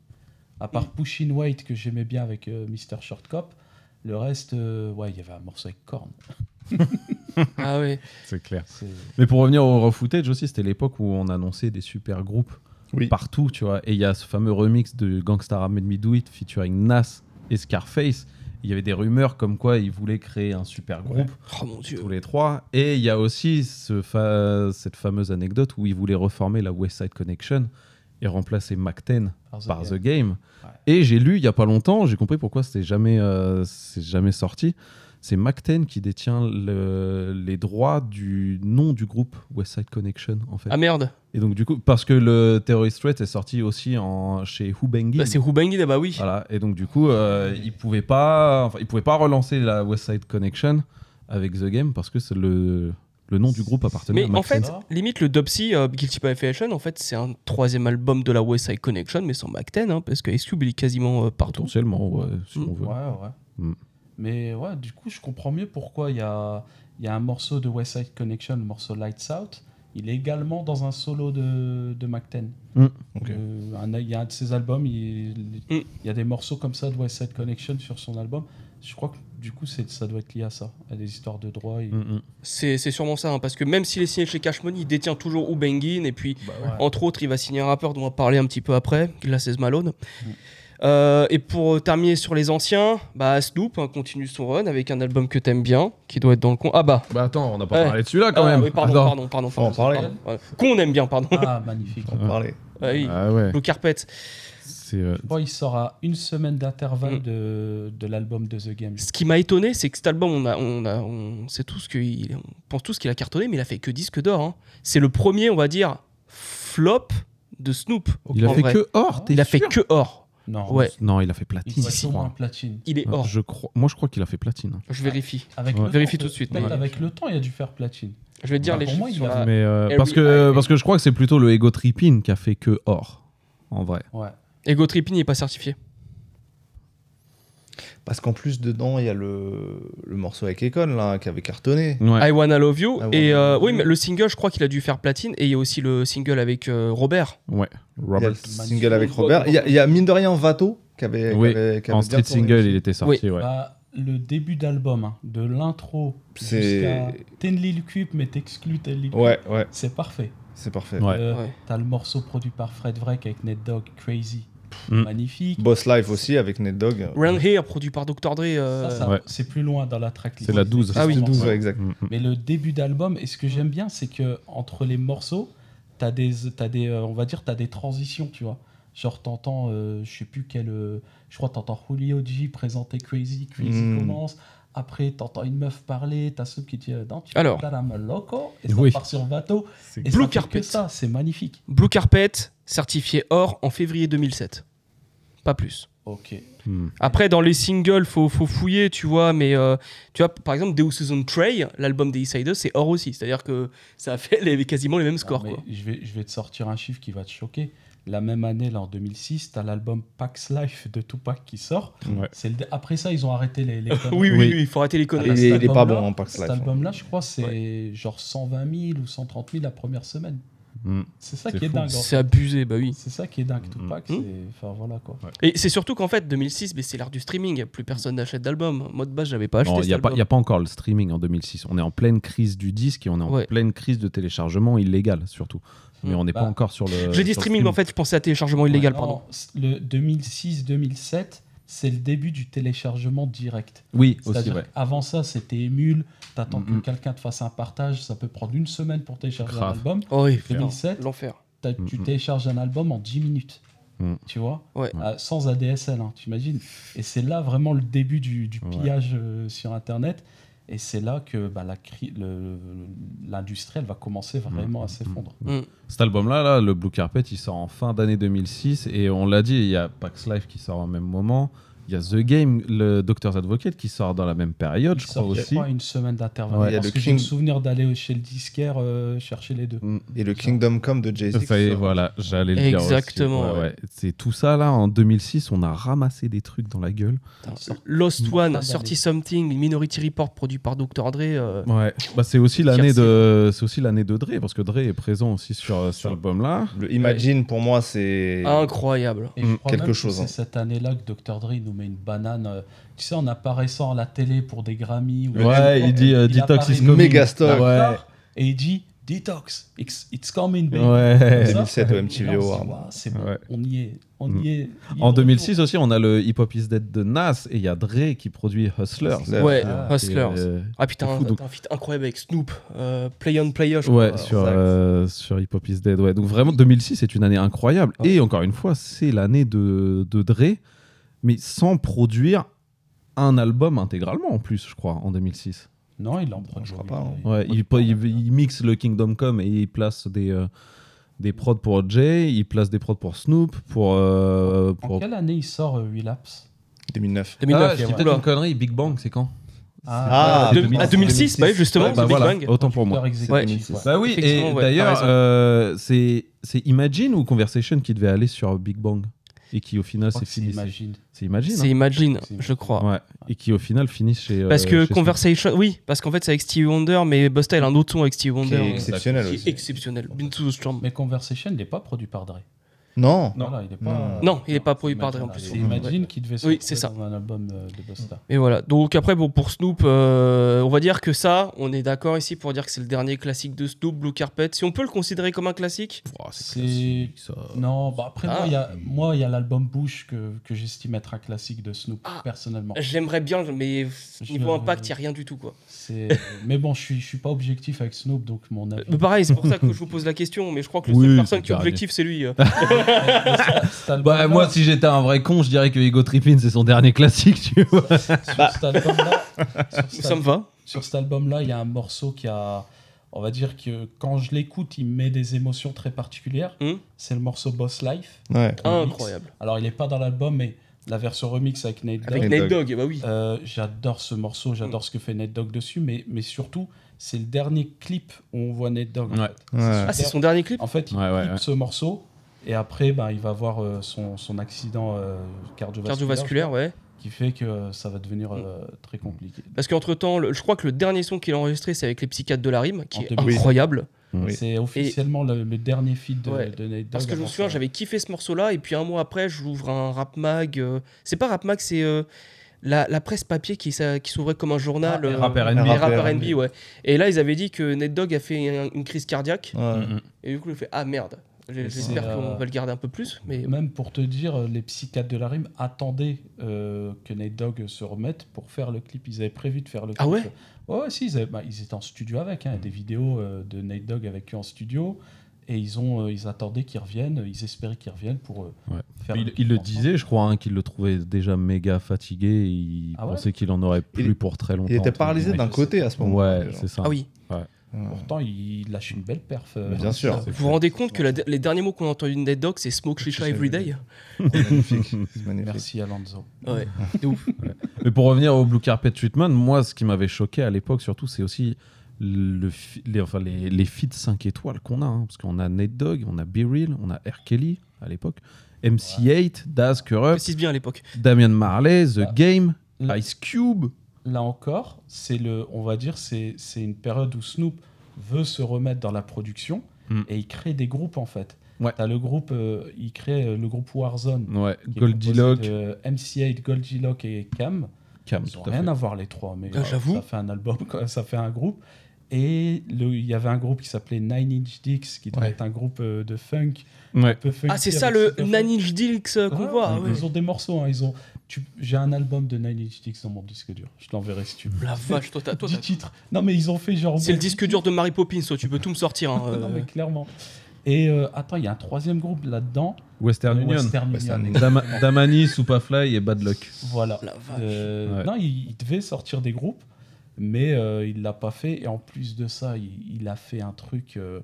À part Pushing Weight que j'aimais bien avec euh, Mr. Shortcop, le reste, euh, ouais, il y avait un morceau avec Korn. Ah ouais. C'est clair. Mais pour revenir au raw footage aussi, c'était l'époque où on annonçait des super groupes Oui. partout, tu vois. Et il y a ce fameux remix de Gangsta Rap Made Me Do It featuring Nas et Scarface. Il y avait des rumeurs comme quoi ils voulaient créer un super groupe, Oh mon dieu. tous les trois. Et il y a aussi ce fa- cette fameuse anecdote où ils voulaient reformer la West Side Connection et remplacer Mac 10 Par The par Game. The Game. Ouais. Et j'ai lu il y a pas longtemps, j'ai compris pourquoi c'était jamais, euh, c'est jamais sorti. C'est Mac 10 qui détient le- les droits du nom du groupe West Side Connection en fait. Ah merde. Et donc du coup, parce que le Terrorist Threat est sorti aussi en, chez Hubangin. Bah, c'est Hubangin, bah oui. Voilà. Et donc du coup, euh, ils pouvaient pas, enfin, ils pouvaient pas relancer la West Side Connection avec The Game parce que c'est le le nom du groupe appartenait Mais à Mac en fait, 10. Ça. limite le Dopsy euh, Guilty by Affiliation, en fait, c'est un troisième album de la West Side Connection, mais sans Mac 10, hein, parce que Ice Cube il est quasiment euh, partout. potentiellement, ouais, si Mm. on veut. Ouais, ouais. Mm. Mais ouais, du coup, je comprends mieux pourquoi il y a, il y a un morceau de West Side Connection, le morceau Lights Out. Il est également dans un solo de, de Mac 10. Ok. Euh, il y a un de ses albums, il, Mm. il y a des morceaux comme ça de West Side Connection sur son album. Je crois que du coup, c'est- ça doit être lié à ça, à des histoires de droit. et- Mm, mm. C'est c'est sûrement ça, hein, parce que même s'il est signé chez Cash Money, il détient toujours Hubangin, et puis Bah ouais. entre autres, il va signer un rappeur dont on va parler un petit peu après, Glasses Malone. Euh, et pour euh, terminer sur les anciens, bah Snoop hein, continue son run avec un album que t'aimes bien, qui doit être dans le con. Ah bah, Bah attends, on n'a pas Ouais. parlé de celui-là quand Ah, même. oui, pardon, pardon, pardon, pardon. Ouais. Qu'on aime bien, pardon. Ah, magnifique. On en parlait. Ah oui, Ah ouais. Blue Carpet. Euh, Bon, il sort à une semaine d'intervalle Mm. de, de l'album de The Game. Ce qui m'a étonné, c'est que cet album, on, a, on, a, on sait tous qu'il, on pense tous qu'il a cartonné, mais il a fait que disque d'or. hein. C'est le premier, on va dire, flop de Snoop. il a fait vrai. que or. t'es Il a fait que or. Non, Ouais. Non, il a fait il platine. si, si. platine. Il est or. Je crois, moi je crois qu'il a fait platine. Je vérifie. Avec Ouais. Vérifie temps, tout de suite. Avec le temps, il a dû faire platine. Je vais te dire Bah, les chiffres moi, il sur a- la- Mais euh, parce que Eye. parce que je crois que c'est plutôt le Ego Tripping qui a fait que or. En vrai. Ouais. Ego Tripping n'est pas certifié. Parce qu'en plus, dedans, il y a le, le morceau avec Econ, là, qui avait cartonné. Ouais. I Wanna Love You. Wanna et euh, Love oui, mais le single, je crois qu'il a dû faire platine. Et il y a aussi le single avec euh, Robert. Ouais. Il y a Robert. le single avec Robert. Il y, a- il y a mine de rien Vato qui avait. qui Oui, avait- qui En avait bien street single, aussi. il était sorti. Ouais. Bah, le début d'album, hein, de l'intro C'est- jusqu'à Ten Lil Cube, mais t'exclus Ten Lil Cube. Ouais, ouais, C'est parfait. c'est parfait. Ouais. Euh, Ouais. T'as le morceau produit par Fred Vreck avec Ned Dogg, Crazy. Mm. Magnifique. Boss Life aussi avec Ned Dogg. Round Here, produit par Dr. Dre. euh, Ça, ça- Ouais. C'est plus loin dans la tracklist. C'est la 12. Ah oui. C'est ce 12, morceau. ouais, exact. Mm, mm. Mais le début d'album, et ce que j'aime bien, c'est que entre les morceaux, t'as des, t'as des, euh, on va dire, t'as des transitions, tu vois. Genre, t'entends, euh, je sais plus quel. euh, je crois t'entends Julio G présenter Crazy, Crazy Mm. commence. Après, t'entends une meuf parler, t'as ceux qui disent Non, tu Alors. là, loco, et ça Oui. part sur. C'est Et Blue ça Carpet. que ça, c'est magnifique. Blue Carpet, certifié or en février 2007. Pas plus. Ok. Hmm. Après, dans les singles, faut, faut fouiller, tu vois, mais euh, tu vois, par exemple, Deus Ex Trey, l'album des Eastsiders, c'est or aussi. C'est-à-dire que ça a fait les- quasiment les mêmes scores, quoi. Je vais, je vais te sortir un chiffre qui va te choquer. La même année, là, en 2006, t'as l'album Pax Life de Tupac qui sort. Ouais. C'est le Après ça, ils ont arrêté les, les conneries. Oui, oui, il faut arrêter les Il conneries. Ah, cet il est pas bon en Pax Cet Life. hein. album-là, je crois, c'est genre 120 000 ou 130 000 la première semaine. Hmm. C'est ça qui est dingue. en C'est abusé, bah oui. C'est ça qui est dingue. Tupac, Mm. c'est. Enfin, voilà quoi. Et c'est surtout qu'en fait, 2006, mais c'est l'ère du streaming. Plus personne n'achète d'album. Moi, de base, j'avais pas acheté il n'y a, pas- album. y a pas encore le streaming en 2006. On est en pleine crise du disque et on est en Ouais. pleine crise de téléchargement illégal, surtout. Mais Hmm. on n'est pas Bah, encore sur le. J'ai dit streaming, mais en fait, je pensais à téléchargement illégal, Ouais, pardon. non, Le 2006-2007, c'est le début du téléchargement direct. Oui, aussi, C'est-à-dire ouais. qu'avant ça, c'était émule. T'attends Mhm. que quelqu'un te fasse un partage. Ça peut prendre une semaine pour télécharger un album. Oh oui, 2007, l'enfer. t'as- tu Mhm. télécharges un album en 10 minutes. Mhm. Tu vois? Ouais. Euh, Sans ADSL, hein, tu imagines? Et c'est là vraiment le début du, du Ouais. pillage euh, sur Internet. Et c'est là que bah, l'industrie, elle va commencer vraiment Mhm. à s'effondrer. Mm. Cet album-là, là, le Blue Carpet, il sort en fin d'année 2006 et on l'a dit, il y a Pax Life qui sort au même moment. Il y a The Game, le Doctor's Advocate qui sort dans la même période, Il je crois aussi. crois, une semaine d'intervalle. Ouais. Il y a Parce le que j'ai le souvenir d'aller chez le disquaire euh, chercher les deux. Mm. Et le Kingdom Come de Jay-Z. Ça y est, voilà, j'allais le dire. Exactement, Ouais, ouais. ouais. C'est tout ça là, en 2006, on a ramassé des trucs dans la gueule. Lost One. 30 Something, Minority Report produit par Dr. Dre. euh, Ouais, bah, c'est aussi l'année de, c'est aussi l'année de Dre parce que Dre est présent aussi sur euh, sur l'album là. Le Imagine, pour moi, c'est. Incroyable. Et je Mm, crois quelque même que chose, C'est hein. cette année-là que Dr. Dre nous met une banane, euh, tu sais, en apparaissant à la télé pour des Grammys. ou- Ouais, il dit, euh, Il Detox is coming. Méga stock. Ouais. Et il dit Detox, it's, it's coming, baby. Ouais. Comme ça. 2007 au MTV là, on se dit, Awards. Ouah, C'est bon, Ouais. on y est. On Mm. y est. il est En de 2006 aussi, on a le Hip Hop Is Dead de Nas et il y a Dre qui produit Hustlers. Hustlers. Ouais, Ah, Hustlers. Euh, Ah putain, donc- un feat incroyable avec Snoop, euh, Play on Player, je Ouais, crois. sur, euh, sur Hip Hop Is Dead. Ouais. Donc vraiment, 2006 est une année incroyable. Ouais. Et encore une fois, c'est l'année de, de Dre, mais sans produire un album intégralement en plus, je crois, en 2006. Non, il en prend Je crois pas, hein. Ouais, il, il, il mixe le Kingdom Come et il place des, euh, des prods pour Jay, il place des prods pour Snoop, pour... euh, En quelle année il sort euh, Relapse? 2009. 2009, Ah, je dis oula. peut-être une connerie, Big Bang, c'est quand? Ah, De- 2006, à 2006, bah oui, justement, Ouais, bah Big voilà, Bang. autant pour moi. Ouais. ouais. Bah oui, et ouais, d'ailleurs, euh, c'est c'est Imagine ou Conversation qui devait aller sur Big Bang? Et qui au final c'est fini. Imagine. C'est Imagine. C'est hein Imagine, C'est- je crois. Ouais. Et qui au final finit chez. euh, Parce que chez Conversation, oui, parce qu'en fait c'est avec Stevie Wonder, mais Busta il a un autre son avec Stevie Qui Wonder. est euh, exceptionnel qui est aussi. exceptionnel. Been to the Storm. Mais Conversation, n'est pas produit par Dre. Non. Voilà, il est pas... Non, il est pas produit par Dre, en plus. C'est Imagine qui devait Oui, sortir c'est ça. dans un album euh, de Busta. Et voilà. Donc après, bon, pour Snoop, euh, on va dire que ça, on est d'accord ici pour dire que c'est le dernier classique de Snoop, Blue Carpet. Si on peut le considérer comme un classique, Oh, c'est classique, ça. Non, bah après, Ah. moi, il y a- moi, il y a l'album Bush que, que j'estime être un classique de Snoop, Ah. personnellement. j'aimerais bien, mais Je- niveau impact, il n'y a rien du tout, quoi. Mais bon, je suis, je suis pas objectif avec Snoop, donc mon avis. Mais pareil, c'est pour ça que je vous pose la question, mais je crois que le Oui, seul personne qui est objectif, c'est lui. Cet Bah, moi, si j'étais un vrai con, je dirais que Ego Trippin, c'est son dernier classique, tu vois. sur cet album-là, sur cet Ça me va. sur cet album-là, il y a un morceau qui a. On va dire que quand je l'écoute, il me met des émotions très particulières. Hum. C'est le morceau Boss Life. Ouais. Incroyable. Alors, il n'est pas dans l'album, mais la version remix avec Nate Dogg. Avec Nate Dogg, bah oui. Euh, j'adore ce morceau, j'adore ce que fait Nate Dogg dessus, mais, mais surtout, c'est le dernier clip où on voit Nate Dogg. en Ouais. fait. Ouais. Ah, c'est son dernier clip? En fait, il Ouais, ouais, clip ouais. ce morceau, et après, ben, il va avoir euh, son, son accident euh, cardiovasculaire, Cardiovasculaire, ouais. qui fait que euh, ça va devenir euh, très compliqué. Parce qu'entre temps, je crois que le dernier son qu'il a enregistré, c'est avec les psychiatres de la rime, qui En est 2007. incroyable. Oui. C'est officiellement le, le dernier feat de, Ouais. de Nate Dogg. Parce que je me souviens, j'avais kiffé ce morceau-là, et puis un mois après, j'ouvre un rap mag. euh, C'est pas rap mag, c'est euh, la, la presse papier qui, s'ouvrait comme un journal. Ah, euh, rap R&B. ouais. Et là, ils avaient dit que Ned Dogg a fait un- une crise cardiaque, Ouais. Mm, et du coup, il fait Ah merde. J'espère euh, qu'on va le garder un peu plus, mais Même pour te dire, euh, les psychiatres de la rime attendaient euh, que Nate Dogg se remette pour faire le clip. Ils avaient prévu de faire le clip. Ah ouais? Ouais, ouais, si, ils, avaient- bah, ils étaient en studio avec, hein, des vidéos euh, de Nate Dogg avec eux en studio. Et ils, ont, euh, ils attendaient qu'ils reviennent, ils espéraient qu'ils reviennent pour euh, Ouais. faire. Il, le il le disait, je crois, hein, qu'il le trouvait déjà méga fatigué. et Il Ah ouais? pensait qu'il en aurait plus Il- pour très longtemps. Il était paralysé d'un côté à ce moment. Ouais, c'est ça. Ah oui. Pourtant, il lâche une belle perf. euh, Bien sûr. Vous vous rendez compte que la- les derniers mots qu'on a entendus de Ned Dogg, c'est Smoke Shisha Everyday magnifique. Merci Alonso. Ouais, de ouf. Mais pour revenir au Blue Carpet Treatment, moi, ce qui m'avait choqué à l'époque, surtout, c'est aussi le les, enfin, les, les feats 5 étoiles qu'on a. hein, parce qu'on a Nate Dogg, on a Beryl, on a R. Kelly à l'époque, MC8, Daz Kurup, Précise bien à l'époque. Damian Marley, The Bah, Game, Ice Cube. Là encore, c'est le, on va dire, c'est c'est une période où Snoop veut se remettre dans la production Mm. et il crée des groupes en fait. Ouais. T'as le groupe, euh, il crée euh, le groupe Warzone. Ouais, qui est Goldie composé Lock, de MC8, Goldie Lock et Cam. Cam, Ils à rien fait. à voir les trois, mais Ah, euh, j'avoue. ça fait un album, quoi, ça fait un groupe. Et le- il y avait un groupe qui s'appelait Nine Inch Dicks, qui devait Ouais. être un groupe euh, de funk. Ouais. un peu funky Ah, c'est ça le. Nine Inch Dicks euh, qu'on Ouais, voit. ouais, ouais. Ils ont des morceaux, hein, ils ont. tu- J'ai un album de Nine Inch Dicks dans mon disque dur. Je l'enverrai si tu veux. La vache, toi, t'as- toi, 10 t'as- titres. Non, mais ils ont fait genre. c'est le disque dur de Mary Poppins, toi, tu peux tout me sortir. hein, euh. non, mais clairement. Et euh, attends, il y a un troisième groupe là-dedans. Western euh, Union. Western Western Union. Union. Dama- Damani, Superfly et Bad Luck. Voilà. La vache. Euh, Ouais. Non, il, il devait sortir des groupes, mais euh, il l'a pas fait. Et en plus de ça, il, il a fait un truc. euh,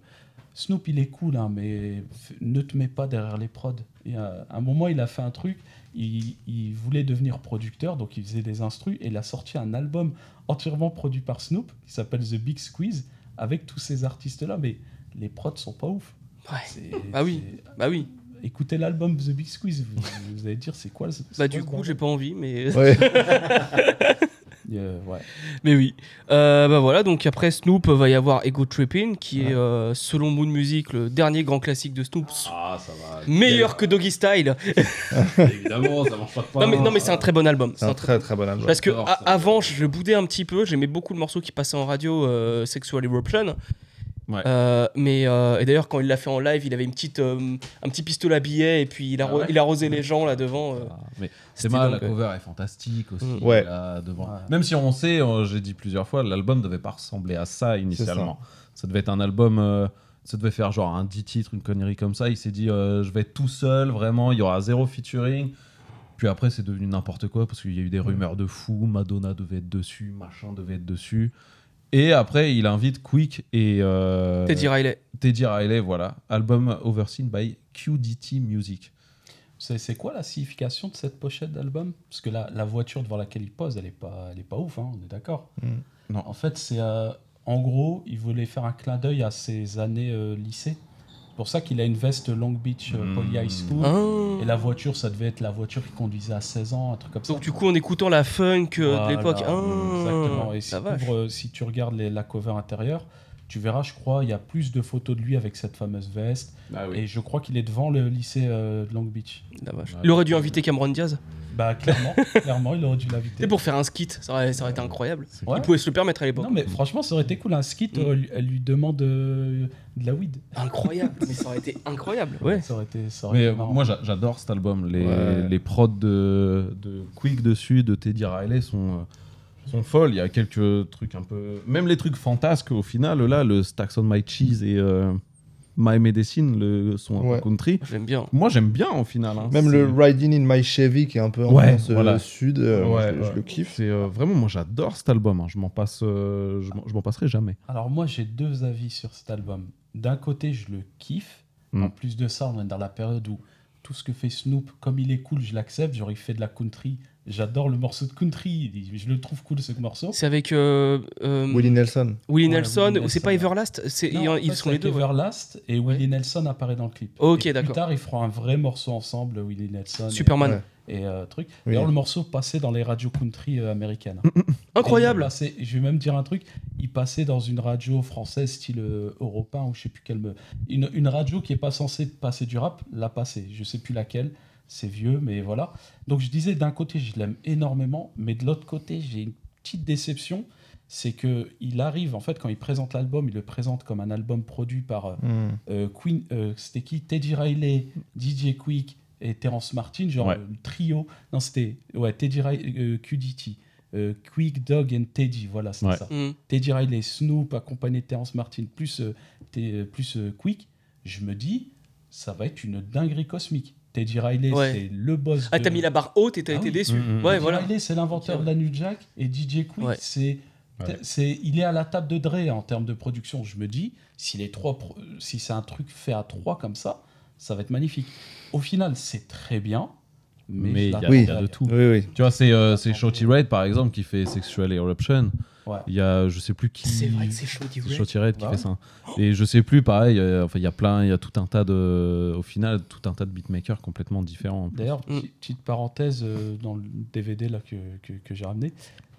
Snoop, il est cool, hein, mais ne te mets pas derrière les prods. Et, euh, à un moment, il a fait un truc. Il, il voulait devenir producteur, donc il faisait des instrus. Et il a sorti un album entièrement produit par Snoop qui s'appelle The Big Squeeze avec tous ces artistes-là. Mais les prods sont pas ouf. Ouais. Bah oui. Bah oui. Écoutez l'album The Big Squeeze, vous, vous allez dire c'est quoi ce- Bah quoi du coup, j'ai pas envie, mais. Ouais. Euh, ouais. Mais oui. Euh, bah voilà, donc après Snoop, va y avoir Ego Trippin', qui Ouais. est, euh, selon Moon Music, le dernier grand classique de Snoop. Ah, ça va. Meilleur que Doggy Style. Évidemment, ça marche pas de Non mais, non, mais c'est un très bon album. C'est un très très bon album. Parce que a- avant, je boudais un petit peu, j'aimais beaucoup le morceau qui passait en radio, euh, Sexual Eruption. Ouais. Euh, mais euh, et d'ailleurs, quand il l'a fait en live, il avait une petite, euh, un petit pistolet à billets et puis il, arro- Ah ouais il arrosait les gens là devant. euh. Ah, mais c'est mal, la euh, cover est fantastique aussi. Mm. Ouais. là, devant. Ouais. Même si on sait, j'ai dit plusieurs fois, l'album devait pas ressembler à ça initialement. Ça. devait être un album, euh, ça devait faire genre un 10 titres, une connerie comme ça. Il s'est dit, euh, je vais être tout seul, vraiment, il y aura zéro featuring. Puis après, c'est devenu n'importe quoi parce qu'il y a eu des rumeurs de fou. Madonna devait être dessus, machin devait être dessus. Et après, il invite Quick et euh, Teddy Riley. Teddy Riley, voilà. Album overseen by QDT Music. C'est quoi la signification de cette pochette d'album? Parce que la, la voiture devant laquelle il pose, elle est pas, elle est pas ouf, hein, on est d'accord. Mm. Non. En fait, c'est euh, en gros, il voulait faire un clin d'œil à ses années euh, lycée. C'est pour ça qu'il a une veste Long Beach euh, Mm. Poly High School. Ah. Et la voiture, ça devait être la voiture qu'il conduisait à 16 ans, un truc comme ça. Donc du coup, en écoutant la funk euh, Voilà, de l'époque. Ah, Exactement. Et si, euh, si tu regardes les- la cover intérieure, tu verras, je crois, il y a plus de photos de lui avec cette fameuse veste. Ah Et je crois qu'il est devant le lycée euh, de Long Beach. La vache. Ouais. Il aurait dû inviter Cameron Diaz. Bah clairement, clairement, il aurait dû l'inviter. C'est pour faire un skit, ça aurait, ça aurait été incroyable. Ouais. Il pouvait se le permettre à l'époque. Non mais franchement, ça aurait été cool. Un skit, Mm. euh, lui- elle lui demande euh, de la weed. Incroyable, mais ça aurait été incroyable. Ouais. Ça aurait été. Ça aurait Mais été euh, marrant. moi j'a- j'adore cet album. Les, Ouais. les prods de, de Quick dessus, de Teddy Riley sont, euh, sont folles. Il y a quelques trucs un peu. Même les trucs fantasques au final, là, le Stacks on My Cheese et euh, My Medicine le, sont un peu Ouais. country. J'aime bien. Moi j'aime bien au final. hein. Même le Riding in My Chevy qui est un peu en Ouais, euh, voilà. sud, euh, Ouais, je, le kiffe. C'est euh, vraiment, moi j'adore cet album. hein. Je m'en passe, euh, je m'en- je m'en passerai jamais. Alors moi, j'ai deux avis sur cet album. D'un côté, je le kiffe. Mm. En plus de ça, on est dans la période où tout ce que fait Snoop, comme il est cool, je l'accepte. Genre, il fait de la country. J'adore le morceau de country. Je le trouve cool ce morceau. C'est avec euh, euh, Willie Nelson. Willie Ouais, Nelson, ou c'est pas ouais. Everlast? Non, ils, en ils fait, sont c'est les avec deux. ouais. Everlast et Willie Nelson apparaît dans le clip. Ok, d'accord. Plus tard, ils feront un vrai morceau ensemble, Willie Nelson. et- Superman. Ouais. et euh, truc. Oui. D'ailleurs, le morceau passait dans les radios country euh, américaines. Incroyable. Et il passait- je vais même dire un truc. Il passait dans une radio française style euh, européen ou je sais plus quelle. me- Une, une radio qui est pas censée passer du rap, l'a passé. Je sais plus laquelle. C'est vieux, mais voilà. Donc je disais d'un côté, je l'aime énormément, mais de l'autre côté, j'ai une petite déception. C'est que il arrive, en fait, quand il présente l'album, il le présente comme un album produit par euh, Hmm. euh, Queen, euh, c'était qui? Teddy Riley, DJ Quick et Terence Martin, genre Ouais. le trio. Non, c'était ouais, Teddy Riley, euh, QDT, euh, Quick, Dog and Teddy, voilà, c'est Ouais. ça. Mm. Teddy Riley, Snoop accompagné de Terence Martin plus, euh, plus euh, Quick. je me dis, ça va être une dinguerie cosmique. Teddy Riley, Ouais. c'est le boss. Ah, de- t'as mis la barre haute et t'as Ah été oui. déçu. Mm, mm. Ouais, Teddy voilà. Riley, c'est l'inventeur de la New Jack et DJ Quick, Ouais. c'est, Ouais. c'est, il est à la table de Dre en termes de production. Je me dis, si les trois, pro- si c'est un truc fait à trois comme ça, ça va être magnifique. Au final, c'est très bien, mais, il y a- derrière. de tout. Oui, oui. Tu vois, c'est euh, c'est Shorty Red par exemple qui fait Sexual Eruption. Ouais. Il y a, je sais plus qui. C'est vrai que c'est chaud, qui Bah fait ça. Et je sais plus, pareil, euh, enfin, il y a plein, il y a tout un tas de. Au final, tout un tas de beatmakers complètement différents. D'ailleurs, Mm. petite- parenthèse euh, dans le DVD là que, que, que j'ai ramené.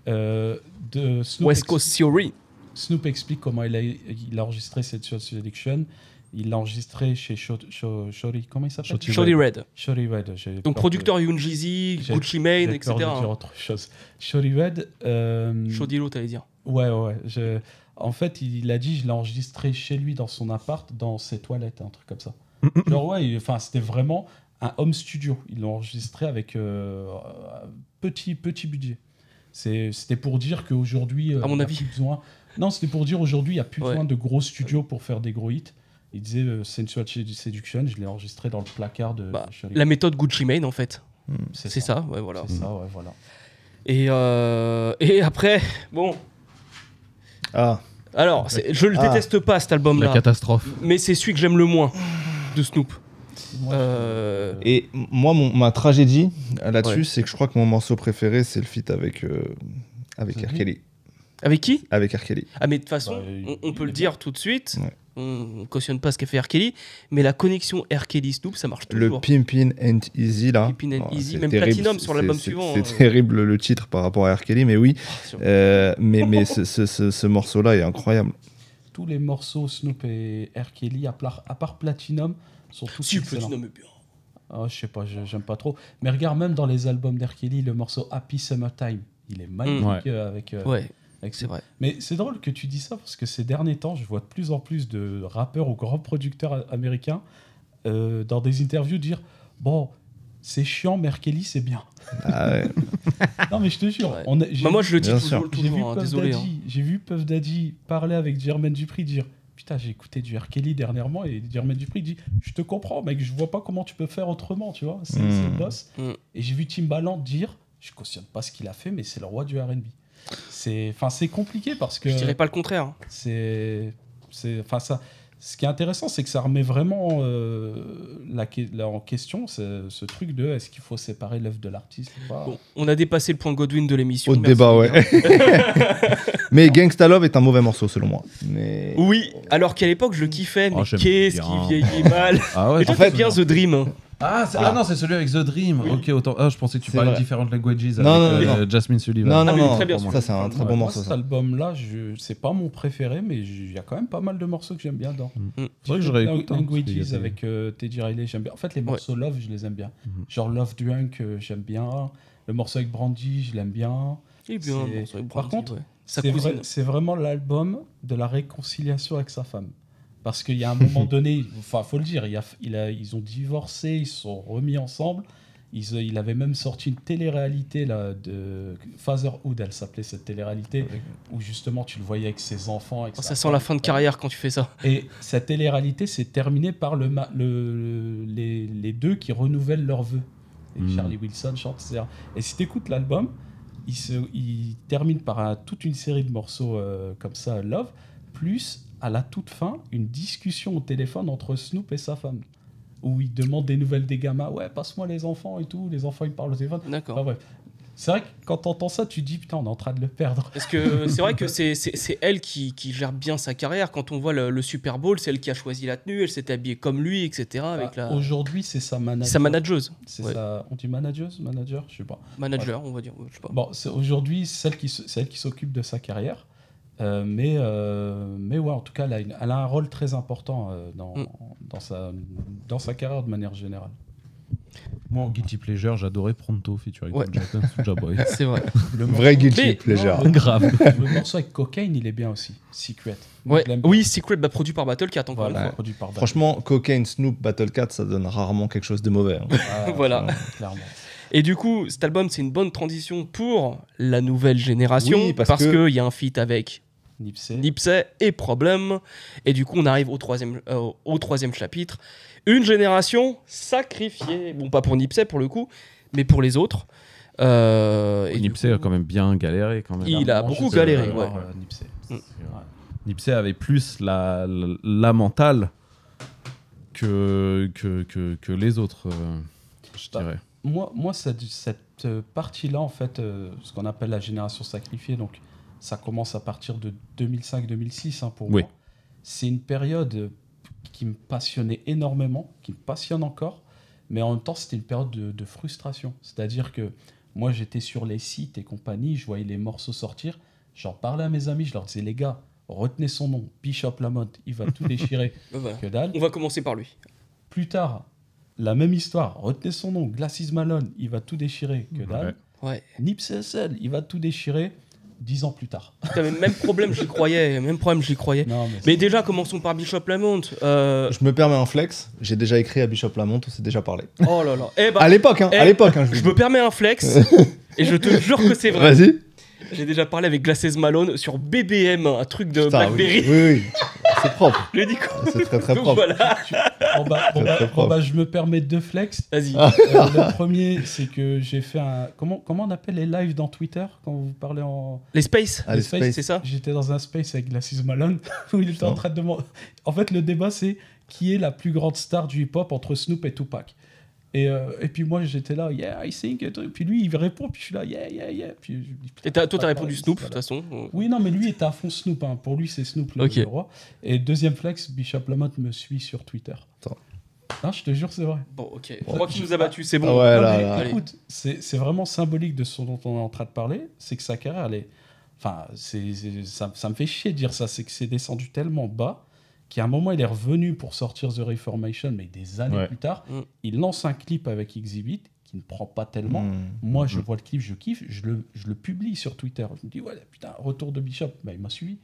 euh, de Snoop, West Coast Theory. Snoop explique comment il a, il a enregistré cette Selection. Il l'a enregistré chez Shorty. Comment il s'appelle Red. Shorty Red. Donc producteur Yoon J'ai- Gucci de- Mane, j'ai etc. peur de dire autre chose. Shorty Red. euh, Shoddy Lo, t'allais dire. Ouais, ouais. je- En fait, il a dit, je l'ai enregistré chez lui dans son appart, dans ses toilettes, un truc comme ça. Genre, ouais, enfin, c'était vraiment un home studio. Ils l'ont enregistré avec euh, un petit, petit budget. C'était pour dire qu'aujourd'hui. euh, À mon avis. plus besoin... Non, c'était pour dire aujourd'hui, il n'y a plus Ouais. besoin de gros studios pour faire des gros hits. Il disait euh, Sensual Seduction, je l'ai enregistré dans le placard de Bah. La méthode Gucci Mane, en fait. C'est ça, ouais, voilà. C'est ça, ouais, voilà. Et, euh, et après, bon. Ah, Alors, je le Ah. déteste pas, cet La album-là. catastrophe. Mais c'est celui que j'aime le moins de Snoop. Moi, Euh, et moi, mon- ma tragédie là-dessus, Ouais. c'est que je crois que mon morceau préféré, c'est le feat avec, euh, avec. R. Kelly. Avec qui? Avec R. Kelly. Ah, mais de toute façon, Bah, on, peut le bien. dire tout de suite. Ouais. On ne cautionne pas ce qu'a fait R. Kelly, mais la connexion R. Kelly-Snoop, ça marche Le toujours. Pimpin and Easy, là. Pimpin' and Oh, Easy, c'est même terrible, Platinum sur l'album suivant, C'est euh. terrible le titre par rapport à R. Kelly, mais oui. Ah, Euh, mais mais ce, ce- ce- ce morceau-là est incroyable. tous les morceaux Snoop et R. Kelly, à, pla- à part Platinum, sont tous Si, excellents. Platinum est bien. Ah, je sais pas, je- j'aime pas trop. Mais regarde, même dans les albums d'R. Kelly, le morceau Happy Summertime, il est magnifique Ouais. euh, avec, euh, Ouais, avec c'est vrai. Mais c'est drôle que tu dis ça parce que ces derniers temps, je vois de plus en plus de rappeurs ou grands producteurs américains euh, dans des interviews dire Bon, c'est chiant, mais R. Kelly, c'est bien. Ah ouais. non, mais je te jure, Ouais. on a- Bah, moi, je le dis toujours, sûr. j'ai vu, toujours hein, désolé. hein. Daddy, j'ai vu Puff Daddy parler avec Jermaine Dupri dire Putain, j'ai écouté du R. Kelly dernièrement et Jermaine Dupri dit Je te comprends, mec, je vois pas comment tu peux faire autrement, tu vois. C'est Mm. c'est le boss. Mm. Et j'ai vu Timbaland dire Je cautionne pas ce qu'il a fait, mais c'est le roi du RB. C'est enfin, c'est compliqué parce que Je dirais pas le contraire. hein. c'est. c'est- Enfin, ça. Ce qui est intéressant, c'est que ça remet vraiment euh, la, en question ce, ce truc de est-ce qu'il faut séparer l'œuvre de l'artiste ou pas? Bon, on a dépassé le point Godwin de l'émission. Au débat, ouais. mais Gangsta Love est un mauvais morceau, selon moi. Mais... Oui, alors qu'à l'époque, je le kiffais, mais Oh, qu'est-ce qui vieillit mal. Ah ouais, En fait- bien The Dream. Ah, c'est- ah non, c'est celui avec The Dream. Ok, autant. Ah, je pensais que tu C'est parlais vrai. différentes languages avec Non, non, euh, non. Jasmine Sullivan. Non, non, Ah, mais non. très bien, ça, c'est un très Ouais, bon moi, morceau. Cet ça. album-là, je... c'est pas mon préféré, mais il y a quand même pas mal de morceaux que j'aime bien dedans. Mm. C'est vrai que je réécoute. hein, Languages parce qu'il y a des- avec euh, Teddy Riley, j'aime bien. En fait, les morceaux Love, je les aime bien. Mhm. Genre Love Drunk, euh, j'aime bien. Le morceau avec Brandy, je l'aime bien. Est bien, C'est- le morceau avec Par Brandy, contre, ouais. Sa C'est cousine. vrai- c'est vraiment l'album de la réconciliation avec sa femme. Parce qu'il y a un moment donné, enfin, faut le dire, il y a, il a- ils ont divorcé, ils se sont remis ensemble. Ils, il avait même sorti une télé-réalité là, de Fatherhood, elle s'appelait cette télé-réalité, où justement tu le voyais avec ses enfants. Avec Oh, ça sent la fin de carrière quand tu fais ça. Et cette télé-réalité s'est terminée par le, ma- le- les, les deux qui renouvellent leurs vœux. Et Mm. Charlie Wilson chante, etc. Et si tu écoutes l'album, il, se, il termine par un- toute une série de morceaux euh, comme ça, Love, plus à la toute fin, une discussion au téléphone entre Snoop et sa femme. Où il demande des nouvelles des gamins. Ouais, passe-moi les enfants et tout. Les enfants, ils parlent au téléphone. D'accord. Enfin. C'est vrai que quand t'entends ça, tu te dis putain, on est en train de le perdre. Parce que c'est vrai que c'est c'est- c'est elle qui, qui gère bien sa carrière. Quand on voit le, le Super Bowl, c'est elle qui a choisi la tenue, elle s'est habillée comme lui, etc. Avec Bah, la... Aujourd'hui, c'est sa manager. Sa manageuse. C'est Ouais. sa... On dit manageuse Manager Je sais pas. Manager, on va dire. ouais, Je sais pas. Bon, c'est aujourd'hui celle qui, s- c'est elle qui s'occupe de sa carrière. Euh, mais, euh, mais ouais, en tout cas, elle a, une- elle a un rôle très important euh, dans, Mm. dans, sa, dans sa carrière de manière générale. Moi, en Guilty Pleasure, j'adorais Pronto featuring Ouais. Jackson. C'est vrai. Le Vrai guilty Mais- pleasure. non, Grave. le morceau avec Cocaine, il est bien aussi. Secret. Ouais. Oui, Secret, bah, produit par Battle 4 encore Voilà, produit par. Franchement, Cocaine, Snoop, Battle Cat, ça donne rarement quelque chose de mauvais. hein. Ah, Voilà. Clairement. Et du coup, cet album, c'est une bonne transition pour la nouvelle génération. Oui, parce parce que- qu'il y a un feat avec Nipsey. Nipsey et Problem. Et du coup, on arrive au troisième, euh, au troisième chapitre. Une génération sacrifiée. Bon, pas pour Nipsey pour le coup, mais pour les autres. Euh, et Nipsey coup- a quand même bien galéré quand même. Il a beaucoup galéré, pas ouais. euh, Nipsey. Mm. Nipsey avait plus la, la, la mentale que, que, que, que les autres, euh, je dirais. Moi, moi cette, cette euh, partie-là, en fait, euh, ce qu'on appelle la génération sacrifiée, donc ça commence à partir de 2005-2006 hein, pour Oui. moi. C'est une période euh, qui me passionnait énormément, qui me passionne encore, mais en même temps, c'était une période de, de frustration. C'est-à-dire que moi, j'étais sur les sites et compagnie, je voyais les morceaux sortir, j'en parlais à mes amis, je leur disais, les gars, retenez son nom, Bishop Lamont, il va tout déchirer, que dalle. On va commencer par lui. Plus tard, la même histoire. Retenez son nom, Glasses Malone, il va tout déchirer. Que dalle. Ouais. Nipsey Hussle, il va tout déchirer. Dix ans plus tard. T'avais le même problème, j'y croyais. Même problème, j'y croyais. Non, mais, Mais déjà, commençons par Bishop Lamont. Euh, Je me permets un flex. J'ai déjà écrit à Bishop Lamont, on s'est déjà parlé. Oh là là. Eh bah, à l'époque, hein, eh, à l'époque, hein, je, me permets un flex. et je te jure que c'est vrai. Vas-y. J'ai déjà parlé avec Glasses Malone sur BBM, un truc de Putain, oui, Blackberry. oui, oui. C'est propre. Je dit quoi C'est très très Donc propre. voilà. Bon, bah, bon, bah- bon, bah, je me permets deux flex. Vas-y. Euh, le premier, c'est que j'ai fait un. Comment, comment on appelle les lives dans Twitter quand vous parlez en. Les Space. Ah, les Space, Space. C'est ça J'étais dans un space avec Glasses Malone où il était en train de demander. En fait, le débat, c'est qui est la plus grande star du hip-hop entre Snoop et Tupac? Et, euh, et puis moi, j'étais là, yeah, I think. Et puis lui, il répond, puis je suis là, yeah, yeah, yeah. Puis je lui dis, Et toi, t'as répondu Snoop, de toute façon. Oui, non, mais lui était à fond Snoop. hein. Pour lui, c'est Snoop le, Ok. le roi. Et deuxième flex, Bishop Lamont me suit sur Twitter. Attends. Non, je te jure, c'est vrai. Bon, ok. Je crois qu'il nous a battu, c'est bon. Ah ouais, Non, là, mais là. écoute, c'est c'est vraiment symbolique de ce dont on est en train de parler. C'est que sa carrière, elle est. Enfin, c'est c'est- ça, ça me fait chier de dire ça. C'est que c'est descendu tellement bas qu'à un moment, il est revenu pour sortir The Reformation, mais des années Ouais. plus tard. Mm. Il lance un clip avec Exhibit qui ne prend pas tellement. Hmm. Moi, je Mhm. vois le clip, je kiffe, je le, je le publie sur Twitter. Je me dis, ouais, putain, retour de Bishop. Bah, il m'a suivi.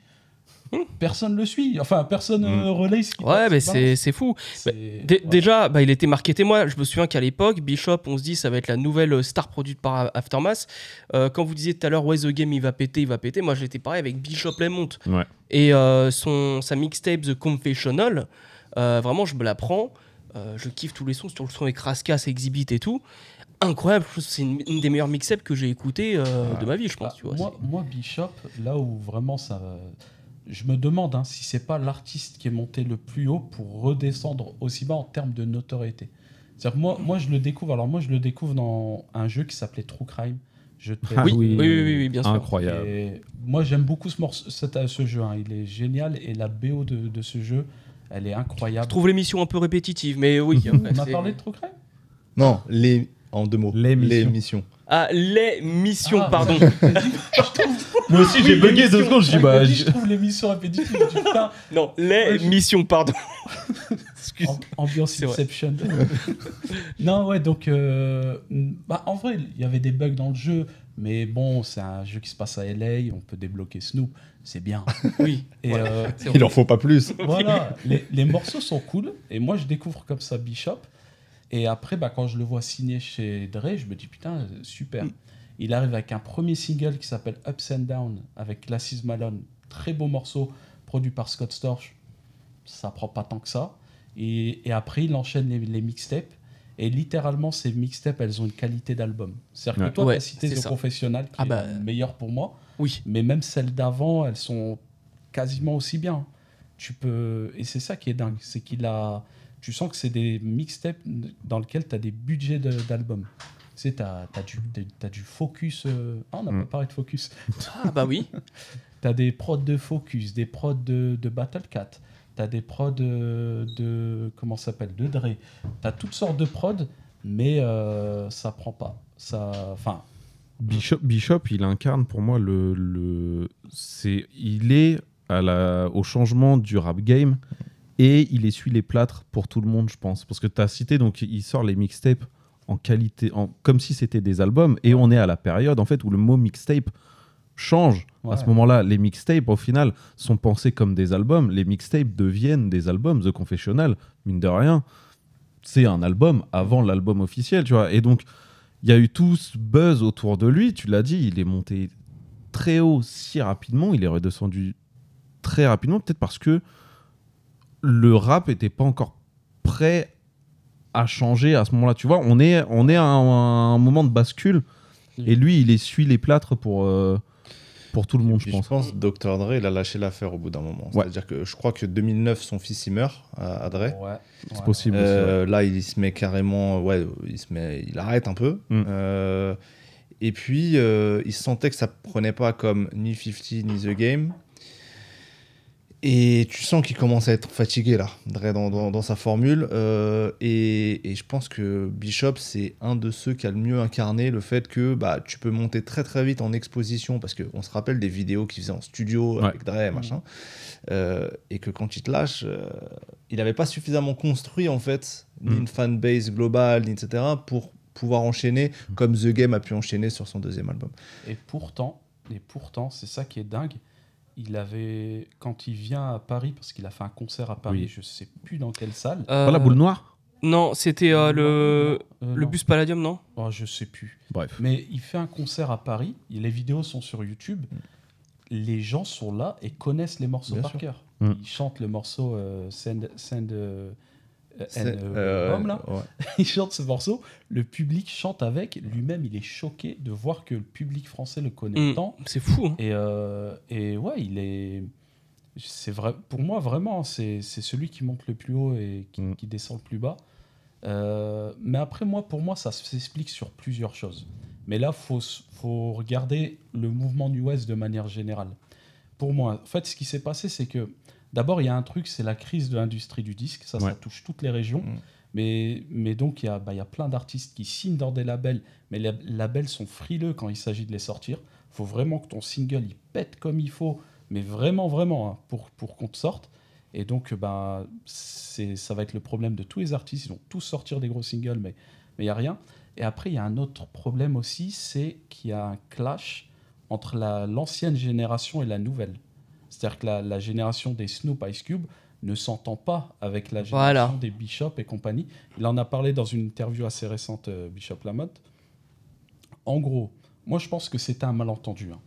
Personne le suit. Enfin, personne euh, relaie ce qui Ouais, passe, mais c'est fou. Voilà. Déjà, bah, il était marketé. Moi, je me souviens qu'à l'époque, Bishop, on se dit, ça va être la nouvelle euh, star produite par Aftermath. Euh, quand vous disiez tout à l'heure, ouais, The Game, il va péter, il va péter. Moi, j'étais pareil avec Bishop Lamont. Ouais. Et euh, son, sa mixtape The Confessional, euh, vraiment, je me la prends. Euh, je kiffe tous les sons, sur le son avec Raskas, Exhibit et tout. Incroyable, c'est une, une des meilleures mixtapes que j'ai écoutées euh, de ma vie, je pense. Bah, tu vois, moi, moi, Bishop, là où vraiment ça. Je me demande hein, si c'est pas l'artiste qui est monté le plus haut pour redescendre aussi bas en termes de notoriété. C'est-à-dire que moi, moi, je le découvre. Alors, moi, je le découvre dans un jeu qui s'appelait True Crime. Je te- Ah Oui, oui, oui, oui, oui, bien sûr. Incroyable. Et moi, j'aime beaucoup ce, morceau, cet- ce jeu. hein. Il est génial et la BO de, de ce jeu, elle est Je incroyable. trouve l'émission un peu répétitive, mais oui. après, On a c'est- parlé de True Crime? Non, les. En deux mots. L'émission. missions. Ah, les missions, Ah, pardon. Moi aussi, Oui, j'ai bugué deux secondes. Je dis, bah. je- je trouve l'émission répétitive. Je dis, putain, Non, les Ouais, je- missions, pardon. Excuse. Am- Ambiance C'est vrai. Inception. non, ouais, donc, euh, bah, en vrai, il y avait des bugs dans le jeu, mais bon, c'est un jeu qui se passe à LA, on peut débloquer Snoop, c'est bien. Oui. Et euh, Il en faut pas plus. voilà, les, les morceaux sont cool, et moi, je découvre comme ça Bishop, et après, bah, quand je le vois signé chez Dre, je me dis, putain, super. Mm. Il arrive avec un premier single qui s'appelle Ups and Down, avec Glasses Malone, très beau morceau, produit par Scott Storch, ça prend pas tant que ça. Et, et après, il enchaîne les, les mixtapes. Et littéralement, ces mixtapes, elles ont une qualité d'album. C'est-à-dire Ouais. que toi, Ouais, tu as cité c'est The ça. Confessional, qui Ah bah. est meilleur pour moi. Oui. Mais même celles d'avant, elles sont quasiment aussi bien. Tu peux... Et c'est ça qui est dingue. C'est qu'il a... Tu sens que c'est des mixtapes dans lesquels tu as des budgets de- d'albums. Tu sais, tu as, du, t'as du focus. euh, Ah, on n'a Mm. pas parlé de focus. Ah, bah oui. T'as des prods de Focus, des prods de, de Battle Cat, t'as des prods de, de comment ça s'appelle, de Dre. T'as toutes sortes de prods, mais euh, ça prend pas. Ça, enfin, Bishop, Bishop, il incarne pour moi le, le c'est il est à la, au changement du rap game et il essuie les plâtres pour tout le monde, je pense. Parce que tu as cité, donc il sort les mixtapes en qualité, en, comme si c'était des albums et on est à la période en fait où le mot mixtape change. Ouais. À ce moment-là, les mixtapes au final sont pensés comme des albums. Les mixtapes deviennent des albums. The Confessional, mine de rien, c'est un album avant l'album officiel, tu vois. Et donc, il y a eu tout ce buzz autour de lui. Tu l'as dit, il est monté très haut si rapidement. Il est redescendu très rapidement, peut-être parce que le rap était pas encore prêt à changer à ce moment-là. Tu vois, on est, on est à un, un moment de bascule et lui, il essuie les plâtres pour, euh, pour tout le monde, je pense. je pense Dr. Dre, il a lâché l'affaire au bout d'un moment. Ouais. C'est-à-dire que je crois que 2009, son fils, il meurt à, à Dre. Ouais, C'est ouais. possible. Euh, là, il se met carrément, ouais, il se met, il arrête un peu. Mm. Euh, et puis, euh, il sentait que ça prenait pas comme ni 50 ni The Game. Et tu sens qu'il commence à être fatigué là, Dre, dans, dans- dans sa formule. Euh, et, et je pense que Bishop, c'est un de ceux qui a le mieux incarné le fait que bah, tu peux monter très très vite en exposition, parce qu'on se rappelle des vidéos qu'il faisait en studio Ouais. avec Dre, machin. Euh, et que quand il te lâche, euh, il n'avait pas suffisamment construit en fait, ni Mm. une fanbase globale, ni etc., pour pouvoir enchaîner comme The Game a pu enchaîner sur son deuxième album. Et pourtant, et pourtant, c'est ça qui est dingue. Il avait, quand il vient à Paris, parce qu'il a fait un concert à Paris, Oui. je sais plus dans quelle salle. Euh, Pas la boule noire Non, c'était euh, le, Euh, le non. bus Palladium, non? Oh, je sais plus. Bref. Mais il fait un concert à Paris. Les vidéos sont sur YouTube. Les gens sont là et connaissent les morceaux Bien par sûr. cœur. Mm. Ils chantent le morceau euh, Send, Send euh, euh, là. ouais. il chante ce morceau, le public chante avec, lui-même il est choqué de voir que le public français le connaît Mm. tant. C'est fou. hein. Et, euh, et ouais, il est. C'est vrai, pour moi, vraiment, c'est c'est celui qui monte le plus haut et qui, Mm. qui descend le plus bas. Euh, mais après, moi, pour moi, ça s'explique sur plusieurs choses. Mais là, il faut, faut regarder le mouvement New West de manière générale. Pour moi, en fait, ce qui s'est passé, c'est que d'abord, il y a un truc, c'est la crise de l'industrie du disque. Ça, ça touche toutes les régions. Mm. Mais, mais donc, il y, a, bah, il y a plein d'artistes qui signent dans des labels, mais les labels sont frileux quand il s'agit de les sortir. Il faut vraiment que ton single, il pète comme il faut, mais vraiment, vraiment, hein, pour, pour qu'on te sorte. Et donc, euh, bah, c'est, ça va être le problème de tous les artistes. Ils vont tous sortir des gros singles, mais il n'y a rien. Et après, il y a un autre problème aussi, c'est qu'il y a un clash entre la- l'ancienne génération et la nouvelle. C'est-à-dire que la, la génération des Snoop Ice Cube ne s'entend pas avec la génération Voilà. des Bishop et compagnie. Il en a parlé dans une interview assez récente, euh, Bishop Lamotte. En gros, moi je pense que c'était un malentendu. hein.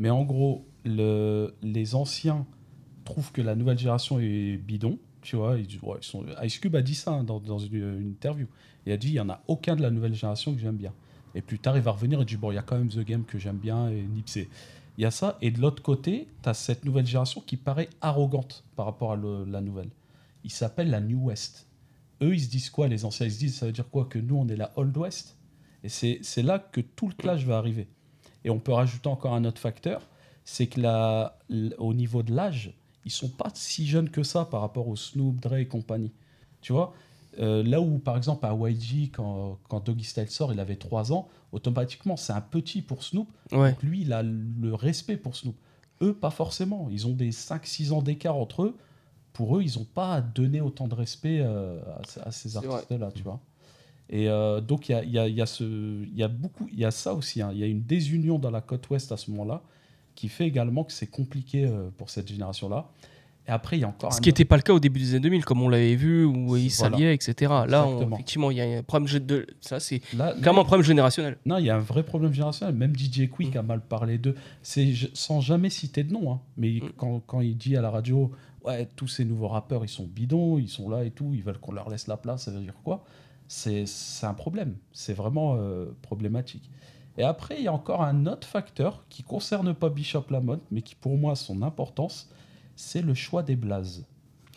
Mais en gros, le- les anciens trouvent que la nouvelle génération est bidon. Tu vois, ils, ouais, ils sont... Ice Cube a dit ça hein, dans, dans une, une interview. Il a dit il n'y en a aucun de la nouvelle génération que j'aime bien. Et plus tard, il va revenir et dit bon, il y a quand même The Game que j'aime bien et Nipsey. Il y a ça. Et de l'autre côté, tu as cette nouvelle génération qui paraît arrogante par rapport à la nouvelle. Ils s'appellent la New West. Eux, ils se disent quoi Les anciens, ils se disent ça veut dire quoi Que nous, on est la Old West? Et c'est là que tout le clash va arriver. Et on peut rajouter encore un autre facteur c'est que la, au niveau de l'âge, ils sont pas si jeunes que ça par rapport au Snoop, Dre et compagnie. Tu vois? Euh, Là où, par exemple, à YG, quand, quand Doggy Style sort, il avait 3 ans, automatiquement, c'est un petit pour Snoop. Ouais. Donc lui, il a le respect pour Snoop. Eux, pas forcément. Ils ont des 5-6 ans d'écart entre eux. Pour eux, ils n'ont pas à donner autant de respect euh, à, à ces artistes-là, tu vois. Et euh, donc, il y a, y a- y a ce- il y a beaucoup, il y a ça aussi. hein. Il y a une désunion dans la côte ouest à ce moment-là qui fait également que c'est compliqué pour cette génération-là. Et après, il y a encore Ce qui n'était pas le cas au début des années 2000, comme on l'avait vu, où ils Voilà. s'alliaient, etc. Là, on- effectivement, il y a un problème de. Ça, c'est clairement un problème générationnel. Non, il y a un vrai problème générationnel. Même DJ Quick a mal parlé d'eux. C'est sans jamais citer de nom. hein. Mais Mm. quand, quand il dit à la radio, ouais, tous ces nouveaux rappeurs, ils sont bidons, ils sont là et tout, ils veulent qu'on leur laisse la place, ça veut dire quoi? C'est c'est un problème. C'est vraiment euh, problématique. Et après, il y a encore un autre facteur qui concerne pas Bishop Lamont, mais qui pour moi a son importance, c'est le choix des blazes.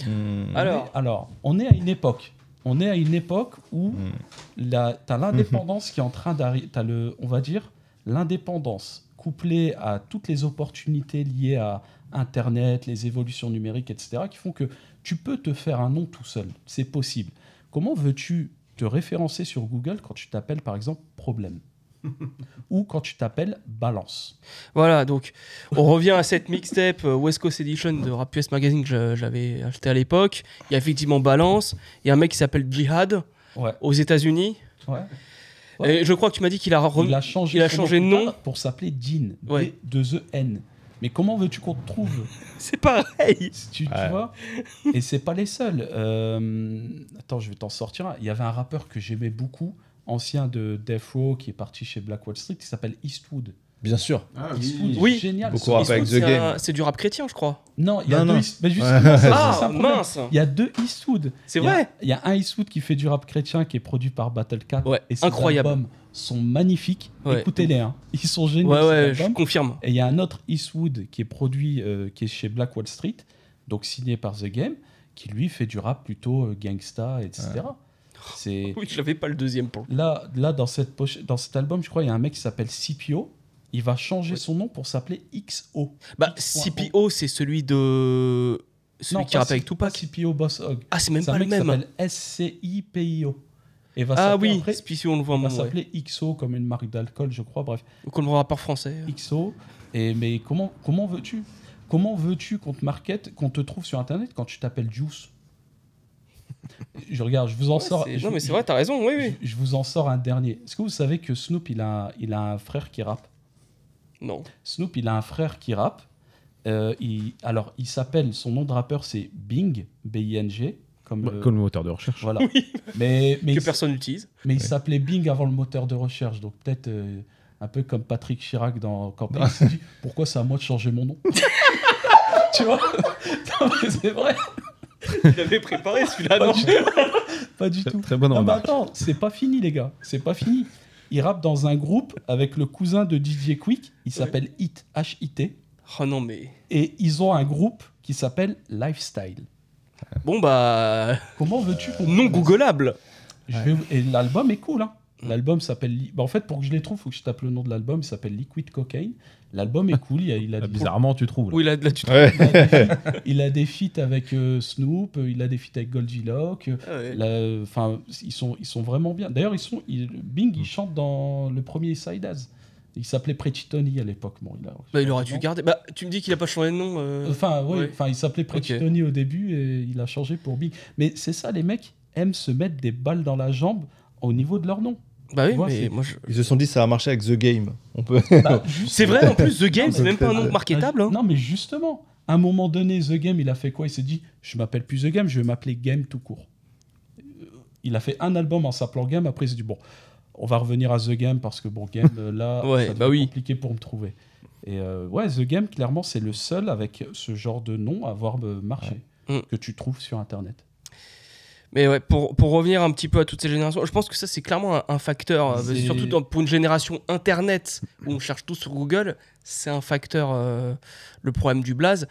Hmm. Alors, on est à une époque. On est à une époque où Hmm. la, t'as l'indépendance qui est en train d'arriver. T'as le, on va dire, l'indépendance couplée à toutes les opportunités liées à Internet, les évolutions numériques, etc., qui font que tu peux te faire un nom tout seul. C'est possible. Comment veux-tu te référencer sur Google quand tu t'appelles, par exemple, problème? ou quand tu t'appelles balance voilà, donc on revient à cette mixtape euh, West Coast Edition de Rap US Magazine que je- j'avais acheté à l'époque. Il y a effectivement Balance. Il y a un mec qui s'appelle Jihad Ouais. aux États-Unis. ouais. Ouais. Et je crois que tu m'as dit qu'il a rem- Il a changé, il a son changé de nom. pour s'appeler Dean, Ouais. de The N. Mais comment veux-tu qu'on te trouve C'est pareil. tu, tu Ouais. vois Et c'est pas les seuls. Euh, attends, je vais t'en sortir un. Il y avait un rappeur que j'aimais beaucoup, ancien de Death Row, qui est parti chez Black Wall Street, qui s'appelle Eastwood. Bien sûr. Eastwood, Oui. génial. Beaucoup rap avec The c'est Game. C'est du rap chrétien, je crois. Non, il y a Non, deux non. East- mais justement, Ouais. Ah, ça mince Il y a deux Eastwood. C'est Il y a- vrai Il y a un Eastwood qui fait du rap chrétien qui est produit par Battle Cat. Ouais, et incroyable. albums sont magnifiques. Ouais. Écoutez-les, hein. ils sont géniaux. Ouais, ouais, je confirme. Et il y a un autre Eastwood qui est produit, euh, qui est chez Black Wall Street, donc signé par The Game, qui lui fait du rap plutôt euh, gangsta, etc. C'est Oui, je l'avais pas le deuxième le là, là dans cette poche- dans cet album, je crois, il y a un mec qui s'appelle CPO. Il va changer son nom pour s'appeler XO. Bah. CPO, c'est celui de. Celui Non, qui rappe avec Tupac. pas CPO Boss Hog. Ah, c'est même C'est pas le mec même. s'appelle SCIPIO. Et va Ah oui, après- SPCO, on le voit il va. Ouais. s'appeler XO comme une marque d'alcool, je crois. Bref, Comme le rappeur français. XO. Et mais comment comment veux-tu comment veux-tu qu'on te market, qu'on te trouve sur internet quand tu t'appelles Juice? Je regarde, je vous en Ouais, sors. je- non, mais c'est vrai, t'as raison, oui, oui. Je, je vous en sors un dernier. Est-ce que vous savez que Snoop il a il a un frère qui rappe? Non. Snoop, il a un frère qui rappe. Euh, il, alors, il s'appelle, son nom de rappeur, c'est Bing, B-I-N-G, comme, Bah, le- Comme le moteur de recherche. voilà. Mais, mais que il, personne n'utilise. mais il s'appelait Bing avant le moteur de recherche, donc peut-être euh, un peu comme Patrick Chirac dans Campagne. Il s'est dit, pourquoi c'est à moi de changer mon nom? Tu vois? Non, mais c'est vrai, Il avait préparé celui-là, pas non du tout. Pas du tout. très bonne Non, mais attends, c'est pas fini, les gars. C'est pas fini. Il rappe dans un groupe avec le cousin de DJ Quick. Il s'appelle Hit, H-I-T. Oh non, mais. Et ils ont un groupe qui s'appelle Lifestyle. Bon, bah. Comment veux-tu qu'on Non googleable. Vais- Et l'album est cool. Hein. L'album s'appelle. Li- bah, en fait, pour que je les trouve, il faut que je tape le nom de l'album. Il s'appelle Liquid Cocaine. L'album est cool. Il a, il a Ah, des- Bizarrement, tu trouves. là. Oui, là, là tu te. Ouais. il a des feats- avec euh, Snoop. Il a des feats avec Goldilocks. euh, Ah ouais. Enfin, ils sont, ils sont vraiment bien. D'ailleurs, ils sont. ils- Bing, il chante dans le premier Side As. Il s'appelait Pretty Tony à l'époque. Bon, il a. Bah, il aurait dû garder. Bah, tu me dis qu'il a pas changé de nom. euh, Enfin, oui, Ouais. enfin, il s'appelait Pretty Ok. Tony au début et il a changé pour Big. Mais c'est ça, les mecs aiment se mettre des balles dans la jambe au niveau de leur nom. Bah oui, vois, mais moi je. Ils se sont dit ça va marcher avec The Game. On peut. Bah, juste- C'est vrai, en plus, The Game, c'est même pas un nom marketable. Hein. Non, mais justement, à un moment donné, The Game, il a fait quoi? Il s'est dit, je m'appelle plus The Game, je vais m'appeler Game tout court. Euh, Il a fait un album en s'appelant Game, après il s'est dit, bon, on va revenir à The Game parce que, bon, Game, euh, là, Ouais, ça bah oui. compliqué pour me trouver. Et euh, ouais, The Game, clairement, c'est le seul avec ce genre de nom à avoir marché, Ouais. Mm. que tu trouves sur Internet. Mais ouais, pour, pour revenir un petit peu à toutes ces générations, je pense que ça, c'est clairement un, un facteur, euh, surtout dans- pour une génération Internet où on cherche tout sur Google, c'est un facteur, euh, le problème du blaze.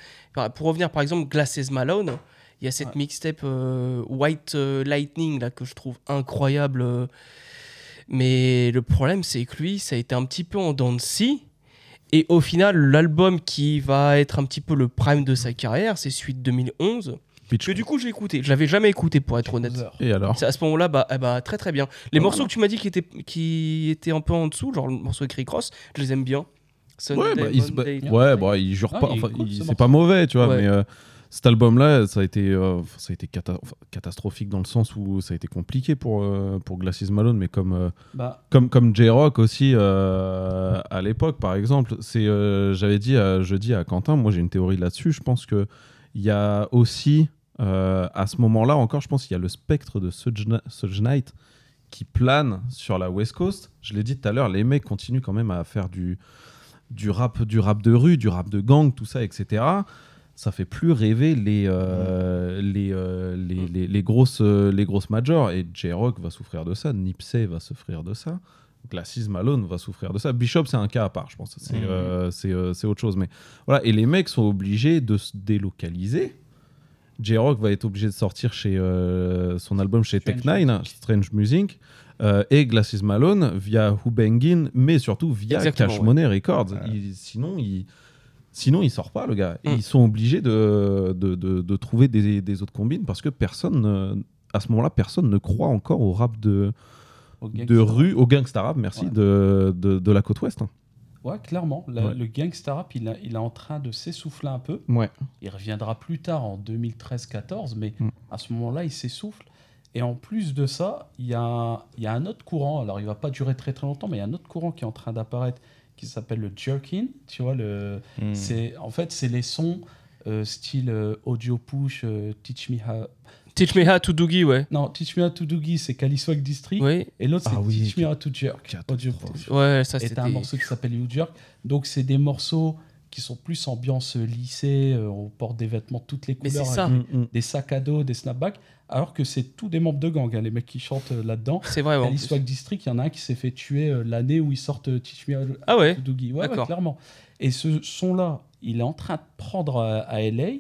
Pour revenir par exemple, Glasses Malone, il y a cette Ouais. mixtape euh, White Lightning là, que je trouve incroyable. mais le problème, c'est que lui, ça a été un petit peu en dents de scie. Et au final, l'album qui va être un petit peu le prime de sa carrière, c'est Suite 2011. Pitch. Que du coup, j'ai écouté. Je l'avais jamais écouté pour être honnête. Et alors C'est à ce moment-là, bah, eh bah, très très bien. Les Ah, morceaux que tu m'as dit qui étaient, qui étaient un peu en dessous, genre le morceau écrit Cross, je les aime bien. Sunday, Ouais, bah, il, bah, ouais, bah, il jure Ah, pas. enfin, ce c'est pas mauvais, tu vois, Ouais. mais euh, cet album-là, ça a été, euh, ça a été cata- enfin, catastrophique dans le sens où ça a été compliqué pour, euh, pour Glasses Malone, mais comme, euh, Bah, comme, comme J-Rock aussi euh, à l'époque, par exemple. C'est, euh, j'avais dit, à- je dis à Quentin, moi j'ai une théorie là-dessus. Je pense que il y a aussi euh, à ce moment-là encore, je pense qu'il y a le spectre de Suge Knight qui plane sur la West Coast. Je l'ai dit tout à l'heure, les mecs continuent quand même à faire du du rap, du rap de rue, du rap de gang, tout ça, etc. Ça fait plus rêver les, euh, les, euh, les, les, les grosses, les grosses majors. Et J-Rock va souffrir de ça, Nipsey va souffrir de ça, Glasses Malone va souffrir de ça. Bishop, c'est un cas à part, je pense. C'est Mhm. euh, euh, c'est autre chose. Mais voilà, et les mecs sont obligés de se délocaliser. J-Rock va être obligé de sortir chez euh, son album chez Strange Tech Nine, Music. Strange Music, euh, et Glasses Malone via Who Bangin, mais surtout via Exactement, Cash ouais. Money Records. Ouais. Il- sinon, il, sinon, il sort pas, le gars. Et Mm. ils sont obligés de, de, de- de trouver des, des autres combines parce que personne, ne- à ce moment-là, personne ne croit encore au rap de, de rue, au gangsta rap, merci, Ouais. de, de, de la côte ouest. hein. Ouais, clairement. La- Ouais. Le gangsta rap, il, a- il est en train de s'essouffler un peu. Ouais. Il reviendra plus tard en 2013-14, mais Mm. à ce moment-là, il s'essouffle. Et en plus de ça, il y, a, il y a un autre courant. Alors, il va pas durer très très longtemps, mais il y a un autre courant qui est en train d'apparaître qui s'appelle le jerkin. Tu vois, le, Hmm. c'est en fait, c'est les sons euh, style euh, audio push, euh, teach me how. Teach Me How to Doogie, ouais. Non, teach me how to doogie, c'est Caliswag District. Oui, Et l'autre, c'est Ah oui, teach me how to jerk. Ouais, ça t'as un morceau qui s'appelle You Jerk. Donc, c'est des morceaux qui sont plus ambiance lycée, euh, on porte des vêtements de toutes les couleurs, c'est ça. avec Mm, mm. des sacs à dos, des snapbacks, alors que c'est tous des membres de gang, hein, les mecs qui chantent euh, là-dedans. C'est vrai. plus. Swag District, il y en a un qui s'est fait tuer euh, l'année où ils sortent euh, Teach Me How to Ah ouais. Doogie. Ouais, ouais, clairement. Et ce son-là, il est en train de prendre à, à LA.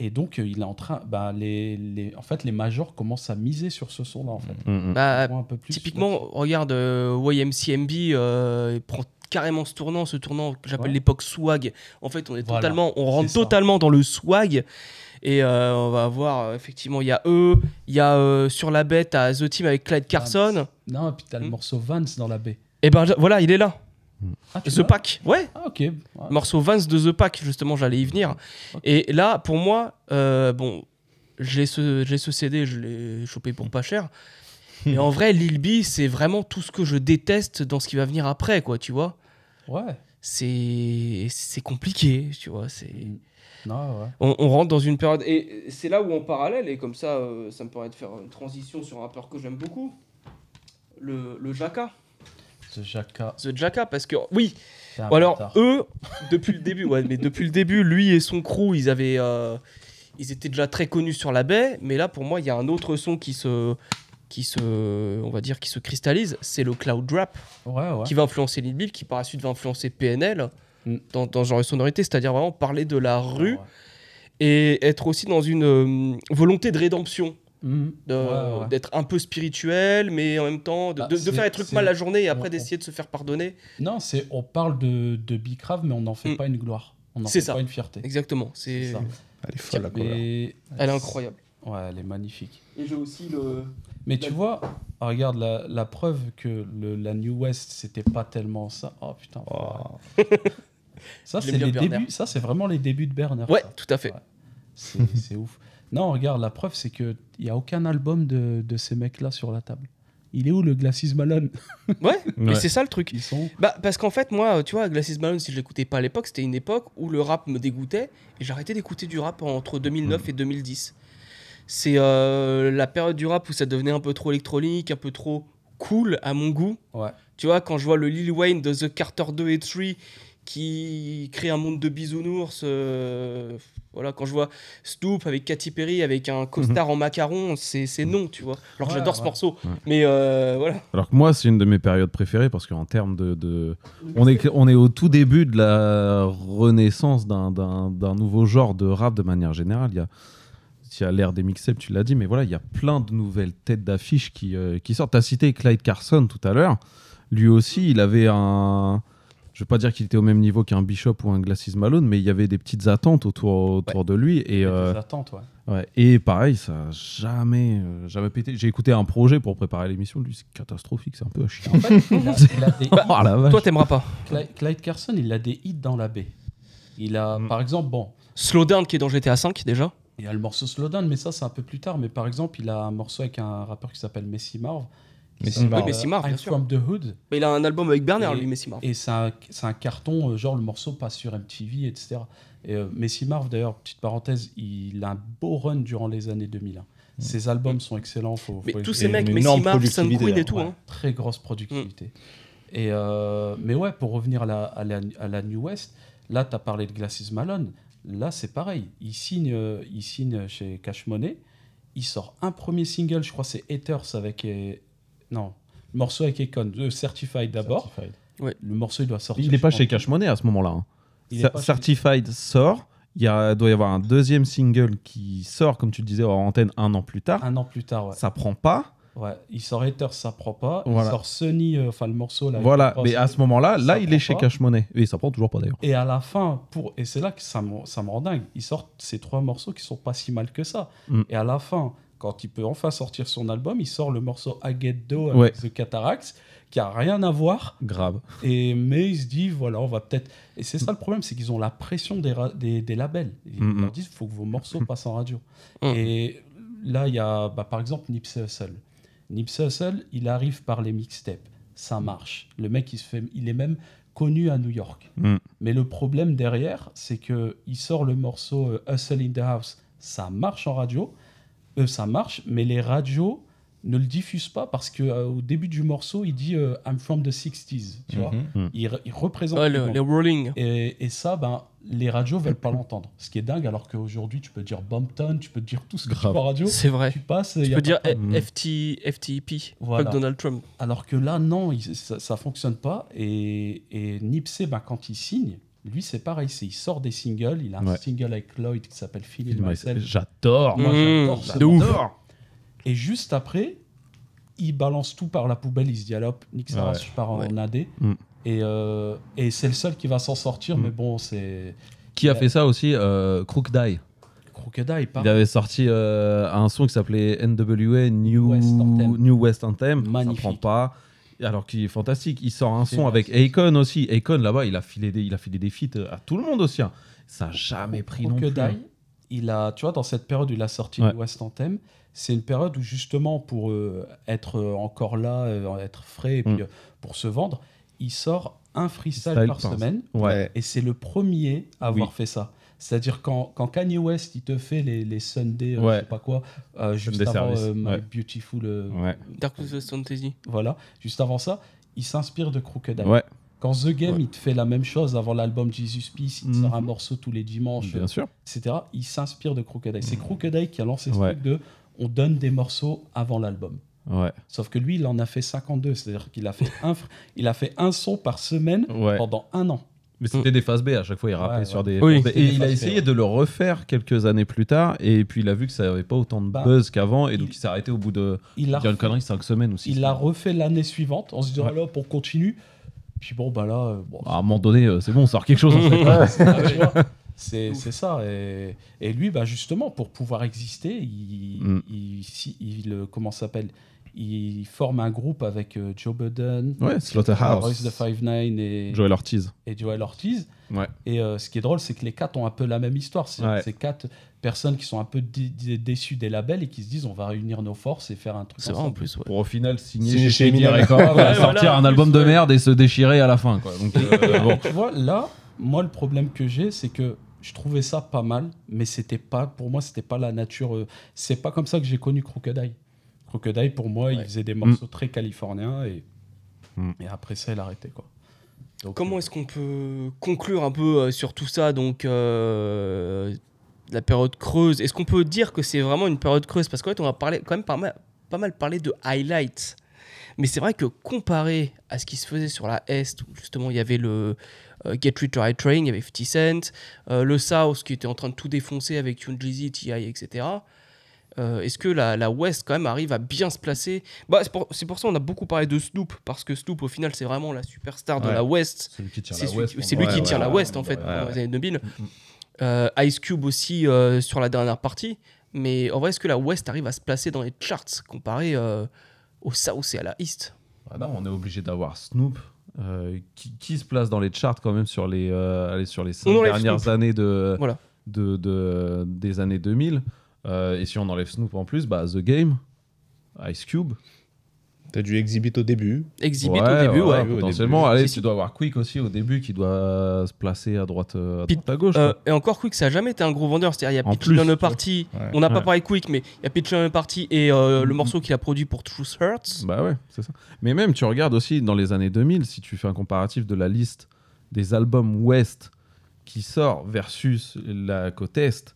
Et donc, euh, il est en train. Bah, les, les, en fait, les majors commencent à miser sur ce son-là, en fait. Mm, mm. Bah, un peu plus Typiquement, regarde euh, YMCMB, euh, il prend carrément ce tournant, ce tournant que j'appelle Ouais. l'époque swag. En fait, on est Voilà, totalement, on rentre totalement dans le swag. Et euh, on va voir, effectivement, il y a eux, il y a euh, sur la bête à The Team avec Clyde Carson. Non, et puis t'as le Hmm. morceau Vance dans la baie. Et ben voilà, il est là. Ah, The Pack, ouais. Ah, ok. Ouais. Morceau Vance de The Pack, justement, j'allais y venir. Et là, pour moi, euh, bon, j'ai ce, ce CD, je l'ai chopé pour pas cher. Mais en vrai, Lil B, c'est vraiment tout ce que je déteste dans ce qui va venir après, quoi, tu vois. Ouais. c'est c'est compliqué, tu vois. C'est Non, ouais. on, on rentre dans une période et c'est là où en parallèle et comme ça, euh, ça me permet de faire une transition sur un rappeur que j'aime beaucoup, le le Jaka, The Jacka. The Jaka, parce que oui. Ou alors bâtard. eux, depuis le début, ouais, mais depuis le début, lui et son crew, ils avaient, euh, ils étaient déjà très connus sur la baie, mais là pour moi, il y a un autre son qui se qui se, on va dire, qui se cristallise, c'est le cloud rap. Ouais, ouais. qui va influencer Lil Bill, qui par la suite va influencer PNL Mm. dans, dans ce genre de sonorité, c'est-à-dire vraiment parler de la rue et être aussi dans une euh, volonté de rédemption, De- Ouais, ouais. d'être un peu spirituel, mais en même temps de, Bah, de- faire les trucs mal la journée et après d'essayer de se faire pardonner. Non, c'est on parle de, de Bicrave, mais on n'en fait Mm. pas une gloire. On n'en C'est fait ça. pas une fierté. Exactement, C'est. Elle est folle, la. Mais- elle est incroyable. Ouais, elle est magnifique. Et j'ai aussi le Mais La- tu vois, regarde la, la preuve que le, la New West, c'était pas tellement ça. Oh putain. Oh. Ça, c'est les bien, Bernard. débuts. Ça, c'est vraiment les débuts de Bernard. Ouais, ça. tout à fait. C'est ouf. Non, regarde, la preuve, c'est qu'il n'y a aucun album de, de ces mecs-là sur la table. Il est où le Glacis Malone Ouais, mais c'est ça le truc. Ils sont. Bah, parce qu'en fait, moi, tu vois, Glacis Malone, si je l'écoutais pas à l'époque, c'était une époque où le rap me dégoûtait et j'arrêtais d'écouter du rap entre 2009 Mm. et 2010. C'est euh, la période du rap où ça devenait un peu trop électronique, un peu trop cool à mon goût. Ouais. Tu vois, quand je vois le Lil Wayne de The Carter 2 et 3 qui crée un monde de bisounours, euh, voilà, quand je vois Snoop avec Katy Perry avec un costard en macaron, c'est non, tu vois. Alors que Ouais, j'adore ce morceau. Ouais. Mais euh, voilà. Alors que moi, c'est une de mes périodes préférées parce qu'en termes de, de- On, est, on est au tout début de la renaissance d'un- nouveau genre de rap de manière générale. Il y a, il y a l'ère des mixtapes, tu l'as dit, mais voilà, il y a plein de nouvelles têtes d'affiche qui, euh, qui sortent. Tu as cité Clyde Carson tout à l'heure. Lui aussi, il avait un. Je veux pas dire qu'il était au même niveau qu'un Bishop ou un Glacis Malone, mais il y avait des petites attentes autour, autour de lui. Et, euh, des attentes, ouais. Ouais, et pareil, ça a jamais, euh, jamais pété. J'ai écouté un projet pour préparer l'émission, lui, c'est catastrophique, c'est un peu à chier. En fait, il a, il a des oh la. Toi, t'aimeras pas. Clyde, Clyde Carson, il a des hits dans la baie. Il a, Mm. par exemple, bon, Slowdown qui est dans GTA 5 déjà. il y a le morceau Slowdown, mais ça, c'est un peu plus tard. Mais par exemple, il a un morceau avec un rappeur qui s'appelle Messi Marv. Qui Messi s'appelle, Marv. Oui, Messi Marv, I'm bien sûr. From the Hood. Mais il a un album avec Bernard, Et- lui, Messi Marv. Et c'est un, c'est un carton, euh, genre le morceau passe sur MTV, etc. Et euh, Messi Marv, d'ailleurs, petite parenthèse, il a un beau run durant les années 2000. hein. Ses albums sont excellents. Faut, Mais faut tous ces et mecs, une Messi énorme Marv, Sun productivité, Queen et tout. Ouais, hein. Très grosse productivité. Et euh, mais ouais, pour revenir à la, à la, à la New West, là, tu as parlé de Glacis Malone. Là, c'est pareil. Il signe, euh, il signe chez Cash Money. Il sort un premier single, je crois, c'est Haters avec. Non, le morceau avec Econ, euh, Certified d'abord. Certified. Le morceau, il doit sortir. Il n'est pas chez Cash Money à ce moment-là. hein. Il est Cer- pas chez- Certified sort. Il y a, doit y avoir un deuxième single qui sort, comme tu le disais, en antenne un an plus tard. Un an plus tard, ouais. Ça prend pas. ouais. Il sort Haters, ça prend pas. Voilà. Il sort Sunny, euh, enfin le morceau là. voilà. il Mais à ce moment-là, là, il prend est chez pas. Cash Money. Et ça prend toujours pas d'ailleurs. Et à la fin, pour et c'est là que ça me, ça me rend dingue, il sort ces trois morceaux qui sont pas si mal que ça. Mm. Et à la fin, quand il peut enfin sortir son album, il sort le morceau I Get Do Ouais. avec The Cataracts, qui a rien à voir. Grave. Et, mais il se dit, voilà, on va peut-être. Et c'est ça le problème, c'est qu'ils ont la pression des, des, des labels. Ils Mm, leur mm. disent, il faut que vos morceaux passent en radio. Mm. Et là, il y a bah, par exemple Nipsey Hussle. Nipsey Hussle, il arrive par les mixtapes. Ça marche. Le mec, il, se fait, il est même connu à New York. Mm. Mais le problème derrière, c'est que il sort le morceau euh, Hustle in the House. Ça marche en radio. Euh, ça marche, mais les radios ne le diffuse pas parce que euh, au début du morceau, il dit euh, I'm from the 60s, tu vois. Mhm. Il, re- il représente Ouais, le- les Rolling. Et, et ça, ben, les radios veulent pas l'entendre. Ce qui est dingue, alors qu'aujourd'hui, tu peux dire Bumpton, tu peux dire tout ce que tu Grave. veux en radio. C'est vrai. Tu passes. Tu peux dire FT, FTP, Voilà. fuck Donald Trump. Alors que là, non, il- ça, ça fonctionne pas. Et, et Nipsey, ben, quand il signe, lui, c'est pareil. c'est- Il sort des singles. Il a un single avec Lloyd qui s'appelle Film Myself. J'adore. Moi, Mmh, j'adore ce de ouf. Et juste après, il balance tout par la poubelle. Il se dit, hop, nique ça, je pars en. AD. Mm. Et, euh, et c'est le seul qui va s'en sortir. Mm. Mais bon, c'est. Qui a fait ça aussi euh, Crook Die. Crocodile, il part. Il avait sorti euh, un son qui s'appelait NWA New West Anthem. New West Anthem. Magnifique. Ça prend pas. Alors qu'il est fantastique. Il sort un son avec Akon aussi. Akon là-bas, il a filé des, il a filé des feats à tout le monde aussi. hein. Ça a jamais pris non plus. Crocodile, il a, tu vois, dans cette période où il a sorti Ouais. le West Anthem, c'est une période où justement pour euh, être euh, encore là, euh, être frais et puis Mm. euh, pour se vendre, il sort un freestyle Style par semaine Ouais. et c'est le premier à avoir Oui. fait ça. C'est-à-dire quand, quand Kanye West il te fait les, les Sunday, euh, Ouais. je sais pas quoi, euh, juste Sunday avant euh, My ouais. Beautiful, euh, Ouais. Dark Twisted Fantasy. voilà, juste avant ça, il s'inspire de Crocodile. Ouais. Quand The Game Ouais. il te fait la même chose avant l'album Jesus Peace, il te Mhm. sort un morceau tous les dimanches, Bien sûr. etc. Il s'inspire de Crocodile. C'est Crocodile qui a lancé ce truc de on donne des morceaux avant l'album. Ouais. Sauf que lui, il en a fait 52, c'est-à-dire qu'il a fait un, il a fait un son par semaine Ouais. pendant un an. Mais c'était des phases B à chaque fois, il rappelait Ouais, sur ouais. des. Oui. Et des il a B, essayé ouais. de le refaire quelques années plus tard, et puis il a vu que ça n'avait pas autant de Bah, buzz qu'avant, et donc il- s'est arrêté au bout de. Il l'a Dire une connerie, 5 semaines aussi. il l'a refait l'année suivante en se disant Ouais. là, on continue. Puis bon, bah là, euh, bon, À un moment donné, euh, c'est bon, on sort quelque chose en fait. C'est c'est ça. Et, et lui, bah, justement, pour pouvoir exister, il, Mm. il, si- il, euh, comment ça s'appelle? Il forme un groupe avec euh, Joe Budden, Ouais, Royce Slaughterhouse. de Five Nine et, Joel Ortiz. et Joel Ortiz. Ouais. Et euh, ce qui est drôle, c'est que les quatre ont un peu la même histoire. C'est Ouais. quatre personnes qui sont un peu dé- dé- déçues des labels et qui se disent on va réunir nos forces et faire un truc C'est vrai en plus, ouais. Pour au final signer chez Eminem. Records, sortir voilà, en un album plus, de ouais. merde et se déchirer à la fin. Quoi. Donc, euh, bon. Tu vois, là, moi, le problème que j'ai, c'est que je trouvais ça pas mal, mais c'était pas, pour moi, c'était pas la nature. euh, c'est pas comme ça que j'ai connu Crocodile. Crocodile, pour moi, il Ouais. faisait des morceaux très californiens et, Mm. et après ça, il a arrêté. Quoi. Donc, Comment euh, est-ce qu'on peut conclure un peu euh, sur tout ça Donc, euh, la période creuse? Est-ce qu'on peut dire que c'est vraiment une période creuse? Parce qu'en fait, on va parler, quand même pas mal, pas mal parler de highlights. Mais c'est vrai que comparé à ce qui se faisait sur la Est, où justement il y avait le euh, Get Rich or Die Train, il y avait 50 Cent, euh, le South qui était en train de tout défoncer avec Young Jeezy, T.I., etc. Euh, Est-ce que la, la West quand même arrive à bien se placer? Bah, C'est pour, c'est pour ça qu'on a beaucoup parlé de Snoop, parce que Snoop au final c'est vraiment la superstar de Ouais. la West. Celui qui tire C'est la West, c'est on lui qui ouais, tire ouais, la West en fait dans les années 2000. Euh, Ice Cube aussi euh, sur la dernière partie. Mais en vrai, est-ce que la West arrive à se placer dans les charts comparé au South et à la East? Ah non, on est obligé d'avoir Snoop. euh, qui, qui se place dans les charts quand même sur les, euh, allez, sur les cinq On dernières années de, Voilà. de, de- des années 2000. Euh, et si on enlève Snoop en plus, bah, The Game, Ice Cube. T'as du Exhibit au début. Exhibit au début, ouais. début. potentiellement. Allez, Si, tu si. dois avoir Quick aussi au début qui doit se placer à droite, euh, à, droite, à gauche. Euh, et encore Quick, ça a jamais été un gros vendeur. C'est-à-dire, il y a Pitch Down Party. Ouais. On n'a pas Ouais. parlé Quick, mais il y a Pitch Down the Party et euh, le Mhm. morceau qu'il a produit pour Truth Hurts. Bah ouais, c'est ça. Mais même, tu regardes aussi dans les années 2000, si tu fais un comparatif de la liste des albums West qui sort versus la côte Est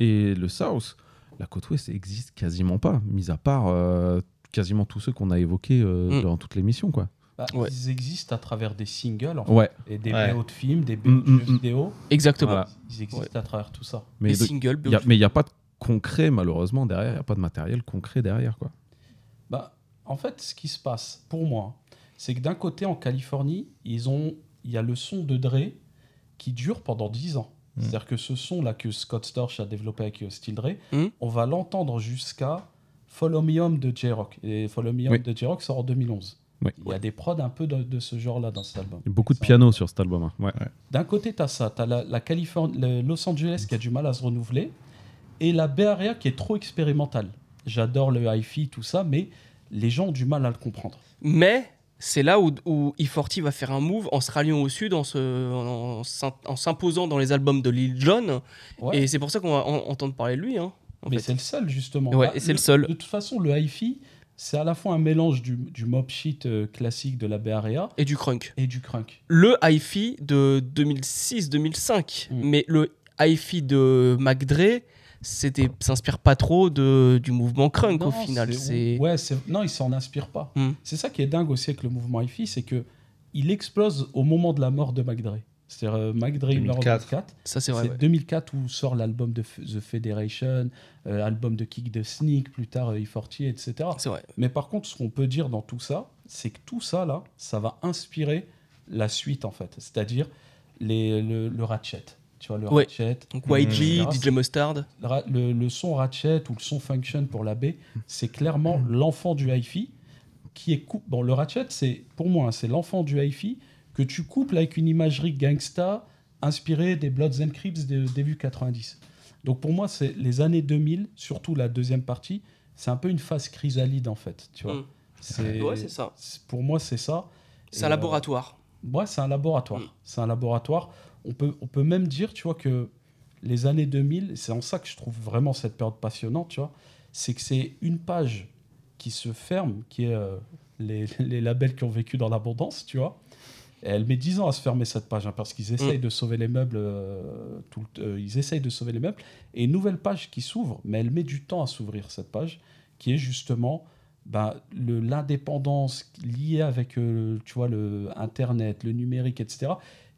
et le South, la côte Ouest existe quasiment pas, mis à part euh, quasiment tous ceux qu'on a évoqués euh, Mm. dans toutes l'émission, quoi. bah, Ouais. Ils existent à travers des singles en fait, Ouais, et des Ouais. BO de films, des BO Mm, de mm, jeux mm. vidéo. Exactement. Voilà. Ils existent à travers tout ça. mais Les de- singles, y a- mais il n'y a pas de concret, malheureusement, derrière. Il n'y a pas de matériel concret derrière, quoi. Bah, en fait, ce qui se passe, pour moi, c'est que d'un côté, en Californie, ils ont, il y a le son de Dre qui dure pendant 10 ans. Mm. C'est-à-dire que ce son-là que Scott Storch a développé avec euh, Still Dre, Mm. on va l'entendre jusqu'à Follow Me Home de J-Rock. Et Follow Me Home Oui. de J-Rock sort en 2011. Oui. Il y a des prods un peu de, de ce genre-là dans cet album. Il y a beaucoup de Ça- piano sur cet album. hein. Ouais. D'un côté, tu as ça, tu as la, la Californie, le Los Angeles qui a du mal à se renouveler, et la Area qui est trop expérimentale. J'adore le hi-fi, tout ça, mais les gens ont du mal à le comprendre. Mais c'est là où, où E40 va faire un move en se ralliant au sud, en se- en s'im- en s'imposant dans les albums de Lil Jon. Ouais. Et c'est pour ça qu'on va en- entendre parler de lui. Hein, en mais fait. c'est le seul, justement. Ouais, Bah, et c'est le seul. De toute façon, le hi-fi, c'est à la fois un mélange du, du mob shit euh, classique de la Bay Area Et du crunk. et du crunk. Le hi-fi de 2006-2005. Mm. Mais le hi-fi de McDre, c'était s'inspire pas trop de, du mouvement crunk Non, au final. C'est ouais, c'est- non, il s'en inspire pas. Hmm. C'est ça qui est dingue aussi avec le mouvement hi-fi, c'est que il explose au moment de la mort de McDre. C'est-à-dire euh, McDre il meurt en 2004. 2004. ça, c'est vrai. C'est ouais. 2004 où sort l'album de F- The Federation, euh, album de Kick the Sneak, plus tard euh, E40, etc. C'est vrai. Mais par contre, ce qu'on peut dire dans tout ça, c'est que tout ça, là, ça va inspirer la suite, en fait. C'est-à-dire les- le, le Ratchet. Tu vois, le Ouais. Ratchet. Donc. YG, etc. DJ Mustard. Le, son Ratchet ou le son Function pour la B, c'est clairement l'enfant du hi-fi qui est coup- Bon, le Ratchet, c'est pour moi, hein, c'est l'enfant du hi-fi que tu couples avec une imagerie gangsta inspirée des Bloods and Crips de début 90. Donc pour moi, c'est les années 2000, surtout la deuxième partie, c'est un peu une phase chrysalide en fait. Tu vois, Mm. c'est Ouais, c'est ça. Pour moi, c'est ça. C'est Et, un euh, laboratoire. Ouais, c'est un laboratoire. C'est un laboratoire. On peut, on peut même dire, tu vois, que les années 2000, c'est en ça que je trouve vraiment cette période passionnante, tu vois, c'est que c'est une page qui se ferme, qui est euh, les, les labels qui ont vécu dans l'abondance, tu vois. Et elle met 10 ans à se fermer cette page, hein, parce qu'ils essayent Mm. de sauver les meubles, euh, tout le- euh, ils essayent de sauver les meubles. Et une nouvelle page qui s'ouvre, mais elle met du temps à s'ouvrir, cette page, qui est justement ben, le- l'indépendance liée avec tu vois, le Internet, le numérique, etc.,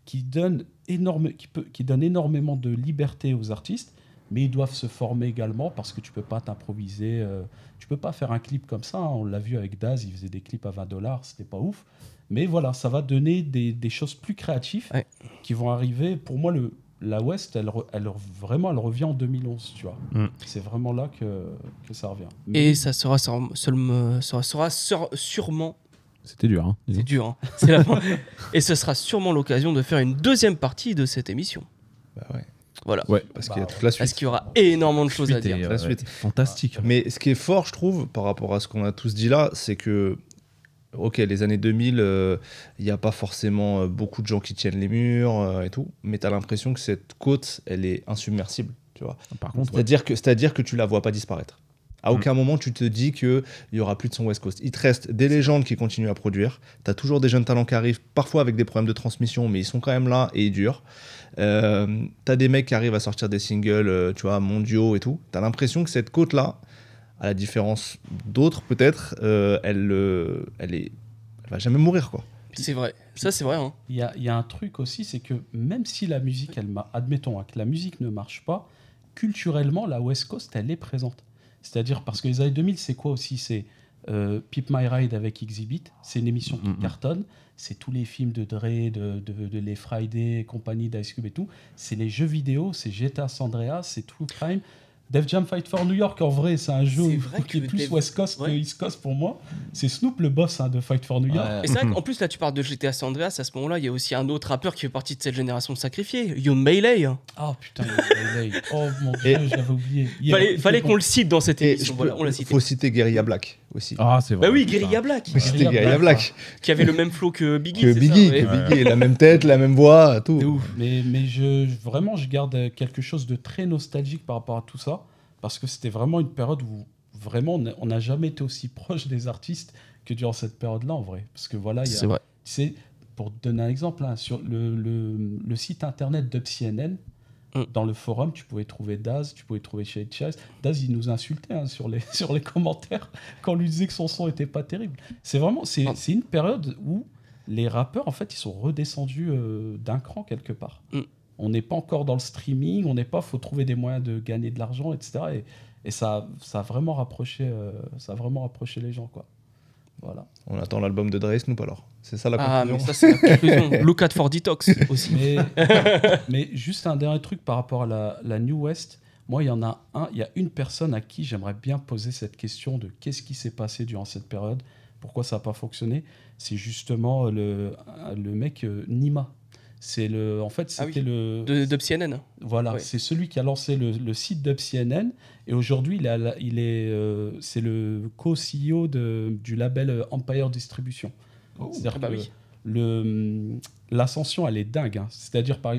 qui donne, énorme, qui, peut, qui donne énormément de liberté aux artistes, mais ils doivent se former également parce que tu peux pas t'improviser. euh, tu peux pas faire un clip comme ça. hein. On l'a vu avec Daz, il faisait des clips à 20 dollars, c'était pas ouf. Mais voilà, ça va donner des, des choses plus créatives Ouais. qui vont arriver. Pour moi, le, la West, elle, elle, vraiment, elle revient en 2011, tu vois. Mm. C'est vraiment là que, que ça revient. Mais- Et ça sera, sera, sera sur- sûrement. C'était dur. Hein. C'est dur, hein. C'est la fin. Et ce sera sûrement l'occasion de faire une deuxième partie de cette émission. Bah ouais, Voilà. Ouais. parce qu'il y a toute la suite. Parce qu'il y aura énormément de choses à dire. est, La euh, suite. Fantastique. Mais ce qui est fort, je trouve, par rapport à ce qu'on a tous dit là, c'est que, ok, les années 2000, euh, il n'y a pas forcément euh, beaucoup de gens qui tiennent les murs euh, et tout, mais tu as l'impression que cette côte, elle est insubmersible, tu vois. Par contre, ouais. C'est-à-dire que, c'est-à-dire que tu la vois pas disparaître. À Mm. aucun moment tu te dis qu'il y aura plus de son West Coast. Il te reste des légendes qui continuent à produire. Tu as toujours des jeunes talents qui arrivent, parfois avec des problèmes de transmission, mais ils sont quand même là et ils durent. Euh, tu as des mecs qui arrivent à sortir des singles, euh, tu vois, mondiaux et tout. Tu as l'impression que cette côte-là, à la différence d'autres peut-être, euh, elle, euh, elle, est, elle va jamais mourir, quoi. C'est vrai. Ça, c'est vrai. hein. Il y a, il y a un truc aussi, c'est que même si la musique, elle admettons hein, que la musique ne marche pas, culturellement, la West Coast, elle est présente. C'est-à-dire parce que les années 2000, c'est quoi aussi? C'est euh, Pip My Ride avec Exhibit, c'est une émission qui Mhm. cartonne. C'est tous les films de Dre, de, de, de Les Friday, compagnie d'Ice Cube et tout. C'est les jeux vidéo, c'est GTA San Andreas, c'est True Crime. Def Jam Fight for New York, en vrai, c'est un jeu vrai qui est que plus Def- West Coast Ouais. que East Coast pour moi. C'est Snoop le boss hein, de Fight for New York. Et c'est vrai qu'en plus, là, tu parles de GTA San Andreas. À ce moment-là, il y a aussi un autre rappeur qui fait partie de cette génération de sacrifiés, Young Melee. Ah putain, le Melee. oh mon dieu, j'avais oublié. Il Fallait, qu'on le cite dans cette Et émission. Voilà, peux- on l'a cité. faut citer Guerilla Black aussi. Ah, c'est vrai. Bah oui. Guerilla Black, citer Guerilla Black, Black. qui avait le même flow que Biggie. Que c'est Biggie, ça, ouais. que Biggie, la même tête, la même voix, tout. C'est ouf. Mais, mais je, vraiment, je garde quelque chose de très nostalgique par rapport à tout ça. Parce que c'était vraiment une période où vraiment on n'a- jamais été aussi proche des artistes que durant cette période-là en vrai. Parce que voilà, il y a, C'est vrai. tu sais, pour te donner un exemple, hein, sur le, le- le site internet d'UpCNN, Mm. dans le forum, tu pouvais trouver Daz, tu pouvais trouver Shade Chase. Daz, il nous insultait hein, sur, les, sur les commentaires quand on lui disait que son son était pas terrible. C'est vraiment, c'est c'est une période où les rappeurs, en fait, ils sont redescendus euh, d'un cran quelque part. Mm. On n'est pas encore dans le streaming, on n'est pas, faut trouver des moyens de gagner de l'argent, etc. Et, et ça, ça a vraiment rapproché, euh, ça a vraiment rapproché les gens, quoi. Voilà. On attend l'album de Dre Snoop alors. C'est ça la Ah, mais conclusion. ça, c'est la conclusion. Look at for Detox aussi. Mais, mais juste un dernier truc par rapport à la, la New West. Moi, il y en a un, il y a une personne à qui j'aimerais bien poser cette question de qu'est-ce qui s'est passé durant cette période, pourquoi ça n'a pas fonctionné. C'est justement le, le mec euh, Nima. C'est le, en fait, Ah oui. c'était le, De, de CNN. voilà, Ouais. c'est celui qui a lancé le, le site d'UpCNN et aujourd'hui il, a il est, euh, c'est le co-CEO de- du label euh, Empire Distribution. C'est-à-dire Ah bah que oui. le, hum, l'ascension elle est dingue. hein. C'est-à-dire par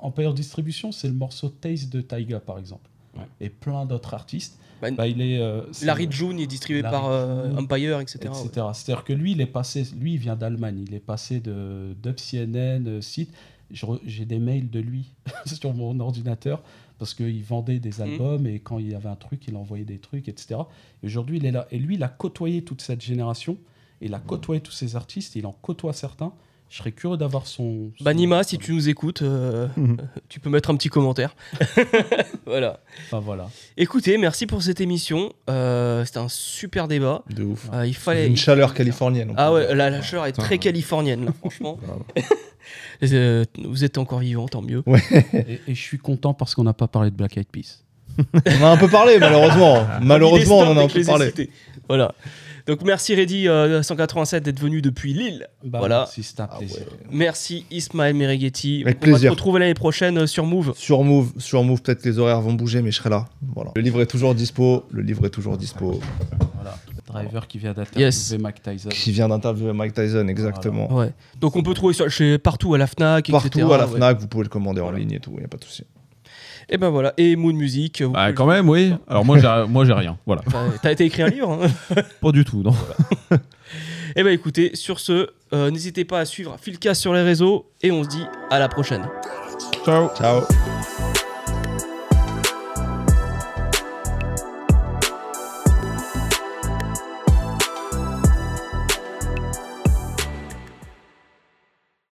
Empire Distribution c'est le morceau Taste de Taiga par exemple. Ouais. Et plein d'autres artistes. Bah, Bah, il est, euh, Larry June est distribué Larry par euh, Empire, etc. etc. ouais. C'est-à-dire que lui, il est passé, lui, il vient d'Allemagne. Il est passé de d'UpCNN, euh, site. J'ai des mails de lui sur mon ordinateur parce qu'il vendait des albums et quand il y avait un truc, il envoyait des trucs, etc. Et aujourd'hui, il est là. Et lui, il a côtoyé toute cette génération. Il a côtoyé tous ces artistes. Il en côtoie certains. Je serais curieux d'avoir son. son- Bah Nima, si tu nous écoutes, euh, Mhm. tu peux mettre un petit commentaire. voilà. Enfin, voilà. Écoutez, merci pour cette émission. Euh, C'était un super débat. De ouf. Euh, il fallait. Une chaleur californienne. Ah ouais, la, la chaleur est très californienne, là, franchement. Euh, vous êtes encore vivant, tant mieux. Et, et je suis content parce qu'on n'a pas parlé de Black Eyed Peas. On en a un peu parlé, malheureusement. malheureusement, on en a un peu parlé. Voilà. Donc merci Reddy euh, 187 d'être venu depuis Lille. Bah, Voilà. merci, c'était un Ah plaisir. ouais. Merci Ismaël Merighetti. Avec On va se plaisir. retrouver l'année prochaine euh, sur Move. Sur Move, sur Move, peut-être que les horaires vont bouger, mais je serai là. Voilà. Le livre est toujours dispo. Le livre est toujours dispo. Voilà. Driver qui vient d'interviewer Yes. Mike Tyson. Qui vient d'interviewer Mike Tyson, exactement. Ouais. Donc on peut trouver ça chez partout à la Fnac, Partout etc. à la ouais. Fnac, vous pouvez le commander en Voilà. ligne et tout, il n'y a pas de souci. Et ben voilà. Et Moon Music. vous Bah, pouvez- quand même, oui. Alors moi, j'ai, moi, j'ai rien. Voilà. Bah, T'as été écrit un livre. hein Pas du tout, non. Et ben écoutez, sur ce, euh, n'hésitez pas à suivre Philcast sur les réseaux et on se dit à la prochaine. Ciao. Ciao.